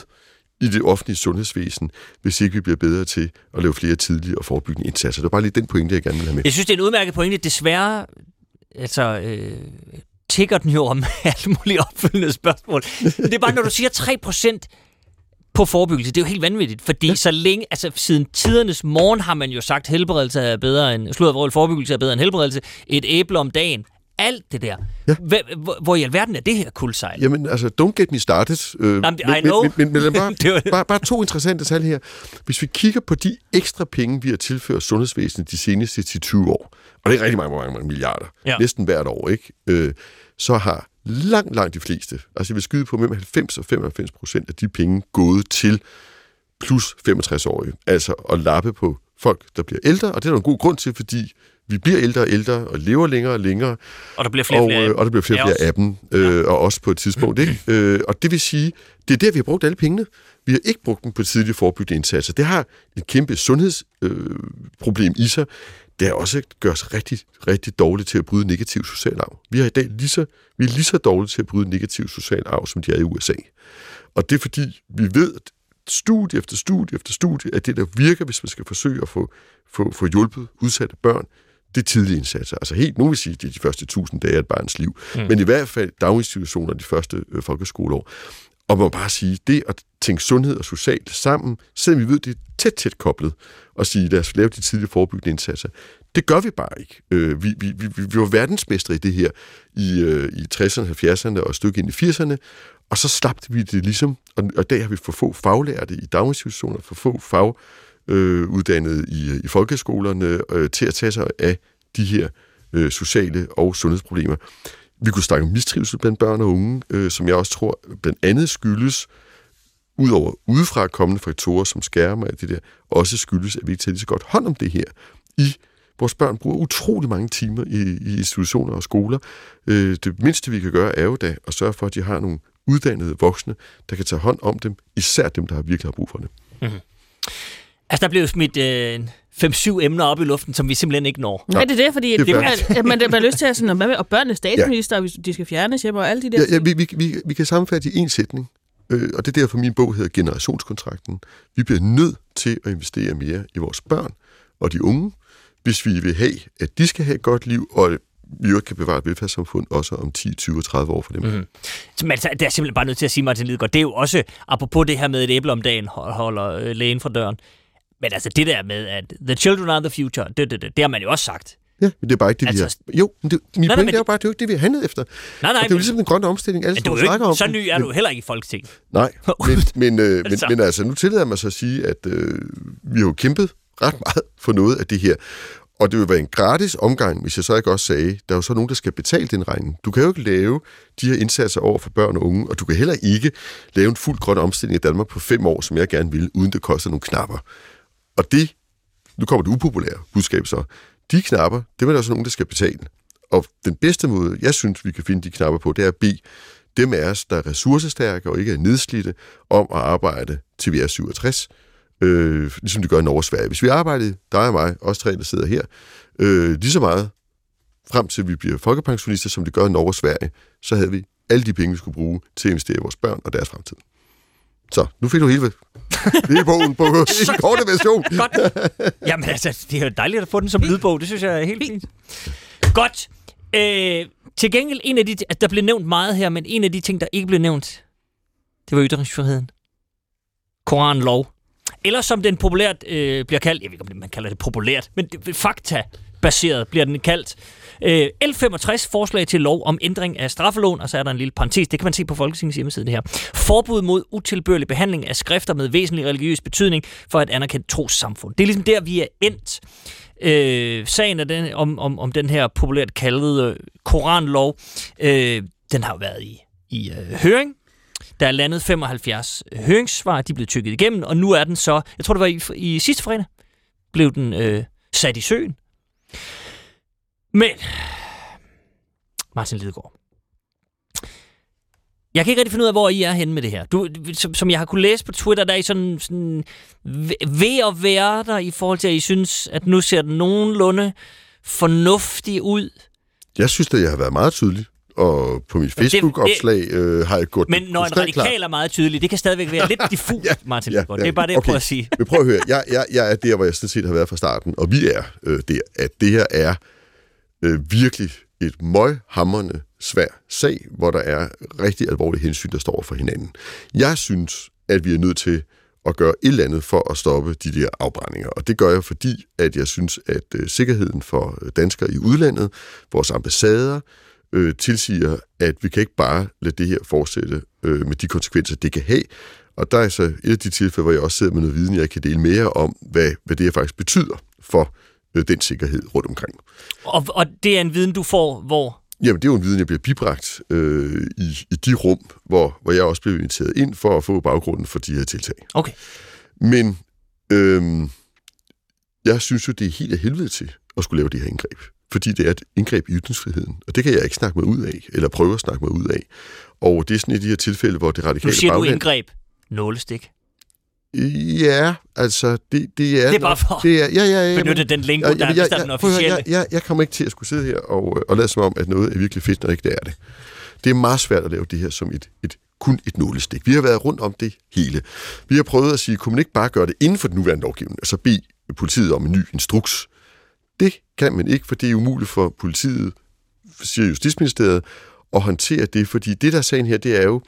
i det offentlige sundhedsvæsen, hvis ikke vi bliver bedre til at lave flere tidlige og forebyggende indsatser. Det var bare lige den pointe, jeg gerne vil have med. Jeg synes, det er en udmærket pointe. Desværre, altså, øh, tigger den jo om alle mulige opfølgende spørgsmål. Det er bare, når du siger 3% på forebyggelse, det er jo helt vanvittigt, fordi så længe, altså siden tidernes morgen har man jo sagt, helbredelse er bedre end, slået forebyggelse er bedre end helbredelse, et æble om dagen, alt det der. Ja. Hvor, hvor i alverden er det her kuldsejl? Jamen, altså, don't get me started. Øh, Jamen, I men, know. Men, men, men lad bare, var- bare, bare to interessante tal her. Hvis vi kigger på de ekstra penge, vi har tilført sundhedsvæsenet de seneste 10-20 år, og det er rigtig mange, mange, mange milliarder, Ja. næsten hvert år, ikke? Øh, så har langt, langt de fleste, altså jeg vil skyde på mellem 90 og 95 procent af de penge gået til plus 65-årige. Altså at lappe på folk, der bliver ældre, og det er der en god grund til, fordi vi bliver ældre og ældre, og lever længere og længere. Og der bliver flere og, flere og, øh, og der bliver flere flere af dem, øh, og også på et tidspunkt. Ikke? Øh, og det vil sige, det er der, vi har brugt alle pengene. Vi har ikke brugt dem på tidlige forebyggende indsatser. Det har et kæmpe sundhedsproblem øh, i sig. Det er også gør os rigtig, rigtig dårligt til at bryde negativ social arv. Vi, har i dag lige så, vi er lige så dårlige til at bryde negativ social arv, som de er i USA. Og det er fordi, vi ved, at studie efter studie efter studie, at det, der virker, hvis man skal forsøge at få, få, få hjulpet udsatte børn, det er tidlige indsatser. Altså helt, nu vil sige, det er de første tusind dage af et barns liv, mm. men i hvert fald daginstitutioner de første øh, folkeskoleår. Og man må bare sige, det at tænke sundhed og socialt sammen, selvom vi ved, det er tæt, tæt koblet, og sige, lad os lave de tidlige forebyggende indsatser, det gør vi bare ikke. Øh, vi, vi, vi, vi var verdensmestre i det her i, øh, i 60'erne, 70'erne og et stykke ind i 80'erne, og så slapte vi det ligesom, og, og i dag har vi for få faglærte i daginstitutioner, for få fag øh, uddannede i, øh, i folkeskolerne øh, til at tage sig af de her øh, sociale og sundhedsproblemer. Vi kunne snakke om mistrivsel blandt børn og unge, øh, som jeg også tror blandt andet skyldes, udover udefra kommende faktorer som skærmer og det der, også skyldes, at vi ikke tager lige så godt hånd om det her i Vores børn bruger utrolig mange timer i, i institutioner og skoler. Øh, det mindste, vi kan gøre, er jo da at sørge for, at de har nogle uddannede voksne, der kan tage hånd om dem, især dem, der har virkelig har brug for det. Mm-hmm. Altså, der blev smidt øh, 5-7 emner op i luften, som vi simpelthen ikke når. Ja, det er det, fordi det, det at man, man har lyst til at sådan, hvad med, og børnene statsminister, ja. hvis de skal fjernes hjemme og alle de der ja, ja, vi, vi, vi, vi kan sammenfatte i en sætning, øh, og det er derfor min bog hedder Generationskontrakten. Vi bliver nødt til at investere mere i vores børn og de unge, hvis vi vil have, at de skal have et godt liv, og vi jo kan bevare et velfærdssamfund også om 10, 20 30 år for dem. Mm-hmm. Men altså, det er simpelthen bare nødt til at sige, Martin Lidegaard, det er jo også, apropos det her med et æble om dagen, holder øh, lægen fra døren. Men altså det der med, at the children are the future, det, det, det, det har man jo også sagt. Ja, men det er bare ikke det, altså, vi har... Jo, men det, min nej, pointe er jo bare, at det er jo ikke det, vi har handlet efter. Nej, nej, og det er jo ligesom den grønne omstilling, alle men snakker om. Så ny er du heller ikke i Folketinget. Nej, men, men, øh, men, men altså, nu tillader jeg mig så at sige, at øh, vi har jo kæmpet ret meget for noget af det her. Og det vil være en gratis omgang, hvis jeg så ikke også sagde, der er jo så nogen, der skal betale den regning. Du kan jo ikke lave de her indsatser over for børn og unge, og du kan heller ikke lave en fuld grøn omstilling i Danmark på fem år, som jeg gerne vil, uden det koster nogle knapper. Og det, nu kommer det upopulære budskab så, de knapper, det er der så nogen, der skal betale. Og den bedste måde, jeg synes, vi kan finde de knapper på, det er at bede dem af os, der er ressourcestærke og ikke er nedslidte, om at arbejde til vi er 67, øh, ligesom det gør i Norge og Sverige. Hvis vi arbejdede, dig og mig, os tre, der sidder her, øh, lige så meget frem til vi bliver folkepensionister, som det gør i Norge og Sverige, så havde vi alle de penge, vi skulle bruge til at investere i vores børn og deres fremtid. Så, nu fik du hele, hele bogen på en kort version. Godt. Jamen altså, det er jo dejligt at få den som lydbog. Det synes jeg er helt fint. Godt. Øh, til gengæld, en af de, at der blev nævnt meget her, men en af de ting, der ikke blev nævnt, det var ytringsfriheden. Koranlov. Eller som den populært øh, bliver kaldt, jeg ved ikke, om man kalder det populært, men fakta baseret bliver den kaldt. Øh, L65, forslag til lov om ændring af straffelån, og så er der en lille parentes, det kan man se på Folketingets hjemmeside det her. Forbud mod utilbørlig behandling af skrifter med væsentlig religiøs betydning for et anerkendt trossamfund. Det er ligesom der, vi er endt. Øh, sagen er den, om, om, om den her populært kaldede øh, koranlov, øh, den har jo været i, i øh, høring, der er landet 75 øh, høringssvar, de er blevet tykket igennem, og nu er den så, jeg tror det var i, i sidste fredag, blev den øh, sat i søen. Men, Martin Lidegaard, jeg kan ikke rigtig finde ud af, hvor I er henne med det her. Du, som, som jeg har kunne læse på Twitter, der er I sådan, sådan ved at være der i forhold til, at I synes, at nu ser den nogenlunde fornuftig ud. Jeg synes, at jeg har været meget tydelig og på mit Facebook-opslag øh, har jeg gjort Men når en radikal er meget tydelig, det kan stadigvæk være lidt diffust, ja, Martin ja, ja, Det er bare det, jeg okay. prøver at sige. Men prøv at høre, jeg, jeg, jeg er der, hvor jeg sådan set har været fra starten, og vi er øh, der, at det her er øh, virkelig et møghamrende svær sag, hvor der er rigtig alvorlige hensyn, der står for hinanden. Jeg synes, at vi er nødt til at gøre et eller andet for at stoppe de der afbrændinger. Og det gør jeg, fordi at jeg synes, at øh, sikkerheden for øh, danskere i udlandet, vores ambassader, øh, tilsiger, at vi kan ikke bare lade det her fortsætte øh, med de konsekvenser, det kan have. Og der er så et af de tilfælde, hvor jeg også sidder med noget viden, jeg kan dele mere om, hvad, hvad det her faktisk betyder for øh, den sikkerhed rundt omkring. Og, og det er en viden, du får hvor? Jamen, det er jo en viden, jeg bliver bibragt øh, i, i de rum, hvor, hvor jeg også blev inviteret ind for at få baggrunden for de her tiltag. Okay. Men øh, jeg synes jo, det er helt af helvede til at skulle lave det her indgreb. Fordi det er et indgreb i ytringsfriheden. Og det kan jeg ikke snakke mig ud af, eller prøve at snakke mig ud af. Og det er sådan af de her tilfælde, hvor det Nu radikale siger du bagland... indgreb. Nålestik. Ja, altså, det, det er... Det er bare for det er, ja, ja, ja, benytte men- den lingo, jeg, der er jeg, vist er den officielle. jeg, jeg, jeg kommer ikke til at skulle sidde her og, øh, og lade som om, at noget er virkelig fedt, når ikke det er det. Det er meget svært at lave det her som et, et kun et nålestik. Vi har været rundt om det hele. Vi har prøvet at sige, kunne man ikke bare gøre det inden for den nuværende lovgivning, altså bede politiet om en ny instruks? Det kan man ikke, for det er umuligt for politiet, siger Justitsministeriet, at håndtere det, fordi det, der er sagen her, det er jo,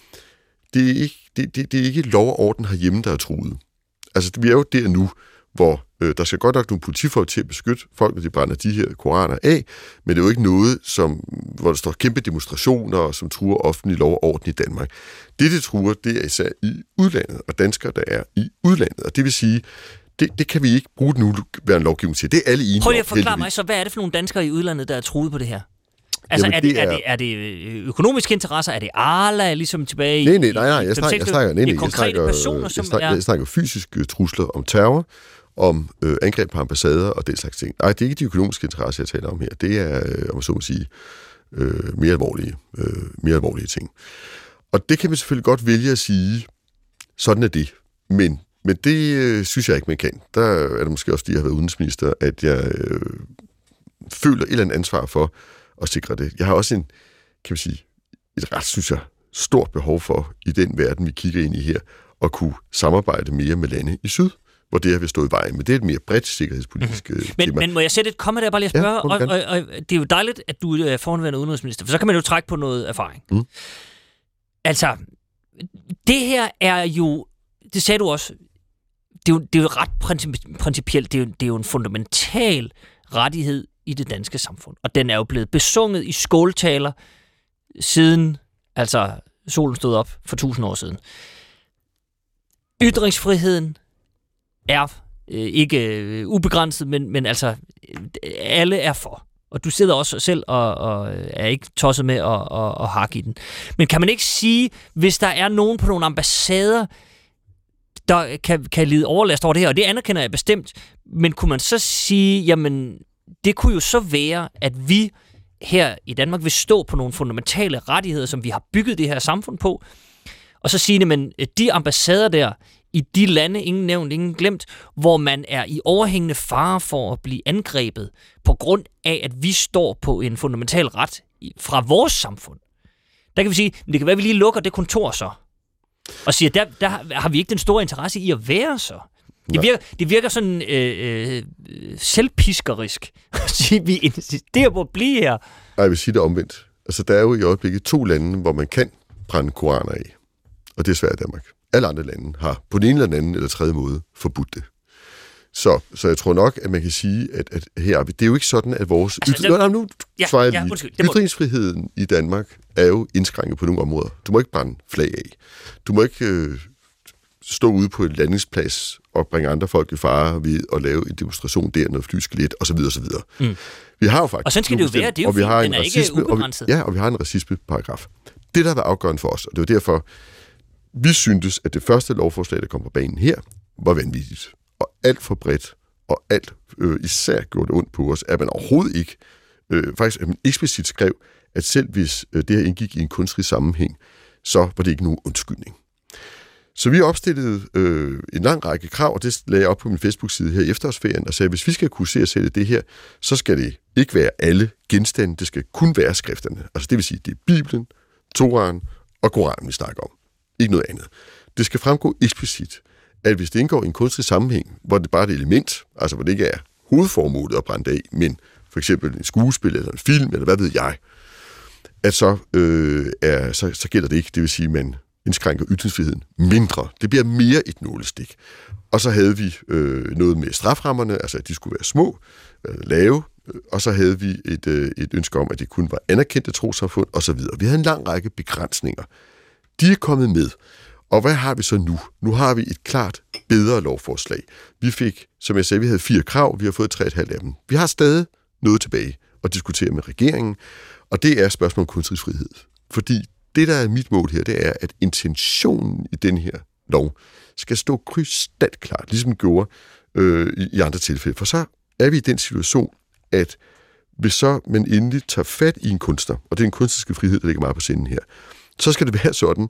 det er ikke, det, det, det er ikke lov og orden herhjemme, der er truet. Altså, vi er jo der nu, hvor øh, der skal godt nok nogle politifolk til at beskytte folk, når de brænder de her koraner af, men det er jo ikke noget, som, hvor der står kæmpe demonstrationer, som truer offentlig lov og orden i Danmark. Det, det truer, det er især i udlandet, og danskere, der er i udlandet. Og det vil sige, det, det kan vi ikke bruge den nuværende lovgivning til. Det er alle enige Prøv lige at forklare mig så, hvad er det for nogle danskere i udlandet, der er truet på det her? Altså, Jamen, er, det, det er, er- det, er det øh, økonomiske interesser? Er det Arla, ligesom tilbage i... Nej, nej, nej, nej, jeg snakker, jeg snakker, nej, det nej, er jeg snakker, personer, jeg som snakker, er... jeg snakker fysiske trusler om terror, om øh, angreb på ambassader og den slags ting. Nej, det er ikke de økonomiske interesser, jeg taler om her. Det er, øh, om man så må sige, øh, mere, alvorlige, øh, mere alvorlige ting. Og det kan man selvfølgelig godt vælge at sige, sådan er det. Men, men det øh, synes jeg ikke, man kan. Der er det måske også, fordi jeg har været udenrigsminister, at jeg øh, føler et eller andet ansvar for at sikre det. Jeg har også en, kan man sige, et ret, synes jeg, stort behov for i den verden, vi kigger ind i her, at kunne samarbejde mere med lande i syd, hvor det her vil stå i vejen. Men det er et mere bredt sikkerhedspolitisk mm-hmm. Men, tema. men må jeg sætte et komma der bare lige at spørge? Ja, og, og, og, det er jo dejligt, at du er forhåndværende udenrigsminister, for så kan man jo trække på noget erfaring. Mm. Altså, det her er jo, det sagde du også, det er jo, det er jo ret princip- principielt, det er, jo, det er jo en fundamental rettighed i det danske samfund. Og den er jo blevet besunget i skåltaler siden, altså solen stod op for tusind år siden. Ytringsfriheden er øh, ikke øh, ubegrænset, men, men altså øh, alle er for. Og du sidder også selv og, og øh, er ikke tosset med at, og, og hakke i den. Men kan man ikke sige, hvis der er nogen på nogle ambassader, der kan, kan lide overlast over det her, og det anerkender jeg bestemt, men kunne man så sige, jamen, det kunne jo så være, at vi her i Danmark vil stå på nogle fundamentale rettigheder, som vi har bygget det her samfund på, og så sige, men de ambassader der, i de lande, ingen nævnt, ingen glemt, hvor man er i overhængende fare for at blive angrebet på grund af, at vi står på en fundamental ret fra vores samfund. Der kan vi sige, men det kan være, at vi lige lukker det kontor så. Og siger, der, der har vi ikke den store interesse i at være så. Det virker, det virker sådan øh, øh, selvpiskerisk at sige, vi insisterer på at blive her. Ej, jeg vil sige det omvendt. Altså, der er jo i øjeblikket to lande, hvor man kan brænde koraner af. Og det er Sverige og Danmark. Alle andre lande har på den ene eller den anden eller tredje måde forbudt det. Så, så jeg tror nok, at man kan sige, at, at her, er det er jo ikke sådan, at vores... Altså, det- Nej, nu Ja, svarer jeg ja, lige. undskyld, må- Ytringsfriheden i Danmark er jo indskrænket på nogle områder. Du må ikke brænde flag af. Du må ikke øh, stå ude på en landingsplads og bringe andre folk i fare ved at lave en demonstration der, noget flyskelet osv. osv. Mm. Vi har jo faktisk... Og sådan skal det jo være, det er jo og vi har en er ikke racisme, og vi. Ja, og vi har en racismeparagraf. Det, der har været afgørende for os, og det var derfor, vi syntes, at det første lovforslag, der kom på banen her, var vanvittigt. Og alt for bredt, og alt øh, især gjorde det ondt på os, at man overhovedet ikke, øh, faktisk at man eksplicit skrev, at selv hvis øh, det her indgik i en kunstrig sammenhæng, så var det ikke nogen undskyldning. Så vi opstillede øh, en lang række krav, og det lagde jeg op på min Facebook-side her i efterårsferien, og sagde, at hvis vi skal kunne se og sælge det her, så skal det ikke være alle genstande, det skal kun være skrifterne. Altså det vil sige, det er Bibelen, Toraen og Koranen, vi snakker om. Ikke noget andet. Det skal fremgå eksplicit, at hvis det indgår i en kunstig sammenhæng, hvor det bare er et element, altså hvor det ikke er hovedformålet at brænde af, men for eksempel en skuespil eller en film, eller hvad ved jeg, at så, øh, er, så, så gælder det ikke. Det vil sige, at man indskrænker ytringsfriheden mindre. Det bliver mere et nålestik. Og så havde vi øh, noget med straframmerne, altså at de skulle være små, øh, lave, øh, og så havde vi et, øh, et ønske om, at det kun var anerkendte trosamfund osv. Vi havde en lang række begrænsninger. De er kommet med. Og hvad har vi så nu? Nu har vi et klart bedre lovforslag. Vi fik, som jeg sagde, vi havde fire krav, vi har fået tre et halvt af dem. Vi har stadig noget tilbage at diskutere med regeringen, Og det er spørgsmålet om kunstig frihed. Fordi det, der er mit mål her, det er, at intentionen i den her lov skal stå krystalklart, ligesom den gjorde øh, i, i andre tilfælde. For så er vi i den situation, at hvis så man endelig tager fat i en kunstner, og det er en kunstneriske frihed, der ligger meget på sinden her, så skal det være sådan,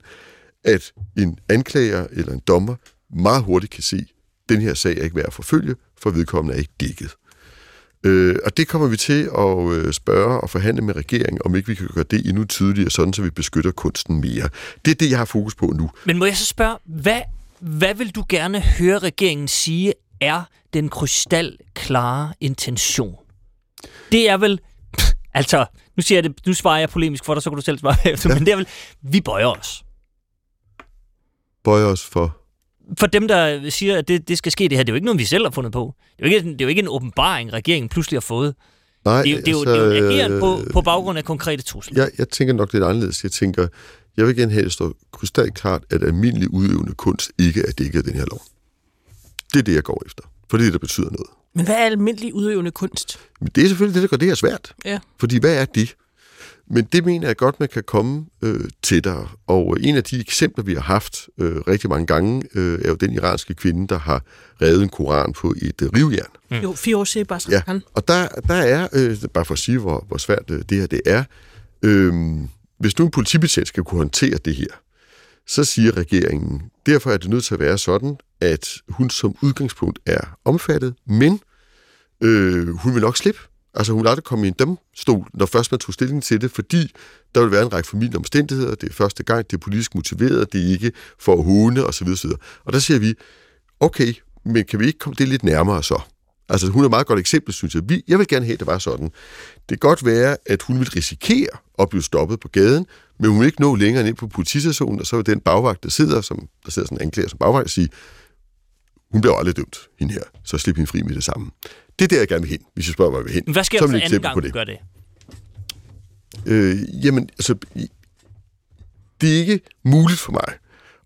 at en anklager eller en dommer meget hurtigt kan se, at den her sag er ikke værd at forfølge, for vedkommende er ikke dækket. Øh, og det kommer vi til at øh, spørge og forhandle med regeringen, om ikke vi kan gøre det endnu tydeligere, sådan så vi beskytter kunsten mere. Det er det, jeg har fokus på nu. Men må jeg så spørge, hvad, hvad vil du gerne høre regeringen sige er den krystalklare intention? Det er vel... Altså, nu, siger jeg det, nu svarer jeg polemisk for dig, så kan du selv svare efter, ja. men det er vel, vi bøjer os. Bøjer os for? For dem, der siger, at det, det skal ske det her, det er jo ikke noget, vi selv har fundet på. Det er jo ikke, det er jo ikke en åbenbaring, regeringen pludselig har fået. Nej, det, er, det, er jo, altså, det er jo ageren på, på baggrund af konkrete trusler. Jeg, jeg tænker nok lidt anderledes. Jeg tænker, jeg vil gerne have, at det står krystalklart, at almindelig udøvende kunst ikke er dækket af den her lov. Det er det, jeg går efter. For det er det, der betyder noget. Men hvad er almindelig udøvende kunst? Men det er selvfølgelig det, der gør det her svært. Ja. Fordi hvad er det? Men det mener jeg godt, man kan komme øh, tættere. Og en af de eksempler, vi har haft øh, rigtig mange gange, øh, er jo den iranske kvinde, der har revet en koran på et øh, rivjern. Mm. Jo, fire år siden bare ja. Og der, der er, øh, bare for at sige, hvor, hvor svært øh, det her det er, øh, hvis nu en politibetjent skal kunne håndtere det her, så siger regeringen, derfor er det nødt til at være sådan, at hun som udgangspunkt er omfattet, men øh, hun vil nok slippe. Altså hun ville aldrig komme i en domstol, når først man tog stilling til det, fordi der vil være en række familie omstændigheder, det er første gang, det er politisk motiveret, det er ikke for at håne osv. osv. Og der siger vi, okay, men kan vi ikke komme det lidt nærmere så? Altså hun er et meget godt eksempel, synes jeg. Vi, jeg vil gerne have, at det var sådan. Det kan godt være, at hun vil risikere at blive stoppet på gaden, men hun vil ikke nå længere ind på politistationen, og så vil den bagvagt, der sidder, som, der sidder sådan en anklager som bagvagt, sige, hun bliver aldrig dømt, hende her, så slip hende fri med det samme. Det er der, jeg gerne vil hen, hvis jeg spørger mig, vil hen. Hvad sker der anden gang, du gør det? Øh, jamen, altså, det er ikke muligt for mig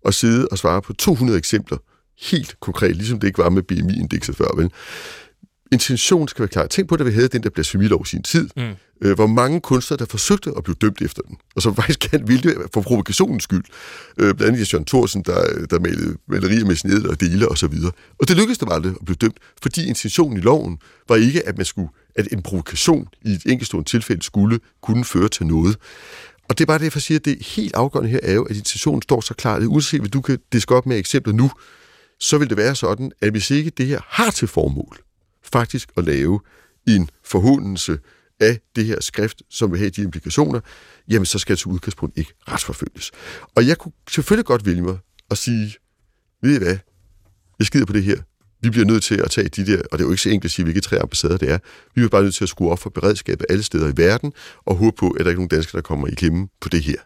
at sidde og svare på 200 eksempler helt konkret, ligesom det ikke var med BMI-indekset før, vel? Intention skal være klar. Tænk på, at vi havde den der blasfemilov i sin tid. Mm. Øh, hvor mange kunstnere, der forsøgte at blive dømt efter den, og som faktisk gerne ville det for provokationens skyld. Øh, blandt andet Jørgen Thorsen, der, der malede malerier med sin og dele og så videre. Og det lykkedes dem aldrig at blive dømt, fordi intentionen i loven var ikke, at man skulle at en provokation i et enkeltstående tilfælde skulle kunne føre til noget. Og det er bare det, jeg siger, at det helt afgørende her er jo, at intentionen står så klart, uanset hvad du kan diske op med eksempler nu, så vil det være sådan, at hvis ikke det her har til formål, faktisk at lave en forhåndelse af det her skrift, som vil have de implikationer, jamen så skal jeg til udgangspunkt ikke retsforfølges. Og jeg kunne selvfølgelig godt vælge mig at sige, ved I hvad, jeg skider på det her. Vi bliver nødt til at tage de der, og det er jo ikke så enkelt at sige, hvilke tre ambassader det er. Vi er bare nødt til at skrue op for beredskabet alle steder i verden, og håbe på, at der ikke er nogen danskere, der kommer i klemme på det her.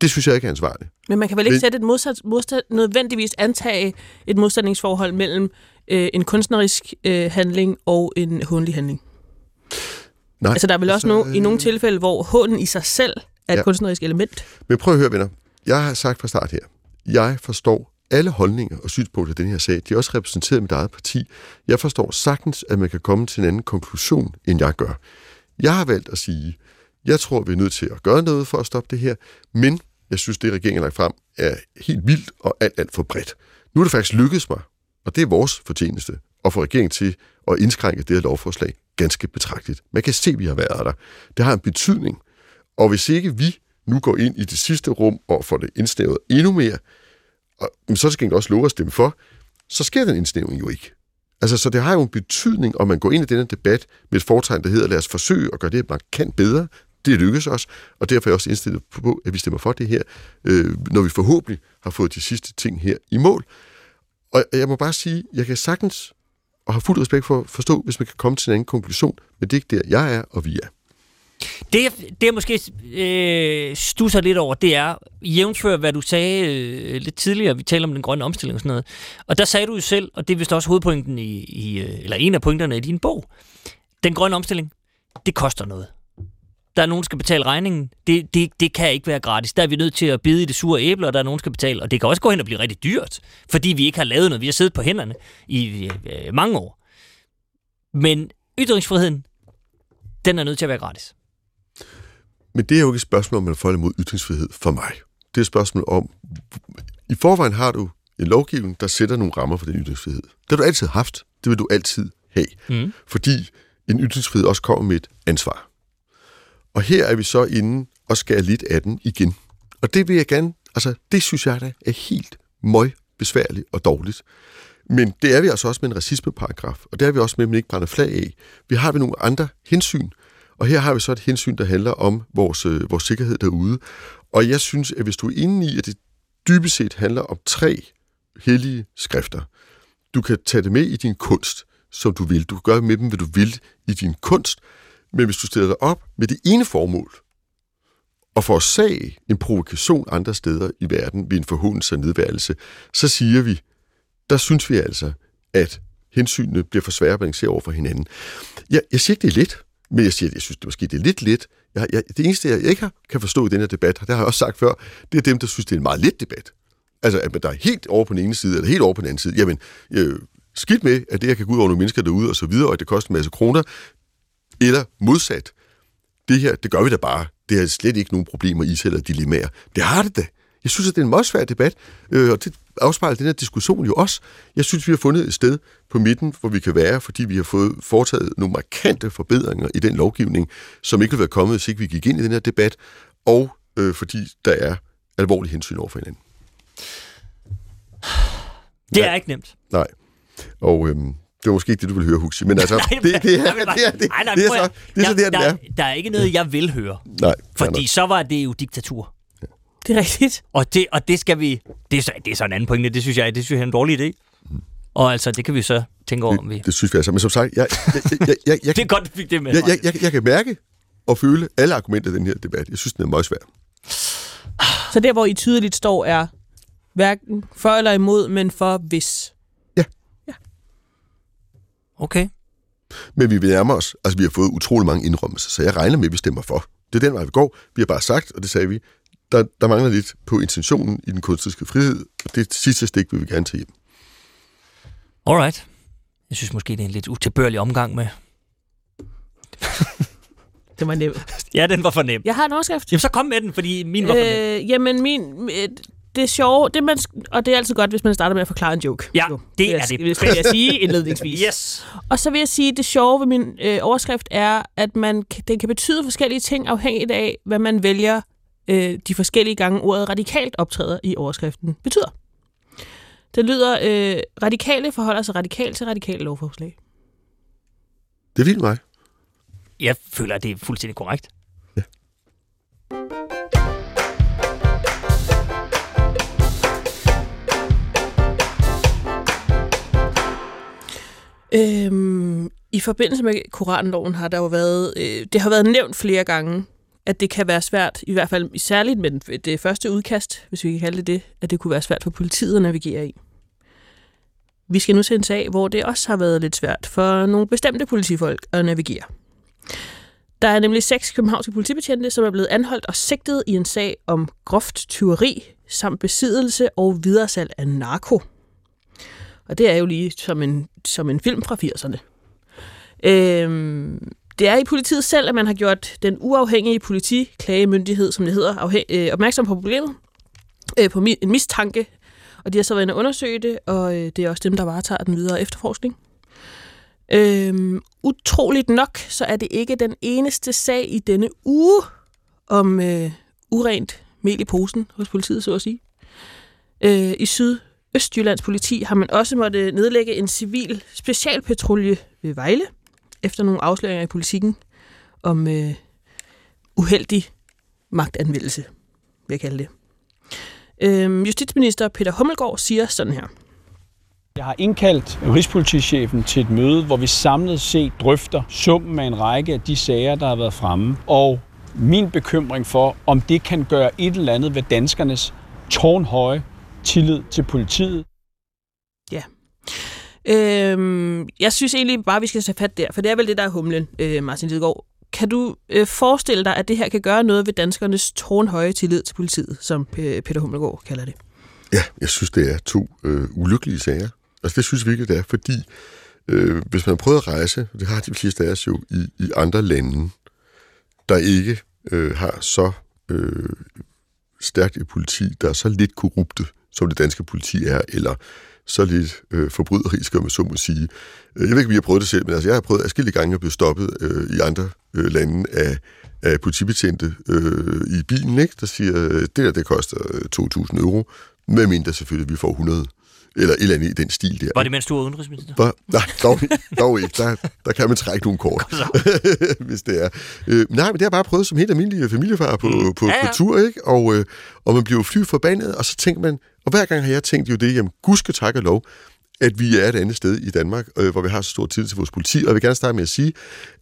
Det synes jeg ikke er ansvarligt. Men man kan vel ikke sætte et modsat, modsat, nødvendigvis antage et modsætningsforhold mellem øh, en kunstnerisk øh, handling og en håndelig handling? Nej, altså, der er vel også altså, no, i nogle tilfælde, hvor hånden i sig selv er et ja. kunstnerisk element. Men prøv at høre, venner. Jeg har sagt fra start her, jeg forstår alle holdninger og synspunkter i den her sag. De er også repræsenteret i mit eget parti. Jeg forstår sagtens, at man kan komme til en anden konklusion, end jeg gør. Jeg har valgt at sige, jeg tror, vi er nødt til at gøre noget for at stoppe det her, men jeg synes, det regeringen har lagt frem, er helt vildt og alt, alt for bredt. Nu er det faktisk lykkedes mig, og det er vores fortjeneste, at få regeringen til at indskrænke det her lovforslag ganske betragteligt. Man kan se, at vi har været der. Det har en betydning. Og hvis ikke vi nu går ind i det sidste rum og får det indsnævet endnu mere, og, så skal det også love at stemme for, så sker den indsnævning jo ikke. Altså, så det har jo en betydning, om man går ind i denne debat med et foretegn, der hedder, lad os forsøge at gøre det, markant bedre. Det lykkes os, og derfor er jeg også indstillet på, at vi stemmer for det her, øh, når vi forhåbentlig har fået de sidste ting her i mål. Og jeg må bare sige, jeg kan sagtens og har fuld respekt for at forstå, hvis man kan komme til en anden konklusion, men det er ikke der, jeg er, og vi er. Det, det jeg måske øh, stusser lidt over, det er, jævnfør hvad du sagde øh, lidt tidligere, vi taler om den grønne omstilling og sådan noget, og der sagde du jo selv, og det er vist også hovedpointen i, i øh, eller en af punkterne i din bog, den grønne omstilling, det koster noget der er nogen, der skal betale regningen. Det, det, det kan ikke være gratis. Der er vi nødt til at bide i det sure æble, og der er nogen, der skal betale. Og det kan også gå hen og blive rigtig dyrt, fordi vi ikke har lavet noget. Vi har siddet på hænderne i øh, mange år. Men ytringsfriheden, den er nødt til at være gratis. Men det er jo ikke et spørgsmål, om man får imod ytringsfrihed for mig. Det er et spørgsmål om, i forvejen har du en lovgivning, der sætter nogle rammer for den ytringsfrihed. Det har du altid haft. Det vil du altid have. Mm. Fordi en ytringsfrihed også kommer med et ansvar. Og her er vi så inde og skærer lidt af den igen. Og det vil jeg gerne, altså det synes jeg da er helt møg besværligt og dårligt. Men det er vi altså også med en racismeparagraf, og det er vi også med, at man ikke brænder flag af. Vi har vi nogle andre hensyn, og her har vi så et hensyn, der handler om vores, øh, vores sikkerhed derude. Og jeg synes, at hvis du er inde i, at det dybest set handler om tre hellige skrifter, du kan tage det med i din kunst, som du vil. Du kan gøre med dem, hvad du vil i din kunst, men hvis du stiller dig op med det ene formål, og forårsage en provokation andre steder i verden ved en forhåndelse og nedværelse, så siger vi, der synes vi altså, at hensynene bliver for svære at balancere over for hinanden. Jeg, jeg siger ikke, det er let, men jeg siger, at jeg synes, det måske det er lidt let. Jeg, jeg, det eneste, jeg ikke kan forstå i den her debat, det har jeg også sagt før, det er dem, der synes, det er en meget let debat. Altså, at man der er helt over på den ene side, eller helt over på den anden side. Jamen, øh, skidt med, at det her kan gå ud over nogle mennesker derude, og så videre, og at det koster en masse kroner. Eller modsat, det her, det gør vi da bare. Det er slet ikke nogen problemer i eller dilemmaer. Det har det da. Jeg synes, at det er en meget svær debat, øh, og det afspejler den her diskussion jo også. Jeg synes, vi har fundet et sted på midten, hvor vi kan være, fordi vi har fået foretaget nogle markante forbedringer i den lovgivning, som ikke ville være kommet, hvis ikke vi gik ind i den her debat, og øh, fordi der er alvorlig hensyn over for hinanden. Det er ja. ikke nemt. Nej. Og øhm, det var måske ikke det, du ville høre, Huxi, men altså, nej, det, det, er, det, er, det, det, det er så, det er så der, der, er. Der er ikke noget, jeg vil høre. Nej. Fordi så var det jo diktatur. Det er rigtigt. Og det, og det skal vi... Det er, så, det er så en anden pointe. Det synes jeg, det synes jeg er en dårlig idé. Mm. Og altså, det kan vi så tænke over, om vi... Det, det synes vi altså. Men som sagt, jeg, jeg, jeg, jeg, jeg, det er godt, du fik det med. Jeg, jeg, jeg, jeg kan mærke og føle alle argumenter i den her debat. Jeg synes, den er meget svær. Så der, hvor I tydeligt står, er hverken for eller imod, men for hvis. Okay. Men vi nærmer os. Altså, vi har fået utrolig mange indrømmelser, så jeg regner med, at vi stemmer for. Det er den vej, vi går. Vi har bare sagt, og det sagde vi, der, der mangler lidt på intentionen i den kunstneriske frihed, og det sidste stik vil vi gerne tage hjem. Alright. Jeg synes måske, det er en lidt utilbørlig omgang med. det var nemt. Ja, den var for nem. Jeg har en overskrift. Jamen, så kom med den, fordi min var for nem. Øh, jamen, min... Det er sjovt, det man, og det er altid godt, hvis man starter med at forklare en joke. Ja, jo, det er det. Det vil jeg sige indledningsvis. yes. Og så vil jeg sige, at det sjove ved min øh, overskrift er, at man, den kan betyde forskellige ting, afhængigt af, hvad man vælger øh, de forskellige gange ordet radikalt optræder i overskriften betyder. Det lyder, øh, radikale forholder sig radikalt til radikale lovforslag. Det er vildt mig. Jeg føler, at det er fuldstændig korrekt. Ja. Øhm, I forbindelse med Koranloven har der jo været, øh, det har været nævnt flere gange, at det kan være svært, i hvert fald særligt med det første udkast, hvis vi kan kalde det det, at det kunne være svært for politiet at navigere i. Vi skal nu se en sag, hvor det også har været lidt svært for nogle bestemte politifolk at navigere. Der er nemlig seks københavnske politibetjente, som er blevet anholdt og sigtet i en sag om groft tyveri samt besiddelse og videresalg af narko. Og det er jo lige som en, som en film fra 80'erne. Øhm, det er i politiet selv, at man har gjort den uafhængige politiklagemyndighed, som det hedder, øh, opmærksom på problemet, øh, på en mistanke, og de har så været inde og undersøge det, og øh, det er også dem, der varetager den videre efterforskning. Øhm, utroligt nok, så er det ikke den eneste sag i denne uge om øh, urent mel i posen hos politiet, så at sige. Øh, I Syd Østjyllands politi har man også måtte nedlægge en civil specialpatrulje ved Vejle, efter nogle afsløringer i politikken om øh, uheldig magtanvendelse, vil jeg kalde det. Øh, justitsminister Peter Hummelgaard siger sådan her. Jeg har indkaldt Rigspolitichefen til et møde, hvor vi samlet set drøfter summen af en række af de sager, der har været fremme, og min bekymring for, om det kan gøre et eller andet ved danskernes tårnhøje tillid til politiet. Ja. Øhm, jeg synes egentlig bare, vi skal tage fat der, for det er vel det, der er humlen, øh, Martin Lidegaard. Kan du øh, forestille dig, at det her kan gøre noget ved danskernes tårnhøje tillid til politiet, som Peter Hummelgaard kalder det? Ja, jeg synes, det er to øh, ulykkelige sager. Altså, det synes jeg virkelig, det er, fordi øh, hvis man prøver at rejse, det har de fleste af os jo i, i andre lande, der ikke øh, har så øh, stærkt et politi, der er så lidt korrupte, som det danske politi er, eller så lidt øh, forbryderisk, om man så må sige. Øh, Jeg ved ikke, om I har prøvet det selv, men altså, jeg har prøvet forskellige gange at blive stoppet øh, i andre øh, lande af, af politibetjente øh, i bilen, ikke? der siger, øh, det der, det koster øh, 2.000 euro, medmindre selvfølgelig, vi får 100 eller et eller andet i den stil der. Var det, mens du var udenrigsminister? Var, nej, dog, dog ikke. Der, der kan man trække nogle kort, hvis det er. Øh, nej, men det har jeg bare prøvet som helt almindelig familiefar på, mm. på, Ja, ja. på tur, ikke? Og, øh, og man bliver jo fly forbandet, og så tænker man, og hver gang har jeg tænkt jo det, jamen gudske tak og lov, at vi er et andet sted i Danmark, øh, hvor vi har så stor tid til vores politi, og jeg vil gerne starte med at sige,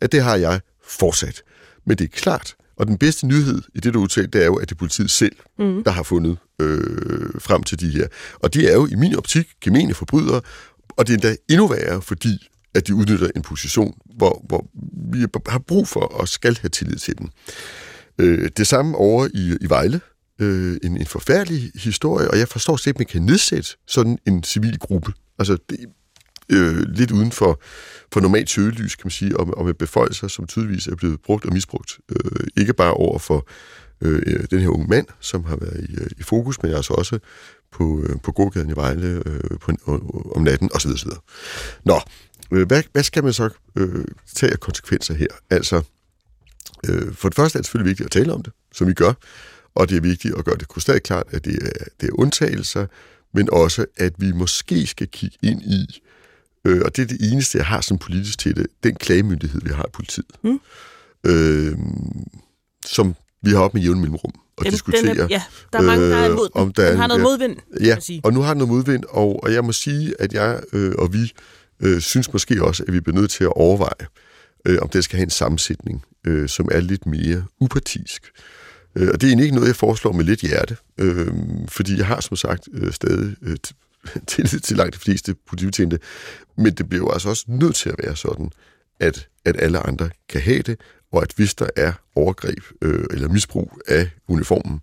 at det har jeg fortsat. Men det er klart, og den bedste nyhed i det, du udtalte, det er jo, at det er politiet selv, mm. der har fundet øh, frem til de her. Og de er jo i min optik gemene forbrydere, og det er endda endnu værre, fordi at de udnytter en position, hvor, hvor vi har brug for og skal have tillid til dem. Øh, det samme over i, i Vejle. Øh, en, en forfærdelig historie, og jeg forstår slet ikke, at man kan nedsætte sådan en civil gruppe. Altså, det, øh, lidt uden for, for normalt søgelys, kan man sige, om, om med beføjelser, som tydeligvis er blevet brugt og misbrugt. Øh, ikke bare over for øh, øh den her unge mand, som har været i, øh, i fokus, men altså også på, øh, på gågaden i Vejle øh, på, øh, om natten osv. osv. Nå, øh, hvad, hvad skal man så øh, tage af konsekvenser her? Altså, øh, for det første er det selvfølgelig vigtigt at tale om det, som vi gør, og det er vigtigt at gøre det krystalklart, at det er, det er undtagelser, men også, at vi måske skal kigge ind i, øh, og det er det eneste, jeg har som politisk til det, den klagemyndighed, vi har i politiet, Mm. øh, som vi har op med jævn mellemrum og Den- diskutere. Den er, ja, der er mange, der er øh, imod den. om der er den har en- noget modvind, Ja, sige. og nu har den noget modvind, og, og jeg må sige, at jeg øh, og vi øh, synes måske også, at vi bliver nødt til at overveje, øh, om det skal have en sammensætning, øh, som er lidt mere upartisk. Øh, og det er egentlig ikke noget, jeg foreslår med lidt hjerte, øh, fordi jeg har som sagt øh, stadig øh, tillid til langt de fleste politibetjente, men det bliver jo altså også nødt til at være sådan, at, at alle andre kan have det, og at hvis der er overgreb øh, eller misbrug af uniformen,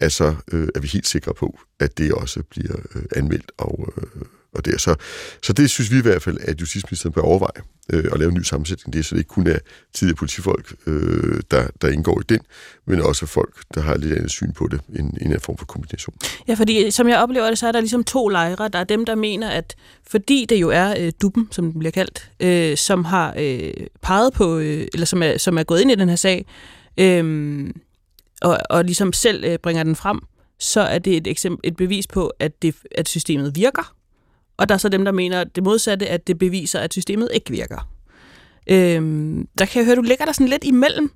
altså øh, er vi helt sikre på, at det også bliver øh, anmeldt og, øh, og det er så. Så det synes vi i hvert fald, at justitsministeren bør overveje øh, at lave en ny sammensætning. Det er så det ikke kun er tidligere politifolk, øh, der, der indgår i den, men også folk, der har lidt andet syn på det, en, en anden form for kombination. Ja, fordi som jeg oplever det, så er der ligesom to lejre. Der er dem, der mener, at fordi det jo er øh, duppen, som den bliver kaldt, øh, som har øh, peget på, øh, eller som er, som er gået ind i den her sag, øh, og, og ligesom selv øh, bringer den frem, så er det et, eksempel, et bevis på, at, det, at systemet virker. Og der er så dem, der mener det modsatte, at det beviser, at systemet ikke virker. Øhm, der kan jeg høre, du ligger der sådan lidt imellem.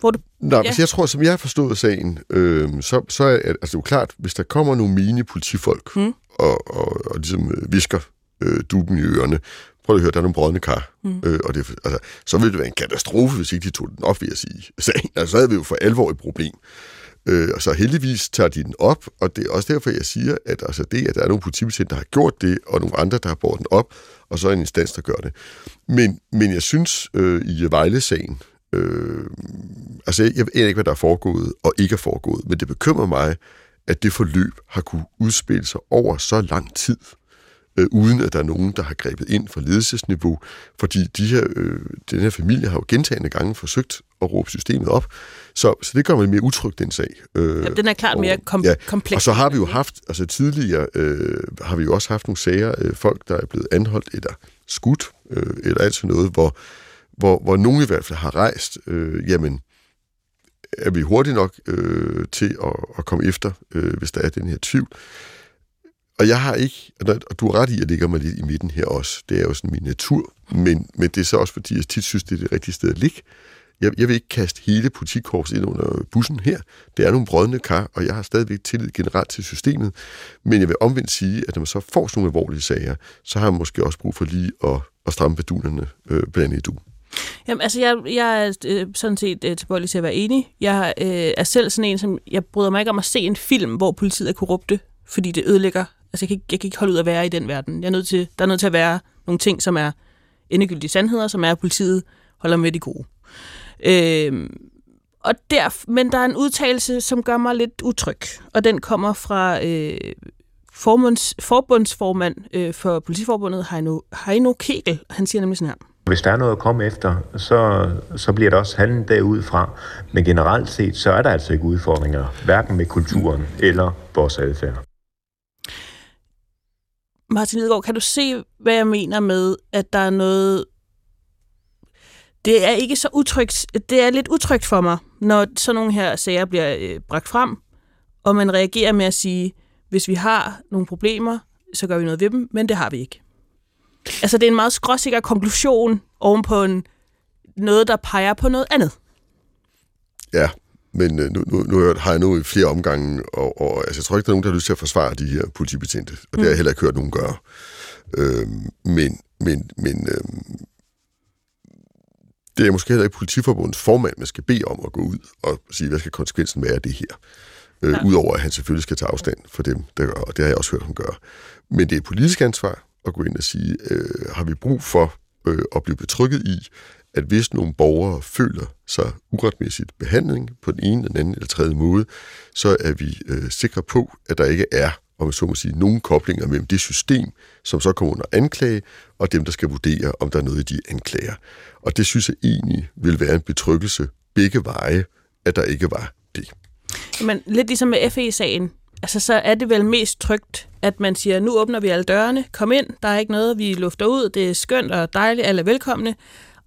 Hvor du, Nej, Ja. ja. jeg tror, som jeg har forstået sagen, øh, så, så er altså, det jo klart, hvis der kommer nogle mine politifolk Mm. og, og, og ligesom øh, visker øh, duben i ørerne, prøv at høre, der er nogle brødne kar, Mm. øh, og det, altså, så ville det være en katastrofe, hvis ikke de tog den op, vil jeg sige. Sagen. Altså, så havde vi jo for alvor et problem. Øh, og så heldigvis tager de den op, og det er også derfor, jeg siger, at altså det, at der er nogle politibetjente, der har gjort det, og nogle andre, der har båret den op, og så er en instans, der gør det. Men, men jeg synes, øh, i Vejle-sagen, øh, altså jeg, jeg ved ikke, hvad der er foregået og ikke er foregået, men det bekymrer mig, at det forløb har kunne udspille sig over så lang tid, øh, uden at der er nogen, der har grebet ind fra ledelsesniveau, fordi de her, øh, den her familie har jo gentagende gange forsøgt at råbe systemet op, så, så det gør mig mere utryg, den sag. Øh, ja, den er klart mere kom, ja, kompleks. og så har vi jo haft, altså tidligere øh, har vi jo også haft nogle sager, øh, folk, der er blevet anholdt eller skudt, øh, eller alt sådan noget, hvor, hvor, hvor nogen i hvert fald har rejst, øh, jamen, er vi hurtigt nok øh, til at, at komme efter, øh, hvis der er den her tvivl. Og jeg har ikke, og du har ret i, at jeg ligger mig lidt i midten her også. Det er jo sådan min natur, men, men det er så også, fordi jeg tit synes, det er det rigtige sted at ligge. Jeg, jeg vil ikke kaste hele politikorpset ind under bussen her. Det er nogle brødende kar, og jeg har stadigvæk tillid generelt til systemet. Men jeg vil omvendt sige, at når man så får sådan nogle alvorlige sager, så har man måske også brug for lige at, at stramme bedunerne øh, blandt andet i du. Jamen, altså, jeg, jeg er øh, sådan set øh, tilbøjelig til at være enig. Jeg øh, er selv sådan en, som... Jeg bryder mig ikke om at se en film, hvor politiet er korrupte, fordi det ødelægger... Altså, jeg kan, ikke, jeg kan ikke holde ud at være i den verden. Jeg er nødt til, der er nødt til at være nogle ting, som er endegyldige sandheder, som er, at politiet holder med de gode. Øh, og der, men der er en udtalelse, som gør mig lidt utryg, og den kommer fra øh, formunds, forbundsformand øh, for politiforbundet, Heino, Heino Kegel. Han siger nemlig sådan her. Hvis der er noget at komme efter, så, så bliver det også handlet derudfra. Men generelt set, så er der altså ikke udfordringer, hverken med kulturen eller vores adfærd. Martin Lidegaard, kan du se, hvad jeg mener med, at der er noget... Det er ikke så utrygt. Det er lidt utrygt for mig, når sådan nogle her sager bliver øh, bragt frem, og man reagerer med at sige, hvis vi har nogle problemer, så gør vi noget ved dem, men det har vi ikke. Altså, det er en meget skråsikker konklusion oven på en, noget, der peger på noget andet. Ja, men øh, nu, nu, nu har jeg nu i flere omgange, og, og altså, jeg tror ikke, der er nogen, der har lyst til at forsvare de her politibetjente, og det har jeg heller ikke hørt nogen gøre. Øh, men men, men øh, det er måske heller ikke politiforbundets formand, man skal bede om at gå ud og sige, hvad skal konsekvensen være af det her. Øh, ja. Udover at han selvfølgelig skal tage afstand for dem, der gør, og det har jeg også hørt ham gøre. Men det er et politisk ansvar at gå ind og sige, øh, har vi brug for øh, at blive betrykket i, at hvis nogle borgere føler sig uretmæssigt behandling på den ene, den anden eller tredje måde, så er vi øh, sikre på, at der ikke er, om jeg så må sige, nogen koblinger mellem det system, som så kommer under anklage, og dem, der skal vurdere, om der er noget, de anklager. Og det synes jeg egentlig vil være en betryggelse begge veje, at der ikke var det. Men lidt ligesom med FE-sagen, altså så er det vel mest trygt, at man siger, nu åbner vi alle dørene, kom ind, der er ikke noget, vi lufter ud, det er skønt og dejligt, alle er velkomne.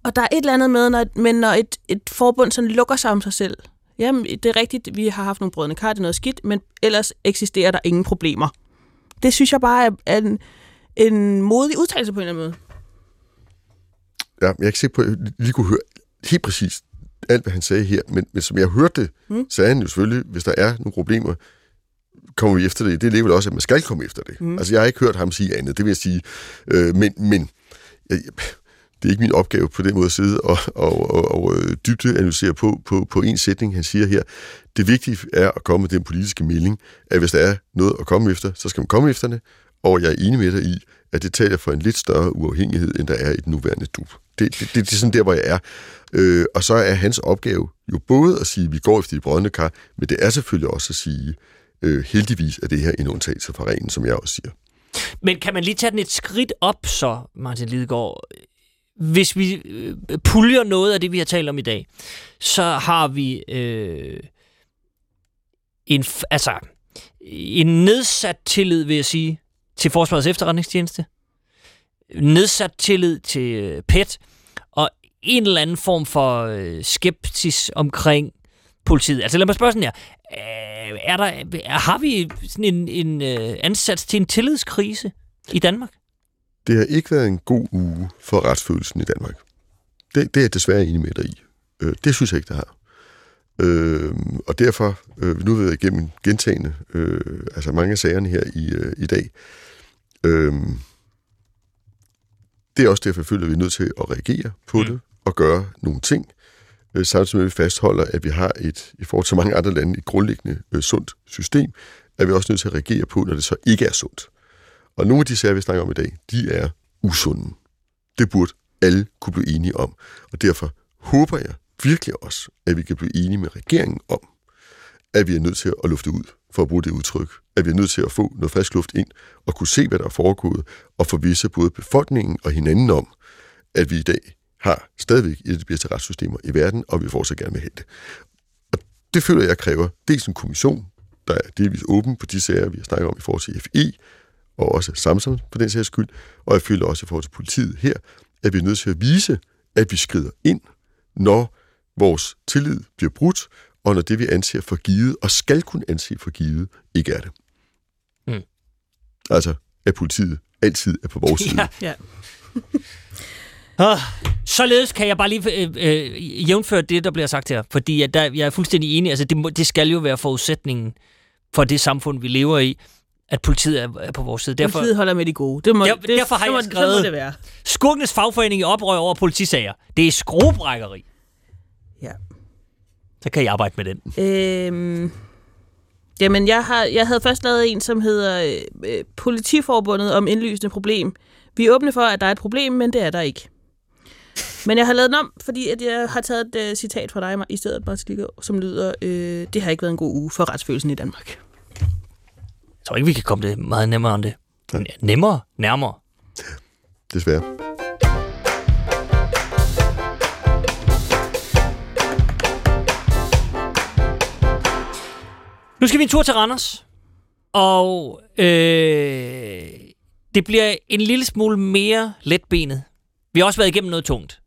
Og der er et eller andet med, når, men når et, et forbund sådan lukker sig om sig selv, jamen det er rigtigt, vi har haft nogle brødende kar, det er noget skidt, men ellers eksisterer der ingen problemer. Det synes jeg bare er en, en modig udtalelse på en eller anden måde. Ja, jeg er ikke sikker på, at jeg lige kunne høre helt præcis alt, hvad han sagde her, men, men som jeg hørte det, mm. sagde han jo selvfølgelig, hvis der er nogle problemer, kommer vi efter det. Det er vel også, at man skal komme efter det. Mm. Altså, jeg har ikke hørt ham sige andet, det vil jeg sige. Øh, men men jeg, det er ikke min opgave på den måde at sidde og, og, og, og øh, dybde analysere på, på, på en sætning, han siger her. Det vigtige er at komme med den politiske melding, at hvis der er noget at komme efter, så skal man komme efter det, og jeg er enig med dig i, at det taler for en lidt større uafhængighed, end der er i den nuværende dub. Det, det, det, det er sådan der, hvor jeg er. Øh, og så er hans opgave jo både at sige, at vi går efter de brødende kar, men det er selvfølgelig også at sige, øh, heldigvis er det her en undtagelse fra reglen, som jeg også siger. Men kan man lige tage den et skridt op så, Martin Lidegaard? Hvis vi øh, puljer noget af det, vi har talt om i dag, så har vi øh, en, altså, en nedsat tillid, vil jeg sige, til Forsvarets efterretningstjeneste, nedsat tillid til øh, PET, og en eller anden form for øh, skepsis omkring politiet. Altså lad mig spørge sådan her. Øh, er der, har vi sådan en, en øh, ansats til en tillidskrise i Danmark? Det har ikke været en god uge for retsfølelsen i Danmark. Det, det er jeg desværre enig med dig i. Øh, det synes jeg ikke, det har. Øh, og derfor, øh, nu har vi været igennem gentagende, øh, altså mange af sagerne her i, øh, i dag. Øh, det er også derfor, jeg føler, at vi er nødt til at reagere på mm. det og gøre nogle ting, øh, samtidig med, at vi fastholder, at vi har et, i forhold til mange andre lande, et grundlæggende øh, sundt system, er vi også nødt til at reagere på, når det så ikke er sundt. Og nogle af de sager, vi snakker om i dag, de er usunde. Det burde alle kunne blive enige om. Og derfor håber jeg virkelig også, at vi kan blive enige med regeringen om, at vi er nødt til at lufte ud, for at bruge det udtryk. At vi er nødt til at få noget frisk luft ind og kunne se, hvad der er foregået, og forvisse både befolkningen og hinanden om, at vi i dag har stadigvæk et af de bedste retssystemer i verden, og vi fortsat gerne vil have det. Og det føler jeg kræver dels en kommission, der er delvis åben på de sager, vi har snakket om i forhold til FE, og også Samsung for den sags skyld, og jeg føler også i forhold til politiet her, at vi er nødt til at vise, at vi skrider ind, når vores tillid bliver brudt, og når det, vi anser for givet, og skal kunne anse for givet, ikke er det. Mm. Altså, at politiet altid er på vores side. Ja, ja. Uh, således kan jeg bare lige øh, øh, jævnføre det, der bliver sagt her, fordi at der, jeg er fuldstændig enig. Altså, det, må, det skal jo være forudsætningen for det samfund, vi lever i, at politiet er, er på vores side. Derfor, politiet holder med de gode. Det må, der, det, derfor har det må, jeg skrevet, det må det være. Skurkenes fagforening i oprør over politisager. Det er skruebrækkeri. Ja. Så kan jeg arbejde med den. Øhm, jamen, jeg, har, jeg havde først lavet en, som hedder øh, Politiforbundet om indlysende problem. Vi er åbne for, at der er et problem, men det er der ikke. Men jeg har lavet den om, fordi at jeg har taget et uh, citat fra dig i stedet, Martin som lyder, øh, det har ikke været en god uge for retsfølelsen i Danmark tror ikke, vi kan komme det meget nemmere end det. Ja. Nemmere? Nærmere? Desværre. Nu skal vi en tur til Randers. Og øh, det bliver en lille smule mere letbenet. Vi har også været igennem noget tungt.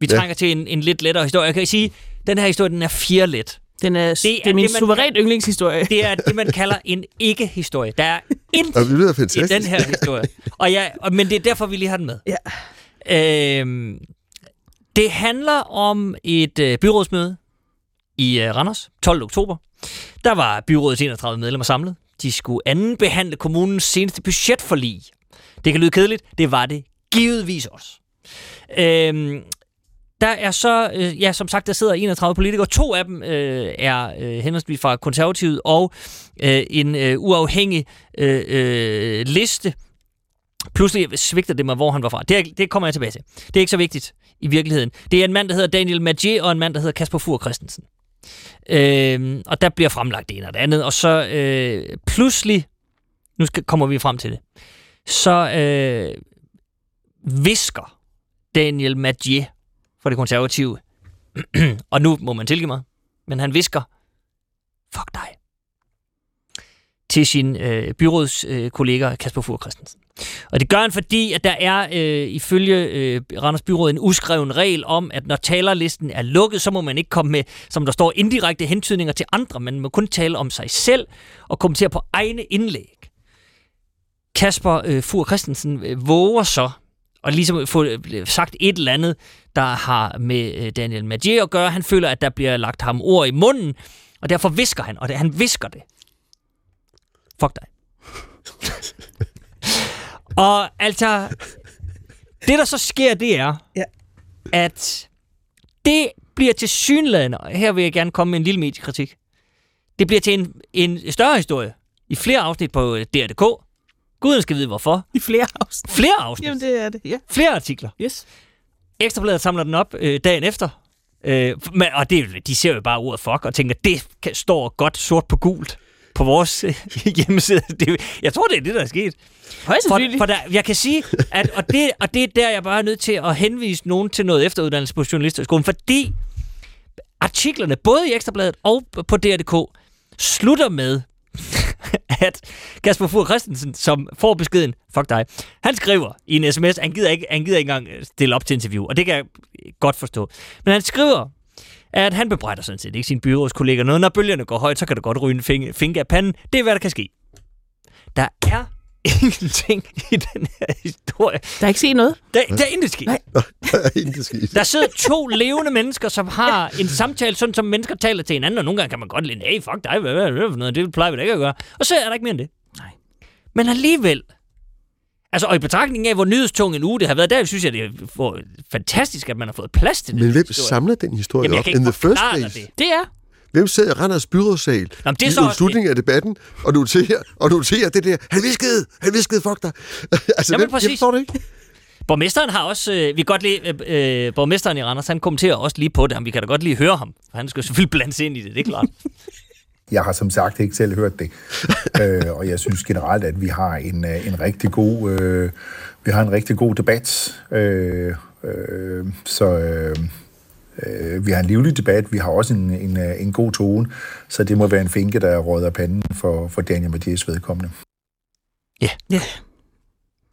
Vi ja. trænger til en, en lidt lettere historie. Jeg kan sige, den her historie, den er fire let. Den er, det er, det er min det, suverænt yndlingshistorie. Det er det, man kalder en ikke-historie. Der er intet i fantastisk. den her historie. Og ja, og, men det er derfor, vi lige har den med. Ja. Øhm, det handler om et øh, byrådsmøde i øh, Randers, 12. oktober. Der var byrådets 31 medlemmer samlet. De skulle anden behandle kommunens seneste budgetforlig. Det kan lyde kedeligt. Det var det givetvis også. Øhm, der er så, øh, ja, som sagt, der sidder 31 politikere. To af dem øh, er øh, henholdsvis fra Konservativet og øh, en øh, uafhængig øh, øh, liste. Pludselig svigter det mig, hvor han var fra. Det, er, det kommer jeg tilbage til. Det er ikke så vigtigt i virkeligheden. Det er en mand, der hedder Daniel Magier, og en mand, der hedder Kasper Fur Christensen. Øh, og der bliver fremlagt det ene og det andet, og så øh, pludselig, nu skal, kommer vi frem til det, så øh, visker Daniel Magier for det konservative, og nu må man tilgive mig, men han visker, fuck dig, til sin øh, byrådskollega øh, kollega Kasper Fur Christensen. Og det gør han, fordi at der er øh, ifølge øh, Randers Byråd en uskreven regel om, at når talerlisten er lukket, så må man ikke komme med, som der står, indirekte hentydninger til andre, men man må kun tale om sig selv og kommentere på egne indlæg. Kasper øh, Fur Christensen øh, våger så og ligesom få øh, sagt et eller andet, der har med øh, Daniel Magier at gøre. Han føler, at der bliver lagt ham ord i munden, og derfor visker han, og det, han visker det. Fuck dig. og altså, det der så sker, det er, Ja. at det bliver til synlædende, og her vil jeg gerne komme med en lille mediekritik. Det bliver til en, en større historie i flere afsnit på øh, DR.dk. Guden skal vide hvorfor. I flere afsnit. Flere afsnit. Jamen, det er det, ja. Flere artikler. Yes. Ekstrabladet samler den op øh, dagen efter. Øh, men, og det, de ser jo bare ordet fuck og tænker, det kan, står godt sort på gult på vores øh, hjemmeside. Det, jeg tror, det er det, der er sket. Højst For, for der, jeg kan sige, at, og, det, og det er der, jeg bare er nødt til at henvise nogen til noget efteruddannelse på Journalisterskolen, fordi artiklerne, både i Ekstrabladet og på DR.dk, slutter med, at Kasper Fur Christensen, som får beskeden, fuck dig, han skriver i en sms, han gider ikke, han gider ikke engang øh, stille op til interview, og det kan jeg godt forstå. Men han skriver, at han bebrejder sådan set ikke sin byrådskollega noget. Når bølgerne går højt, så kan det godt ryge en finke af panden. Det er, hvad der kan ske. Der er ingenting i den her historie. Der er ikke set noget. Der, der er intet sket. Nej. Intet skidt. Der sidder to levende mennesker, som har en samtale, sådan som mennesker taler til hinanden, og nogle gange kan man godt lide, hey, fuck dig, hvad, hvad, hvad for noget, det plejer vi da ikke at gøre. Og så er der ikke mere end det. Nej. Men alligevel, altså, og i betragtning af, hvor nyhedstung en uge det har været, der synes jeg, det er fantastisk, at man har fået plads til det. Men hvem samler den historie Jamen, jeg op kan in the first place? det. Det er. Hvem sidder i Randers byrådssal Nå, men det er i så slutningen af debatten og noterer, og noterer det der, han viskede, han viskede, fuck dig. altså, Jamen, hvem, præcis. jeg forstår det ikke. Borgmesteren har også, øh, vi kan godt lide, øh, øh, borgmesteren i Randers, han kommenterer også lige på det, men vi kan da godt lige høre ham, for han skal selvfølgelig blandes ind i det, det er klart. Jeg har som sagt ikke selv hørt det, øh, og jeg synes generelt, at vi har en, øh, en rigtig god, øh, vi har en rigtig god debat. Øh, øh, så øh, øh, vi har en livlig debat. Vi har også en, en, øh, en god tone, så det må være en finke, der råder panden for, for Daniel Mathias vedkommende. Ja.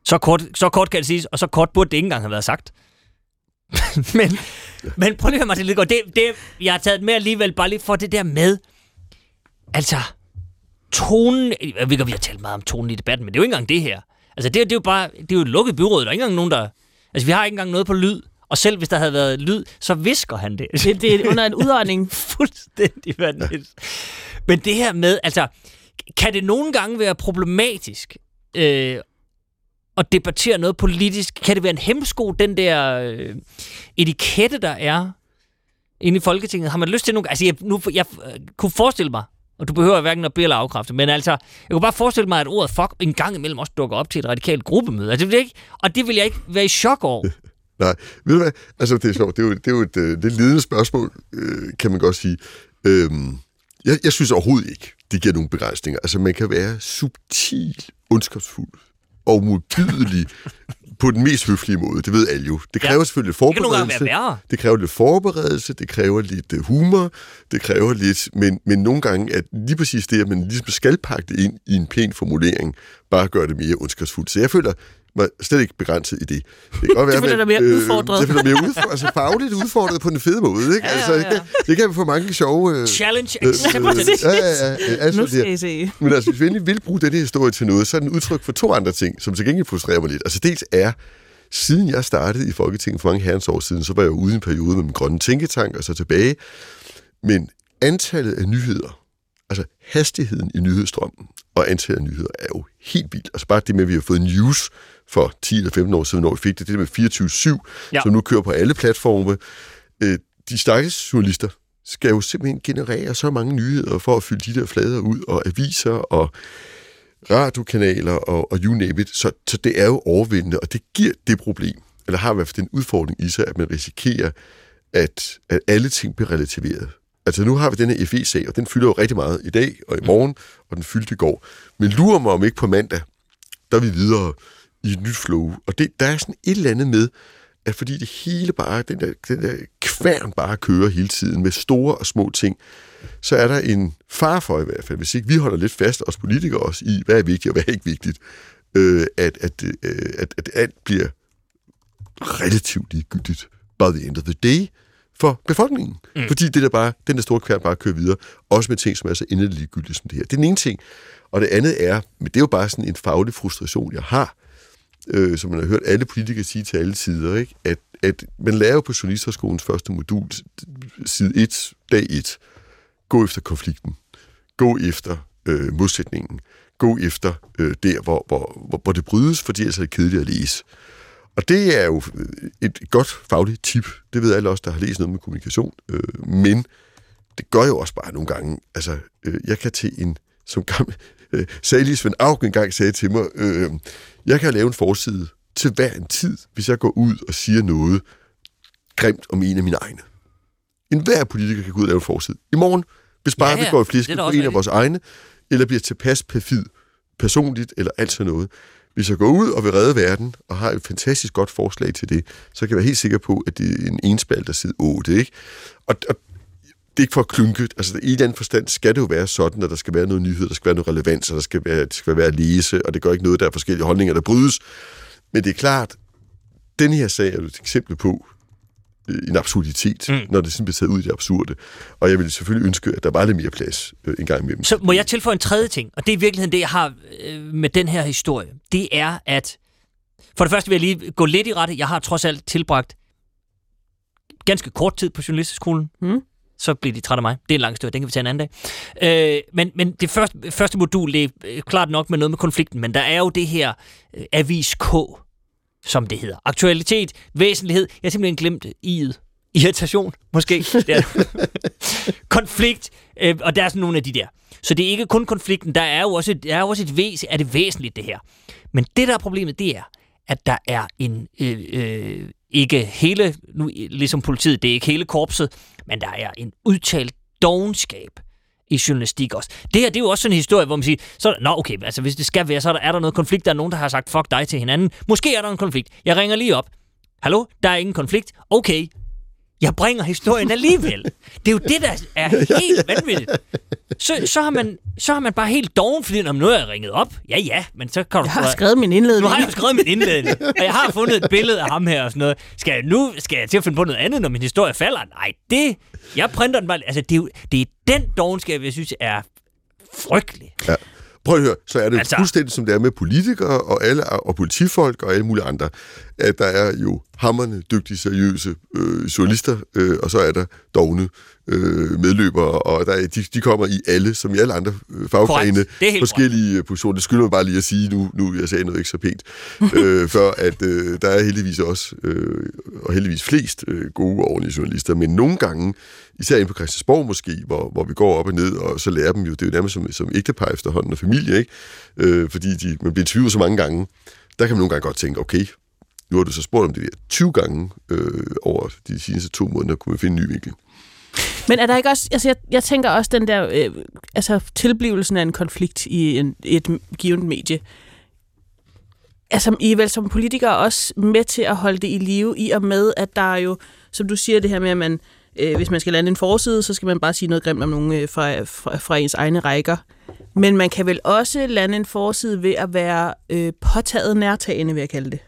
Så kort, så kort kan det siges, og så kort burde det ikke engang have været sagt. men, men prøv lige at høre, Martin Lidegaard, det, det, jeg har taget med alligevel, bare lige for det der med, altså, tonen, jeg ved vi har talt meget om tonen i debatten, men det er jo ikke engang det her. Altså, det, er- det er jo bare, det er jo et lukket byråd, der er ikke engang nogen, der, altså, vi har ikke engang noget på lyd, og selv hvis der havde været lyd, så visker han det. Det, det er under en udordning. Fuldstændig vanvittigt. Men det her med, altså, kan det nogle gange være problematisk øh, at debattere noget politisk? Kan det være en hemsko, den der øh, etikette, der er inde i Folketinget? Har man lyst til nogle Altså, jeg, nu, jeg øh, kunne forestille mig, og du behøver hverken at bede eller afkræfte, men altså, jeg kunne bare forestille mig, at ordet fuck en gang imellem også dukker op til et radikalt gruppemøde. Altså, det vil jeg ikke, og det vil jeg ikke være i chok over. Nej, ved du hvad? Altså, det er sjovt. Det er jo, det er jo et, det er et ledende spørgsmål, øh, kan man godt sige. Øhm, jeg, jeg synes overhovedet ikke, det giver nogen begrænsninger. Altså, man kan være subtil, ondskabsfuld og modbydelig på den mest høflige måde, det ved alle jo. Det kræver Ja. selvfølgelig lidt Det kan forberedelse. Det kræver lidt forberedelse, det kræver lidt øh, humor, det kræver lidt, men, men nogle gange, at lige præcis det, at man ligesom skal pakke det ind i en pæn formulering, bare gør det mere ondskabsfuldt. Så jeg føler mig slet ikke begrænset i det. Det kan godt Du føler dig mere udfordret. Jeg føler mig mere udfordret, altså fagligt udfordret på den fede måde. Ikke? Altså, ikke? Det kan vi få mange sjove... Øh, Challenge øh, accepted. ja, ja, ja, altså, Nu skal det- I se. men altså, hvis vi endelig vil bruge denne historie til noget, så er den udtryk for to andre ting, som til gengæld frustrerer mig lidt. Altså dels er, siden jeg startede i Folketinget for mange herrens år siden, så var jeg jo ude i en periode med min grønne tænketank og så tilbage. Men antallet af nyheder, altså hastigheden i nyhedsstrømmen og antallet af nyheder er jo helt vildt. Altså bare det med, at vi har fået news for 10 eller 15 år siden, når vi fik det, det der med 24-7, Ja. som nu kører på alle platforme. Øh, de stakkels journalister skal jo simpelthen generere så mange nyheder for at fylde de der flader ud, og aviser og radiokanaler og, og you name it. Så, så det er jo overvældende, og det giver det problem, eller har i hvert fald den udfordring i sig, at man risikerer, at, at alle ting bliver relativeret. Altså nu har vi den her FE-sag, og den fylder jo rigtig meget i dag og i morgen, og den fyldte i går. Men lurer mig om ikke på mandag, der er vi videre i et nyt flow. Og det, der er sådan et eller andet med, at fordi det hele bare, den der, den der kværn bare kører hele tiden med store og små ting, så er der en far for i hvert fald, hvis ikke vi holder lidt fast, os politikere også, i, hvad er vigtigt og hvad er ikke vigtigt, øh, at, at, øh, at, at alt bliver relativt ligegyldigt by the end of the day for befolkningen. Mm. Fordi det der bare, den der store kværn bare kører videre, også med ting, som er så inderligt ligegyldige som det her. Det er den ene ting. Og det andet er, men det er jo bare sådan en faglig frustration, jeg har, øh, som man har hørt alle politikere sige til alle tider, ikke? At, at man lærer jo på Journalisterskolens første modul, side 1, dag 1, gå efter konflikten, gå efter øh, modsætningen, gå efter øh, der, hvor, hvor, hvor, hvor det brydes, fordi ellers er det kedeligt at læse. Og det er jo øh, et godt fagligt tip. Det ved alle os, der har læst noget med kommunikation. Øh, men det gør jo også bare nogle gange. Altså, øh, jeg kan til en, som gammel, øh, salig Svend Auk engang sagde til mig, øh, jeg kan lave en forside til hver en tid, hvis jeg går ud og siger noget grimt om en af mine egne. En hver politiker kan gå ud og lave en forside. I morgen, hvis bare Ja, ja, vi går i da på en af rigtigt. vores egne, eller bliver tilpas perfid personligt, eller alt sådan noget. Hvis jeg går ud og vil redde verden, og har et fantastisk godt forslag til det, så kan jeg være helt sikker på, at det er en enspalt, der sidder 8, ikke? Og, og det er ikke for at klynke. Altså, i den forstand skal det jo være sådan, at der skal være noget nyhed, der skal være noget relevans, og der skal være, det skal være at læse, og det gør ikke noget, der er forskellige holdninger, der brydes. Men det er klart, den her sag er jo et eksempel på øh, en absurditet, mm. når det sådan bliver taget ud i det absurde. Og jeg ville selvfølgelig ønske, at der var lidt mere plads øh, en gang imellem. Så må jeg tilføje en tredje ting, og det er i virkeligheden det, jeg har øh, med den her historie. Det er, at for det første vil jeg lige gå lidt i rette. Jeg har trods alt tilbragt ganske kort tid på journalisterskolen. Mm. Så bliver de trætte af mig. Det er en lang historie, den kan vi tage en anden dag. Øh, men, men det første, første modul, det er klart nok med noget med konflikten, men der er jo det her øh, avis K, som det hedder. Aktualitet, væsentlighed. Jeg har simpelthen glemt i'et. Irritation, måske. Det er konflikt, øh, og der er sådan nogle af de der. Så det er ikke kun konflikten, der er jo også, der er jo også et væs, er det væsentligt det her. Men det der er problemet, det er, at der er en, øh, øh, ikke hele, nu, ligesom politiet, det er ikke hele korpset, men der er en udtalt dogenskab i journalistik også. Det her, det er jo også sådan en historie, hvor man siger, så, nå okay, altså hvis det skal være, så er der, er der noget konflikt, der er nogen, der har sagt fuck dig til hinanden. Måske er der en konflikt. Jeg ringer lige op. Hallo, der er ingen konflikt. Okay, jeg bringer historien alligevel. Det er jo det, der er helt vanvittigt. Så, så, har, man, så har man bare helt doven, fordi når nu er ringet op. Ja, ja, men så kan du... Jeg har skrevet min indledning. Nu har jeg skrevet min indledning, og jeg har fundet et billede af ham her og sådan noget. Skal jeg nu skal jeg til at finde på noget andet, når min historie falder? Nej, det... Jeg printer den bare... Altså, det er, jo, det er den dogenskab, jeg synes er frygtelig. Ja. Prøv at høre, så er det altså... fuldstændig som det er med politikere og, alle, og politifolk og alle mulige andre, at der er jo hammerne dygtige, seriøse øh, journalister, øh, og så er der dogne øh, medløbere, og der er, de, de kommer i alle, som i alle andre øh, faggrene, Korrekt. Det er helt forskellige positioner. Det skylder mig bare lige at sige nu, nu jeg sagde noget ikke så pænt, øh, før at øh, der er heldigvis også, øh, og heldigvis flest øh, gode og ordentlige journalister, men nogle gange, især inde på Christiansborg måske, hvor, hvor vi går op og ned, og så lærer dem jo, det er jo nærmest som, som ægtepar efterhånden og familie, ikke? Øh, fordi de, man bliver tvivlet så mange gange, der kan man nogle gange godt tænke, okay, nu har du så spurgt om det der 20 gange øh, over de seneste to måneder, kunne man finde en ny vinkel. Men er der ikke også, altså jeg, jeg tænker også den der, øh, altså tilblivelsen af en konflikt i en, et givet medie. altså, I er vel som politikere også med til at holde det i live, i og med, at der er jo, som du siger, det her med, at man, øh, hvis man skal lande en forside, så skal man bare sige noget grimt om nogen øh, fra, fra, fra ens egne rækker. Men man kan vel også lande en forside ved at være øh, påtaget nærtagende, vil jeg kalde det.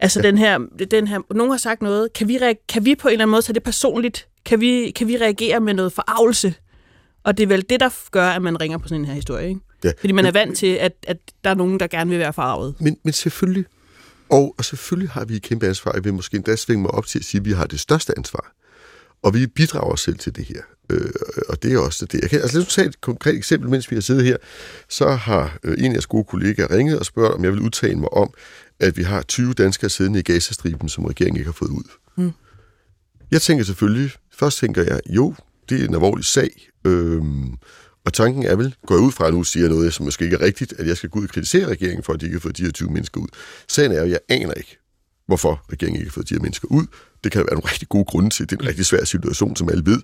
Altså ja. den her, den her, nogen har sagt noget, kan vi, kan vi på en eller anden måde tage det personligt? Kan vi, kan vi reagere med noget forarvelse? Og det er vel det, der gør, at man ringer på sådan en her historie, ikke? Ja. Fordi man er vant til, at, at der er nogen, der gerne vil være farvet. Men, men selvfølgelig, og, og selvfølgelig har vi et kæmpe ansvar. Jeg vil måske endda svinge mig op til at sige, at vi har det største ansvar. Og vi bidrager selv til det her. Øh, og det er også det. Jeg kan, altså lad os tage et konkret eksempel, mens vi har siddet her. Så har øh, en af jeres gode kollegaer ringet og spurgt, om jeg vil udtale mig om, at vi har 20 danskere siddende i Gazastriben, som regeringen ikke har fået ud. Mm. Jeg tænker selvfølgelig, først tænker jeg, jo, det er en alvorlig sag. Øhm, og tanken er vel, går jeg ud fra, at nu siger noget, som måske ikke er rigtigt, at jeg skal gå ud og kritisere regeringen for, at de ikke har fået de her 20 mennesker ud. Sagen er jo, at jeg aner ikke, hvorfor regeringen ikke har fået de her mennesker ud. Det kan der være nogle rigtig gode grunde til. Det er en rigtig svær situation, som alle ved.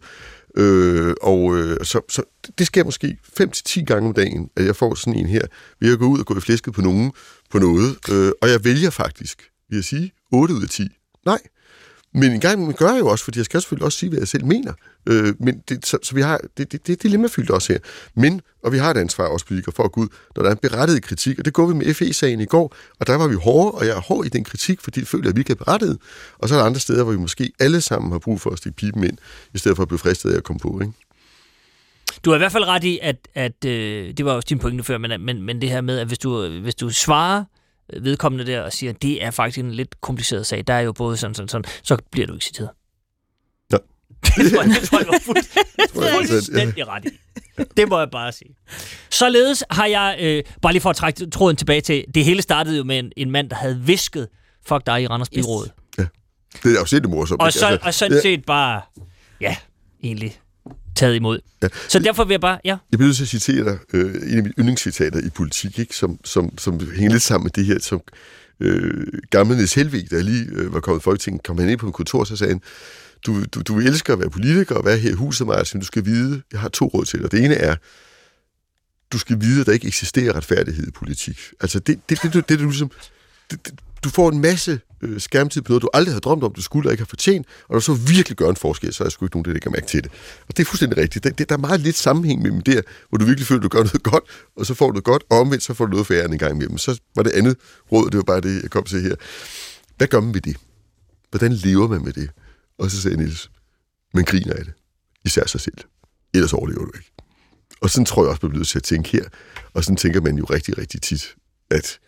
Øh, og øh, så, så det sker måske 5-10 gange om dagen, at jeg får sådan en her, ved at gå ud og gå i flæsket på nogen på noget. Øh, og jeg vælger faktisk, vil jeg sige, 8 ud af 10. Nej. Men en gang man gør jeg jo også, fordi jeg skal selvfølgelig også sige, hvad jeg selv mener. Øh, men det, så, så vi har, det, det, det er dilemmafyldt også her. Men, og vi har et ansvar også politikere for at gå ud, når der er en berettiget kritik, og det går vi med FE-sagen i går, og der var vi hårde, og jeg er hård i den kritik, fordi det føler, at vi ikke er berettiget. Og så er der andre steder, hvor vi måske alle sammen har brug for at stikke pipen ind, i stedet for at blive fristet af at komme på, ikke? Du har i hvert fald ret i, at, at øh, det var også din pointe før, men, men, men det her med, at hvis du, hvis du svarer vedkommende der og siger, at det er faktisk en lidt kompliceret sag, der er jo både sådan, sådan, sådan, så bliver du ikke citeret. Ja. det tror jeg, det tror jeg var fuldstændig ret i. Det må jeg bare sige. Således har jeg, øh, bare lige for at trække tråden tilbage til, det hele startede jo med en, en mand, der havde visket, fuck dig i Randers Byråd. Det er jo set det morsomt. Og så, Altså, og sådan ja. set bare, ja, egentlig taget imod. Ja. Så derfor vil jeg bare, ja, Jeg bliver nødt til at citere dig, øh, en af mine yndlingscitater i politik, ikke? Som, som, som hænger lidt sammen med det her, som øh, gamle Niels Helvig, der lige øh, var kommet i Folketinget, kom han ind på en kontor, så sagde han, du, du, du elsker at være politiker og være her i huset, Martin, du skal vide, jeg har to råd til dig. Det ene er, du skal vide, at der ikke eksisterer retfærdighed i politik. Altså, det, det, det, det, det, det, ligesom, det, det, du får en masse øh, skærmtid på noget, du aldrig havde drømt om, du skulle og ikke har fortjent, og der så virkelig gør en forskel, så er jeg sgu ikke nogen, der lægger mærke til det. Og det er fuldstændig rigtigt. Det, det, der er meget lidt sammenhæng mellem der, hvor du virkelig føler, at du gør noget godt, og så får du noget godt, og omvendt så får du noget for en gang imellem. Så var det andet råd, det var bare det, jeg kom til her. Hvad gør man med det? Hvordan lever man med det? Og så sagde Niels, man griner af det. Især sig selv. Ellers overlever du ikke. Og sådan tror jeg også, man bliver nødt til at tænke her. Og sådan tænker man jo rigtig, rigtig tit, at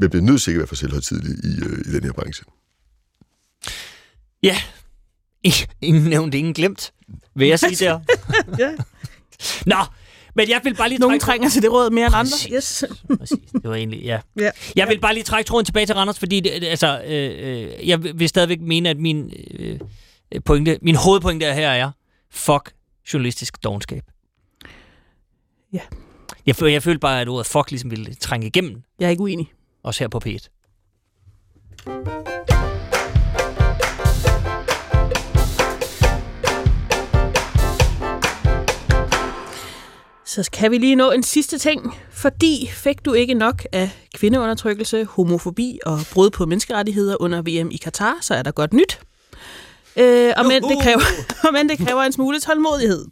man bliver nødt til ikke at være for selvhøjtidlig i, øh, i den her branche. ja. Ingen nævnt, ingen glemt, vil jeg sige der. Ja. Nå, men jeg vil bare lige Nogen trække... trænger til det råd mere end andre. Præcis. Yes. Præcis, det var egentlig, ja. Ja. Jeg vil bare lige trække tråden tilbage til Randers, fordi det, altså, øh, øh, jeg vil stadigvæk mene, at min, øh, pointe, min hovedpointe her er, fuck journalistisk dogenskab. Ja. Jeg, jeg følte bare, at ordet fuck ligesom ville trænge igennem, Jeg er ikke uenig også her på P1. Så kan vi lige nå en sidste ting. Fordi fik du ikke nok af kvindeundertrykkelse, homofobi og brud på menneskerettigheder under VM i Katar, så er der godt nyt. Øh, og, men det kræver, og men det kræver en smule tålmodighed.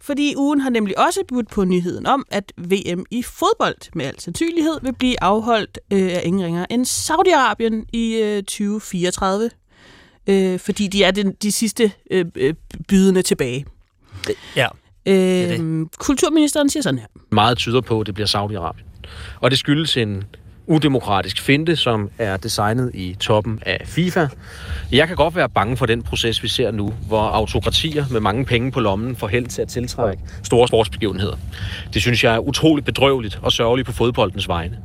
Fordi ugen har nemlig også budt på nyheden om, at VM i fodbold med al sandsynlighed vil blive afholdt øh, af ingen ringer end Saudi-Arabien i øh, 2034. Øh, fordi de er den, de sidste øh, øh, bydende tilbage. Ja. Øh, kulturministeren siger sådan her. Meget tyder på, at det bliver Saudi-Arabien. Og det skyldes en udemokratisk finte, som er designet i toppen af FIFA. Jeg kan godt være bange for den proces, vi ser nu, hvor autokratier med mange penge på lommen får held til at tiltrække store sportsbegivenheder. Det synes jeg er utroligt bedrøveligt og sørgeligt på fodboldens vegne.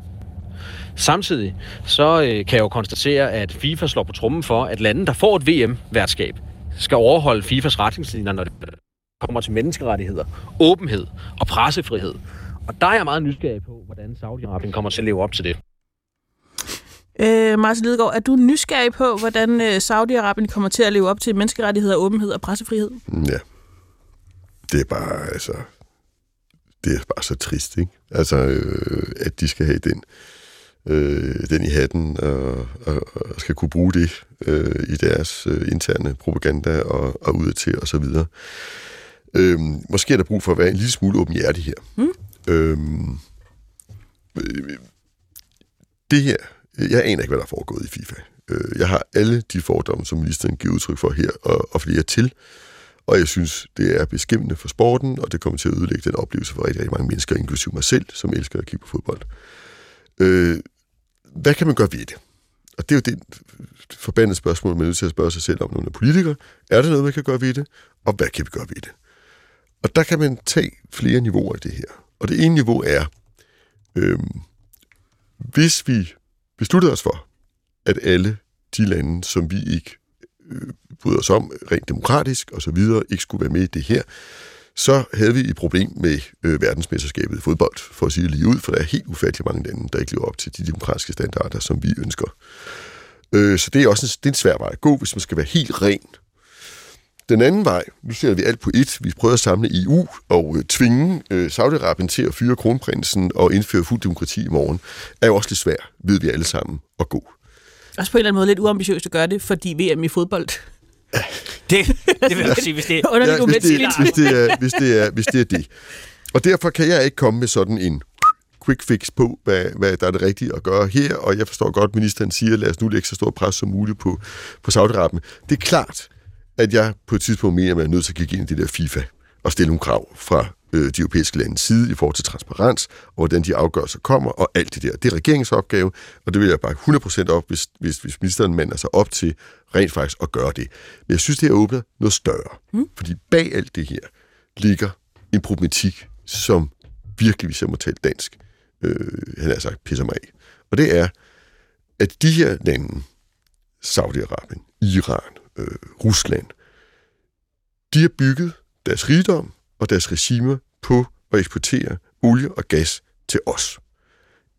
Samtidig så øh, kan jeg jo konstatere, at FIFA slår på trummen for, at lande, der får et VM-værtskab, skal overholde FIFAs retningslinjer, når det kommer til menneskerettigheder, åbenhed og pressefrihed. Og der er jeg meget nysgerrig på, hvordan Saudi-Arabien kommer til at leve op til det. Øh, Martin Lidegaard, er du nysgerrig på, hvordan øh, Saudi-Arabien kommer til at leve op til menneskerettigheder, åbenhed og pressefrihed? Ja. Det er bare, altså... Det er bare så trist, ikke? Altså, øh, at de skal have den øh, den i hatten og, og, og skal kunne bruge det øh, i deres øh, interne propaganda og, og udadtil og så videre. Øhm, måske er der brug for at være en lille smule åbenhjertig her. Mm. Øhm, øh, det her, jeg aner ikke, hvad der er foregået i FIFA. Øh, jeg har alle de fordomme, som ministeren giver udtryk for her, og, og flere til. Og jeg synes, det er beskæmmende for sporten, og det kommer til at ødelægge den oplevelse for rigtig, rigtig mange mennesker, inklusive mig selv, som elsker at kigge på fodbold. Øh, hvad kan man gøre ved det? Og det er jo det forbandede spørgsmål, man er nødt til at spørge sig selv om, når man er politiker. Er der noget, man kan gøre ved det? Og hvad kan vi gøre ved det? Og der kan man tage flere niveauer i det her. Og det ene niveau er, øh, hvis vi besluttet os for, at alle de lande, som vi ikke øh, bryder os om rent demokratisk og så videre, ikke skulle være med i det her, så havde vi et problem med øh, verdensmesterskabet i fodbold, for at sige det lige ud, for der er helt ufattelig mange lande, der ikke lever op til de demokratiske standarder, som vi ønsker. Øh, så det er også en, det er en svær vej at gå, hvis man skal være helt ren. Den anden vej, nu ser vi alt på et, vi prøver at samle EU og øh, tvinge øh, Saudi-Arabien til at fyre kronprinsen og indføre fuld demokrati i morgen, er jo også lidt svært, ved vi alle sammen, at gå. Også på en eller anden måde lidt uambitiøst at gøre det, fordi VM i fodbold... det, det vil jeg sige, hvis det er... Underligt ja, hvis, det, hvis, det er, hvis, det er, hvis det er det. Og derfor kan jeg ikke komme med sådan en quick fix på, hvad, hvad der er det rigtige at gøre her, og jeg forstår godt, at ministeren siger, lad os nu lægge så stor pres som muligt på, på Saudi-Arabien. Det er klart, at jeg på et tidspunkt mener, at man er nødt til at kigge ind i det der FIFA og stille nogle krav fra øh, de europæiske landes side i forhold til transparens, og hvordan de afgørelser kommer, og alt det der. Det er regeringens opgave, og det vil jeg bare 100% op, hvis, hvis, hvis ministeren mander sig op til rent faktisk at gøre det. Men jeg synes, det her åbner noget større. Mm. Fordi bag alt det her ligger en problematik, som virkelig, hvis jeg må tale dansk, øh, han har sagt, pisser mig af. Og det er, at de her lande, Saudi-Arabien, Iran, øh, Rusland, de har bygget deres rigdom og deres regimer på at eksportere olie og gas til os.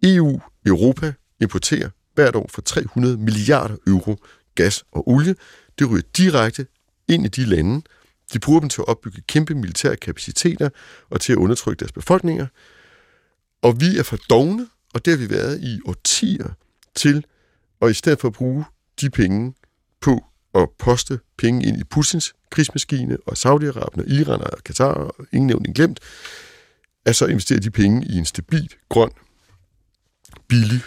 EU, Europa, importerer hvert år for 300 milliarder euro gas og olie. Det ryger direkte ind i de lande. De bruger dem til at opbygge kæmpe militære kapaciteter og til at undertrykke deres befolkninger. Og vi er for dogne, og det har vi været i årtier til, og i stedet for at bruge de penge på at poste penge ind i Putins krigsmaskine, og Saudi-Arabien, og Iran og Katar, og ingen nævnt glemt, at så investere de penge i en stabil, grøn, billig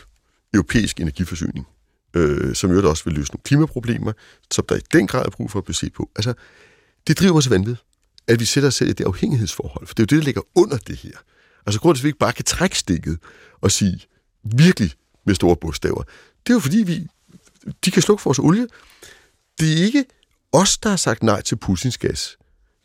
europæisk energiforsyning, øh, som jo også vil løse nogle klimaproblemer, som der i den grad er brug for at blive set på. Altså, det driver os vanvid, at vi sætter os selv i det afhængighedsforhold, for det er jo det, der ligger under det her. Altså, grunden til, at vi ikke bare kan trække stikket og sige virkelig med store bogstaver, det er jo fordi, vi, de kan slukke for vores olie. Det er ikke os, der har sagt nej til Putins gas.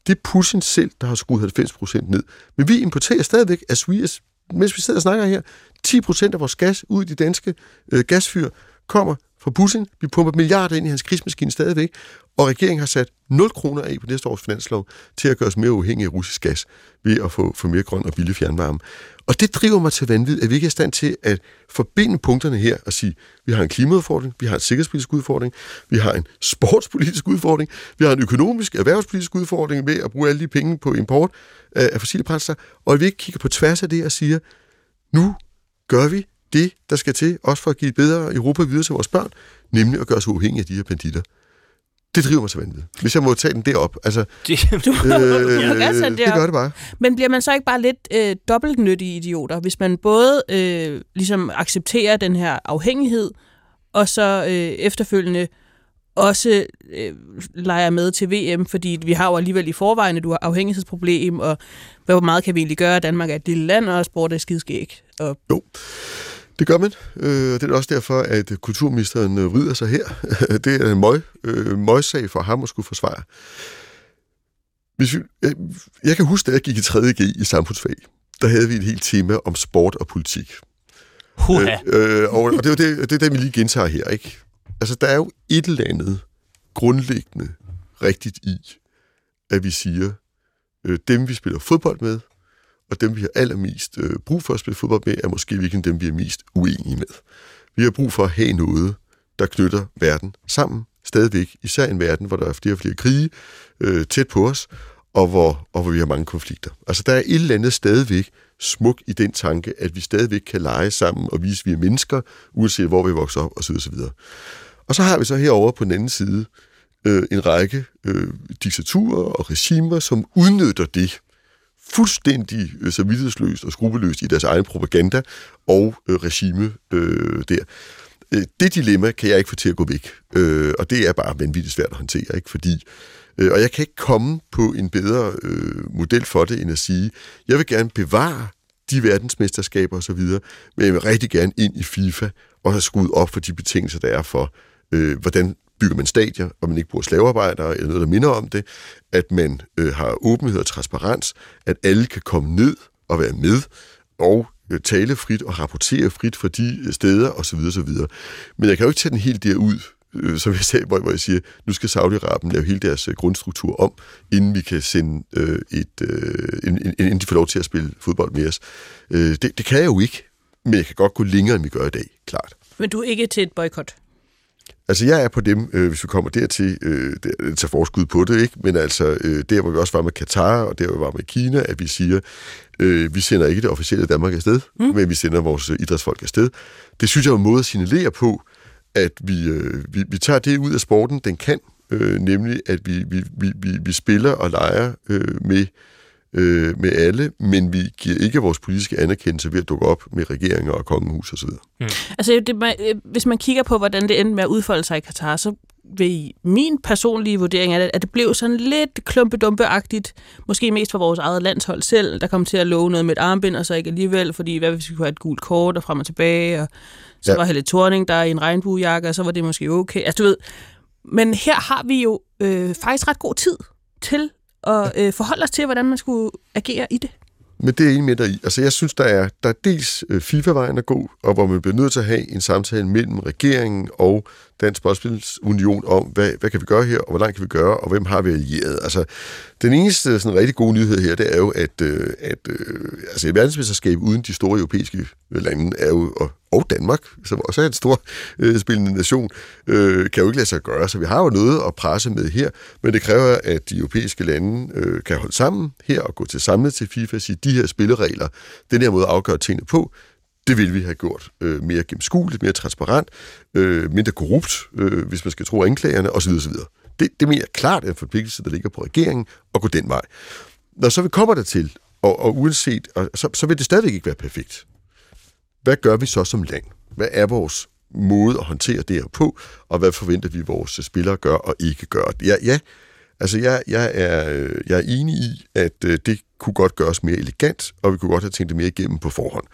Det er Putin selv, der har skruet 90 procent ned. Men vi importerer stadigvæk, as we as, mens vi sidder og snakker her, 10 procent af vores gas ud i de danske øh, gasfyr kommer fra Putin. Vi pumper milliarder ind i hans krigsmaskine stadigvæk, og regeringen har sat 0 kroner af på næste års finanslov til at gøre os mere uafhængige af russisk gas ved at få, få mere grøn og billig fjernvarme. Og det driver mig til vanvid, at vi ikke er i stand til at forbinde punkterne her og sige, vi har en klimaudfordring, vi har en sikkerhedspolitisk udfordring, vi har en sportspolitisk udfordring, vi har en økonomisk, erhvervspolitisk udfordring med at bruge alle de penge på import af fossile brændsler, og at vi ikke kigger på tværs af det og siger, nu gør vi det, der skal til, også for at give et bedre Europa videre til vores børn, nemlig at gøre os uafhængige af de her banditter. Det driver mig til vanvid. Hvis jeg må tage den derop. Altså, det, Du, øh, du det det gør det bare. Men bliver man så ikke bare lidt øh, dobbeltnyttige idioter, hvis man både øh, ligesom accepterer den her afhængighed, og så øh, efterfølgende også øh, leger med til VM, fordi vi har jo alligevel i forvejen et afhængighedsproblem, og hvor meget kan vi egentlig gøre? Danmark er et lille land, og sport er skidskæg. Og Jo, det gør man. Øh, og det er også derfor, at kulturministeren øh, vrider sig her. det er en møg, øh, møgssag for ham at skulle forsvare. Hvis vi, jeg, jeg kan huske, da jeg gik i 3.G i samfundsfag, der havde vi et helt tema om sport og politik. Huha. Øh, øh, og, og det er det, det, er det, vi lige gentager her, ikke? Altså, der er jo et eller andet grundlæggende rigtigt i, at vi siger, øh, dem vi spiller fodbold med, og dem vi har allermest øh, brug for at spille fodbold med, er måske virkelig dem, vi er mest uenige med. Vi har brug for at have noget, der knytter verden sammen, stadigvæk, især en verden, hvor der er flere og flere krige øh, tæt på os, og hvor, og hvor vi har mange konflikter. Altså, der er et eller andet stadigvæk, smuk i den tanke, at vi stadigvæk kan lege sammen og vise, at vi er mennesker, uanset hvor vi vokser op osv. osv. Og så har vi så herover på den anden side øh, en række øh, diktaturer og regimer, som udnytter det fuldstændig øh, samvittighedsløst og skrupelløst i deres egen propaganda og øh, regime øh, der. Øh, det dilemma kan jeg ikke få til at gå væk, øh, og det er bare vanvittigt svært at håndtere, ikke? fordi øh, og jeg kan ikke komme på en bedre øh, model for det, end at sige, jeg vil gerne bevare de verdensmesterskaber osv., men jeg vil rigtig gerne ind i FIFA og have skudt op for de betingelser, der er for, øh, hvordan bygger man stadier, og man ikke bruger slavearbejdere eller noget, der minder om det, at man øh, har åbenhed og transparens, at alle kan komme ned og være med, og øh, tale frit og rapportere frit fra de øh, steder osv. osv. Men jeg kan jo ikke tage den helt derud, øh, som jeg sagde, hvor, hvor jeg siger, nu skal Saudi-Arabien lave hele deres øh, grundstruktur om, inden vi kan sende øh, et, øh, inden, inden de får lov til at spille fodbold med os. Øh, det, det kan jeg jo ikke, men jeg kan godt gå længere, end vi gør i dag, klart. Men du er ikke til et boykot? Altså, jeg er på dem, øh, hvis vi kommer dertil, øh, der, tager forskud på det, ikke? Men altså, øh, der hvor vi også var med Katar, og der hvor vi var med Kina, at vi siger, øh, vi sender ikke det officielle Danmark afsted, mm. men vi sender vores idrætsfolk afsted. Det synes jeg er en måde at signalere på, at vi, øh, vi, vi tager det ud af sporten, den kan, øh, nemlig at vi, vi, vi, vi, vi spiller og leger øh, med øh, med alle, men vi giver ikke vores politiske anerkendelse ved at dukke op med regeringer og kongehus osv. Mm. Altså, det, man, øh, hvis man kigger på, hvordan det endte med at udfolde sig i Katar, så ved min personlige vurdering det, at det blev sådan lidt klumpedumpeagtigt, måske mest for vores eget landshold selv, der kom til at love noget med et armbind, og så ikke alligevel, fordi hvad hvis vi kunne have et gult kort og frem og tilbage, og så ja. var Helle Thorning der i en regnbuejakke, og så var det måske okay. Altså, du ved, men her har vi jo øh, faktisk ret god tid til og øh, forholde os til, hvordan man skulle agere i det. Men det er enig med dig i. Altså, jeg synes, der er, der er dels øh, FIFA-vejen at gå, og hvor man bliver nødt til at have en samtale mellem regeringen og Dansk Boldspilsunion om, hvad, hvad kan vi gøre her, og hvor langt kan vi gøre, og hvem har vi allieret. Altså, den eneste sådan, rigtig gode nyhed her, det er jo, at, øh, at øh, altså, et verdensmesterskab uden de store europæiske lande er jo, og, og Danmark, som også er en stor øh, spillende nation, øh, kan jo ikke lade sig gøre. Så vi har jo noget at presse med her, men det kræver, at de europæiske lande øh, kan holde sammen her og gå til samlet til FIFA og sige, de her spilleregler, den her måde at afgøre tingene på, det ville vi have gjort øh, mere gennemskueligt, mere transparent, øh, mindre korrupt, øh, hvis man skal tro anklagerne, osv. osv. Det, det mener jeg klart en forpligtelse, der ligger på regeringen, at gå den vej. Når så vi kommer der til, og, og uanset, og så, så vil det stadigvæk ikke være perfekt. Hvad gør vi så som land? Hvad er vores måde at håndtere det her på, og hvad forventer vi, vores spillere gør og ikke gør? Ja, ja altså jeg, jeg, er, jeg er enig i, at øh, det kunne godt gøres mere elegant, og vi kunne godt have tænkt det mere igennem på forhånd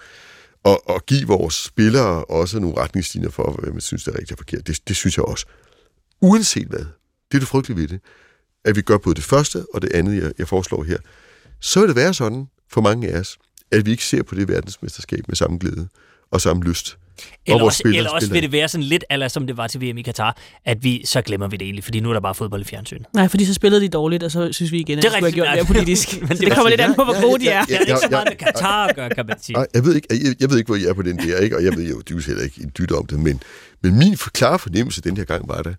og, og give vores spillere også nogle retningslinjer for, hvad man synes, det er rigtigt og forkert. Det, det synes jeg også. Uanset hvad, det er det frygtelige ved det, at vi gør både det første og det andet, jeg, jeg foreslår her, så vil det være sådan for mange af os, at vi ikke ser på det verdensmesterskab med samme glæde og samme lyst, eller også, spiller, eller også vil det være sådan lidt, eller som det var til VM i Katar, at vi så glemmer vi det egentlig, fordi nu er der bare fodbold i fjernsyn. Nej, fordi så spillede de dårligt, og så synes vi igen, at det, er skulle have gjort mere politisk. Men det, det kommer lidt an på, hvor gode de er. Det er ikke så meget med Katar at gøre, kan man sige. Jeg ved ikke, jeg, jeg ved ikke, hvor jeg er på den der, ikke? og jeg ved jo, du heller ikke en dyt om det, men, men min klare fornemmelse den her gang var det,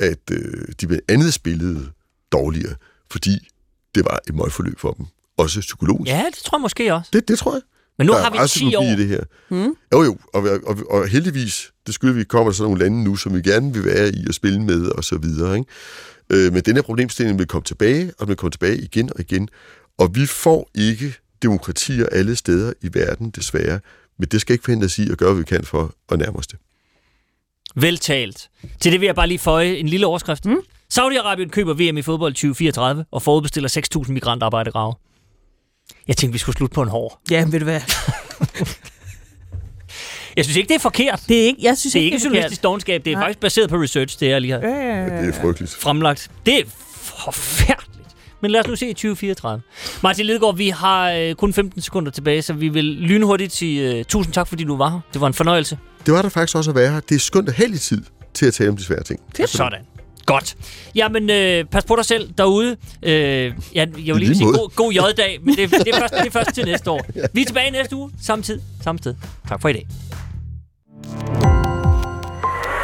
at øh, de blandt andet spillede dårligere, fordi det var et møgforløb for dem. Også psykologisk. Ja, det tror jeg måske også. Det, det tror jeg. Men nu der har vi 10 år. I det her. Mm. Jo, jo, og, og, og heldigvis, det skulle vi kommer sådan nogle lande nu, som vi gerne vil være i og spille med, og så videre. Ikke? Øh, men den her problemstilling vil komme tilbage, og den vil komme tilbage igen og igen. Og vi får ikke demokratier alle steder i verden, desværre. Men det skal ikke forhindre os i at gøre, hvad vi kan for at nærme os det. Veltalt. Til det vil jeg bare lige føje en lille overskrift. Mm. Saudi-Arabien køber VM i fodbold 2034 og forudbestiller 6.000 migrantarbejdergrave. Jeg tænkte, vi skulle slutte på en hård. Ja, ved du hvad? jeg synes ikke, det er forkert. Det er ikke, jeg synes det er ikke, ikke journalistisk dogenskab. Det er Nej. faktisk baseret på research, det jeg lige har ja, ja, ja. det er frygteligt. fremlagt. Det er forfærdeligt. Men lad os nu se i 2034. Martin Lidegaard, vi har øh, kun 15 sekunder tilbage, så vi vil lynhurtigt sige uh, tusind tak, fordi du var her. Det var en fornøjelse. Det var der faktisk også at være her. Det er skønt at have lidt tid til at tale om de svære ting. Det er sådan. Godt. Jamen, øh, pas på dig selv derude. Øh, jeg, jeg vil lige sige god, god J-dag, men det, det, er først, det er først til næste år. Vi er tilbage næste uge, samme tid, samme sted. Tak for i dag.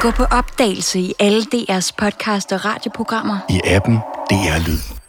Gå på opdagelse i alle DR's podcast og radioprogrammer. I appen DR Lyd.